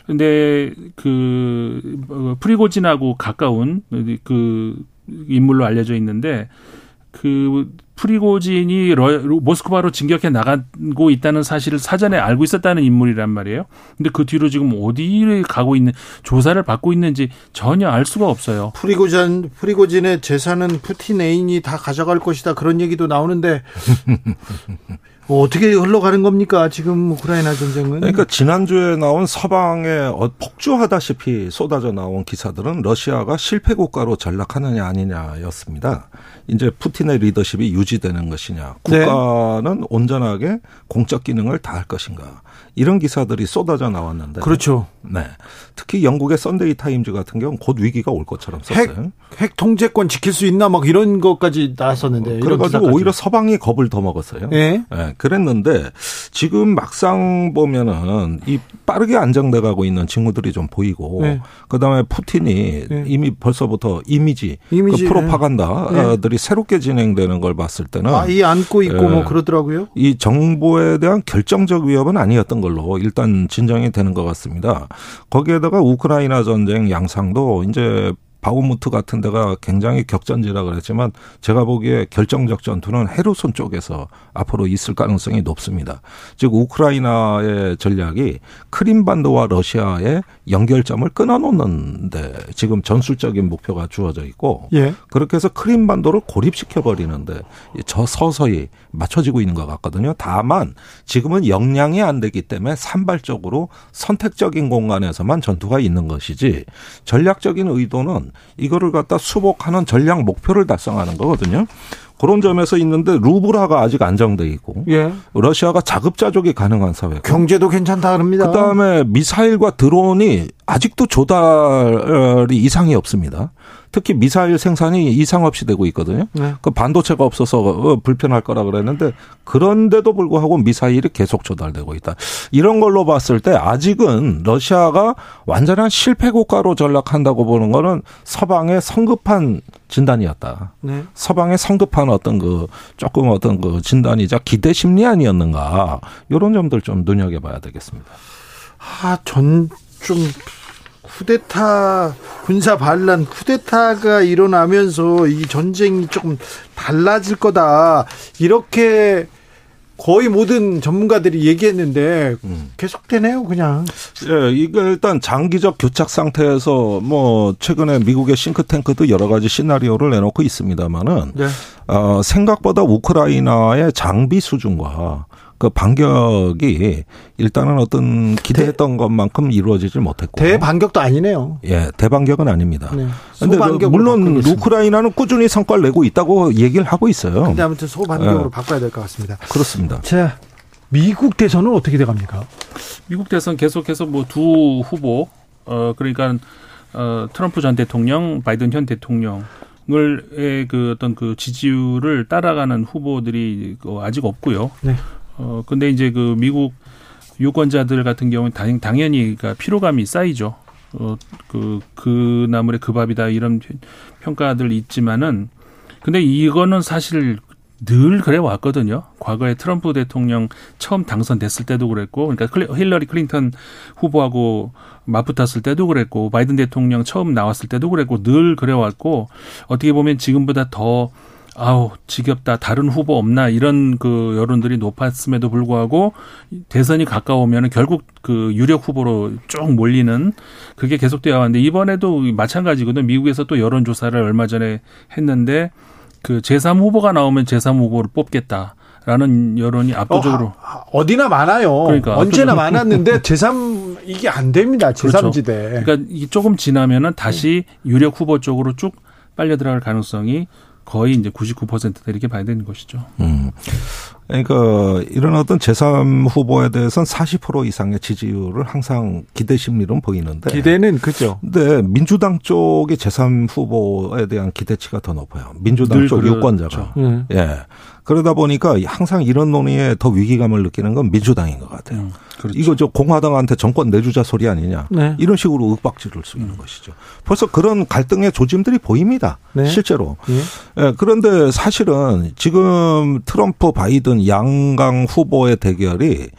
근데 그 어, 프리고진하고 가까운 그 인물로 알려져 있는데 그 프리고진이 러, 모스크바로 진격해 나가고 있다는 사실을 사전에 알고 있었다는 인물이란 말이에요. 근데 그 뒤로 지금 어디를 가고 있는 조사를 받고 있는지 전혀 알 수가 없어요. 프리고진 프리고진의 재산은 푸틴 애인이 다 가져갈 것이다 그런 얘기도 나오는데 뭐 어떻게 흘러가는 겁니까? 지금 우크라이나 전쟁은? 그러니까 지난주에 나온 서방에 어, 폭주하다시피 쏟아져 나온 기사들은 러시아가 실패 국가로 전락하느냐 아니냐였습니다. 이제 푸틴의 리더십이 유지되는 것이냐, 네. 국가는 네. 온전하게 공적 기능을 다할 것인가. 이런 기사들이 쏟아져 나왔는데. 그렇죠. 네. 특히 영국의 썬데이 타임즈 같은 경우는 곧 위기가 올 것처럼 썼어요. 핵, 핵 통제권 지킬 수 있나 막 이런 것까지 나왔었는데. 그래가지고 오히려 서방이 겁을 더 먹었어요. 네. 네. 그랬는데 지금 막상 보면은 이 빠르게 안정돼 가고 있는 친구들이 좀 보이고 네. 그다음에 푸틴이 네. 이미 벌써부터 이미지, 이미지 그 프로파간다들이 네. 새롭게 진행되는 걸 봤을 때는 아, 이 안고 있고 뭐 예. 그러더라고요. 이 정보에 대한 결정적 위협은 아니었던 걸로 일단 진정이 되는 것 같습니다. 거기에다가 우크라이나 전쟁 양상도 이제 바우무트 같은 데가 굉장히 격전지라 그랬지만 제가 보기에 결정적 전투는 헤르손 쪽에서 앞으로 있을 가능성이 높습니다. 즉 우크라이나의 전략이 크림반도와 러시아의 연결점을 끊어놓는데 지금 전술적인 목표가 주어져 있고 예. 그렇게 해서 크림반도를 고립시켜 버리는데 저 서서히 맞춰지고 있는 것 같거든요. 다만 지금은 역량이 안 되기 때문에 산발적으로 선택적인 공간에서만 전투가 있는 것이지 전략적인 의도는 이거를 갖다 수복하는 전략 목표를 달성하는 거거든요. 그런 점에서 있는데 루브라가 아직 안정돼 있고 예. 러시아가 자급자족이 가능한 사회 경제도 괜찮다 그럽니다. 그다음에 미사일과 드론이 아직도 조달이 이상이 없습니다. 특히 미사일 생산이 이상 없이 되고 있거든요. 네. 그 반도체가 없어서 어, 불편할 거라 그랬는데 그런데도 불구하고 미사일이 계속 조달되고 있다. 이런 걸로 봤을 때 아직은 러시아가 완전한 실패 국가로 전락한다고 보는 거는 서방의 성급한 진단이었다. 네. 서방의 성급한 어떤 그 조금 어떤 그 진단이자 기대 심리 아니었는가 이런 점들 좀 눈여겨봐야 되겠습니다. 아, 전 좀 쿠데타 군사 반란 쿠데타가 일어나면서 이 전쟁이 조금 달라질 거다 이렇게 거의 모든 전문가들이 얘기했는데 음. 계속되네요, 그냥. 예, 이거 일단 장기적 교착 상태에서 뭐 최근에 미국의 싱크탱크도 여러 가지 시나리오를 내놓고 있습니다만은 네. 어, 생각보다 우크라이나의 장비 수준과 그 반격이 일단은 어떤 기대했던 대, 것만큼 이루어지지 못했고 대반격도 아니네요. 예, 대반격은 아닙니다. 네. 근데 그 물론 우크라이나는 꾸준히 성과를 내고 있다고 얘기를 하고 있어요. 근데 아무튼 소반격으로 예. 바꿔야 될 것 같습니다. 그렇습니다. 자, 미국 대선은 어떻게 돼 갑니까? 미국 대선 계속해서 뭐 두 후보 어 그러니까 어 트럼프 전 대통령, 바이든 현 대통령 을의 그 어떤 그 지지율을 따라가는 후보들이 그 아직 없고요. 네. 어 근데 이제 그 미국 유권자들 같은 경우는 당, 당연히 그러니까 피로감이 쌓이죠. 어그 그 나물의 그 밥이다 이런 평가들 있지만은 근데 이거는 사실 늘 그래 왔거든요. 과거에 트럼프 대통령 처음 당선됐을 때도 그랬고, 그러니까 힐러리 클린턴 후보하고 맞붙었을 때도 그랬고, 바이든 대통령 처음 나왔을 때도 그랬고, 늘 그래 왔고, 어떻게 보면 지금보다 더 아우 지겹다 다른 후보 없나 이런 그 여론들이 높았음에도 불구하고 대선이 가까우면 결국 그 유력 후보로 쭉 몰리는 그게 계속되어 왔는데 이번에도 마찬가지거든 미국에서 또 여론 조사를 얼마 전에 했는데 그 제3 후보가 나오면 제3 후보를 뽑겠다. 라는 여론이 압도적으로 어, 디나 많아요. 그러니까 언제나 많았는데 제3 이게 안 됩니다. 제3지대. 그렇죠. 그러니까 이 조금 지나면은 다시 유력 후보 쪽으로 쭉 빨려 들어갈 가능성이 거의 이제 99%다 이렇게 봐야 되는 것이죠. 음. 그러니까 이런 어떤 제3 후보에 대해서는 40% 이상의 지지율을 항상 기대 심리로 보이는데 기대는 그죠. 근데 민주당 쪽의 제3 후보에 대한 기대치가 더 높아요. 민주당 쪽 유권자가. 음. 예. 그러다 보니까 항상 이런 논의에 더 위기감을 느끼는 건 민주당인 것 같아요. 음, 그렇죠. 이거 저 공화당한테 정권 내주자 소리 아니냐. 네. 이런 식으로 윽박지를 수 있는 음. 것이죠. 벌써 그런 갈등의 조짐들이 보입니다. 네. 실제로. 예. 예, 그런데 사실은 지금 트럼프 바이든 양강 후보의 대결이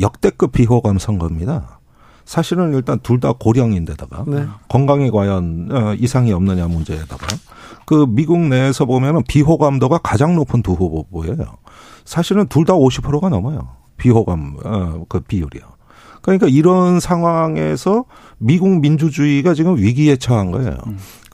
역대급 비호감 선거입니다. 사실은 일단 둘 다 고령인데다가 네. 건강에 과연 어, 이상이 없느냐 문제에다가 그 미국 내에서 보면은 비호감도가 가장 높은 두 후보예요. 사실은 둘 다 50%가 넘어요. 비호감 어, 그 비율이요. 그러니까 이런 상황에서 미국 민주주의가 지금 위기에 처한 거예요.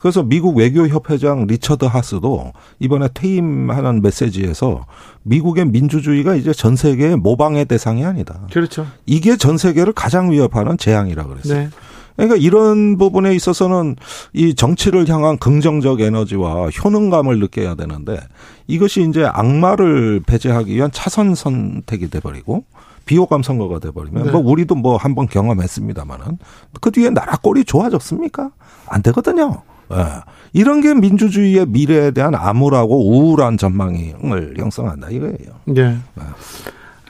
음. 그래서 미국 외교협회장 리처드 하스도 이번에 퇴임하는 메시지에서 미국의 민주주의가 이제 전 세계의 모방의 대상이 아니다. 그렇죠. 이게 전 세계를 가장 위협하는 재앙이라 그랬어요. 네. 그러니까 이런 부분에 있어서는 이 정치를 향한 긍정적 에너지와 효능감을 느껴야 되는데 이것이 이제 악마를 배제하기 위한 차선 선택이 돼버리고 비호감 선거가 돼버리면 네. 뭐 우리도 뭐 한 번 경험했습니다만은 그 뒤에 나라 꼴이 좋아졌습니까? 안 되거든요. 예. 이런 게 민주주의의 미래에 대한 암울하고 우울한 전망을 형성한다 이거예요. 네. 예.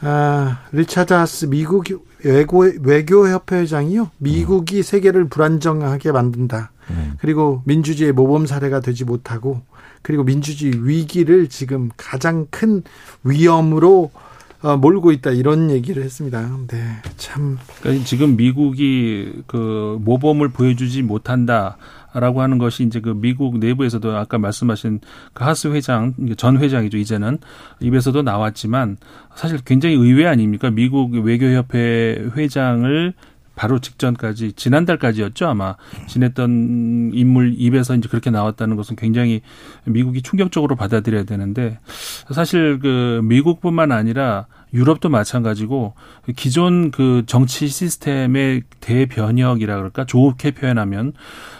아, 리차드 하스 미국 외교 외교협회장이요. 미국이 음. 세계를 불안정하게 만든다. 음. 그리고 민주주의의 모범 사례가 되지 못하고 그리고 민주주의 위기를 지금 가장 큰 위험으로 어, 몰고 있다 이런 얘기를 했습니다. 네, 참. 그러니까 지금 미국이 그 모범을 보여주지 못한다. 라고 하는 것이 이제 그 미국 내부에서도 아까 말씀하신 그 하스 회장, 전 회장이죠, 이제는. 입에서도 나왔지만 사실 굉장히 의외 아닙니까? 미국 외교협회 회장을 바로 직전까지 지난달까지였죠 아마 지냈던 인물 입에서 이제 그렇게 나왔다는 것은 굉장히 미국이 충격적으로 받아들여야 되는데 사실 그 미국뿐만 아니라 유럽도 마찬가지고 기존 그 정치 시스템의 대변혁이라 그럴까 좋게 표현하면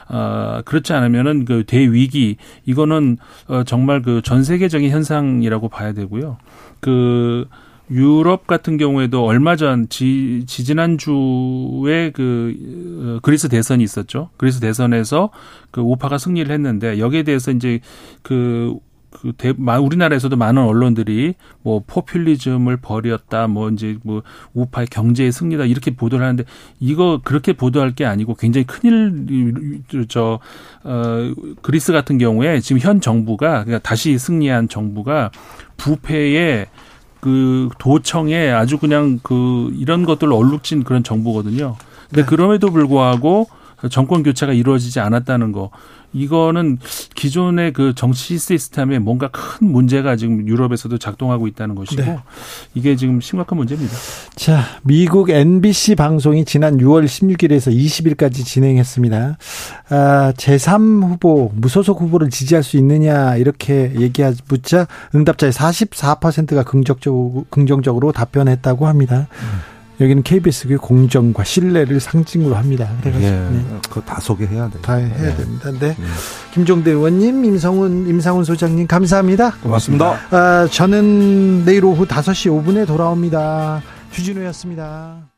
어 그렇지 않으면은 그 대위기 이거는 어 정말 그 전 세계적인 현상이라고 봐야 되고요. 그 유럽 같은 경우에도 얼마 전 지, 지지난주에 그 어, 그리스 대선이 있었죠. 그리스 대선에서 그 우파가 승리를 했는데 여기에 대해서 이제 그 그 대, 우리나라에서도 많은 언론들이 뭐 포퓰리즘을 벌였다, 뭐 이제 뭐 우파의 경제의 승리다 이렇게 보도를 하는데 이거 그렇게 보도할 게 아니고 굉장히 큰일 저 어, 그리스 같은 경우에 지금 현 정부가 그러니까 다시 승리한 정부가 부패에 그 도청에 아주 그냥 그 이런 것들로 얼룩진 그런 정부거든요. 근데 네. 그럼에도 불구하고 정권 교체가 이루어지지 않았다는 거. 이거는 기존의 그 정치 시스템에 뭔가 큰 문제가 지금 유럽에서도 작동하고 있다는 것이고 네. 이게 지금 심각한 문제입니다. 자, 미국 NBC 방송이 지난 6월 16일에서 20일까지 진행했습니다. 아, 제3 후보, 무소속 후보를 지지할 수 있느냐 이렇게 얘기하 묻자 응답자의 44%가 긍정적으로, 긍정적으로 답변했다고 합니다. 음. 여기는 KBS의 공정과 신뢰를 상징으로 합니다. 그래가지고 예, 네. 그거 다 소개해야 돼. 다 해야 네. 됩니다. 네. 네. 김종대 의원님, 임성훈, 임상훈 소장님 감사합니다. 고맙습니다. 아, 저는 내일 오후 5시 5분에 돌아옵니다. 주진우였습니다.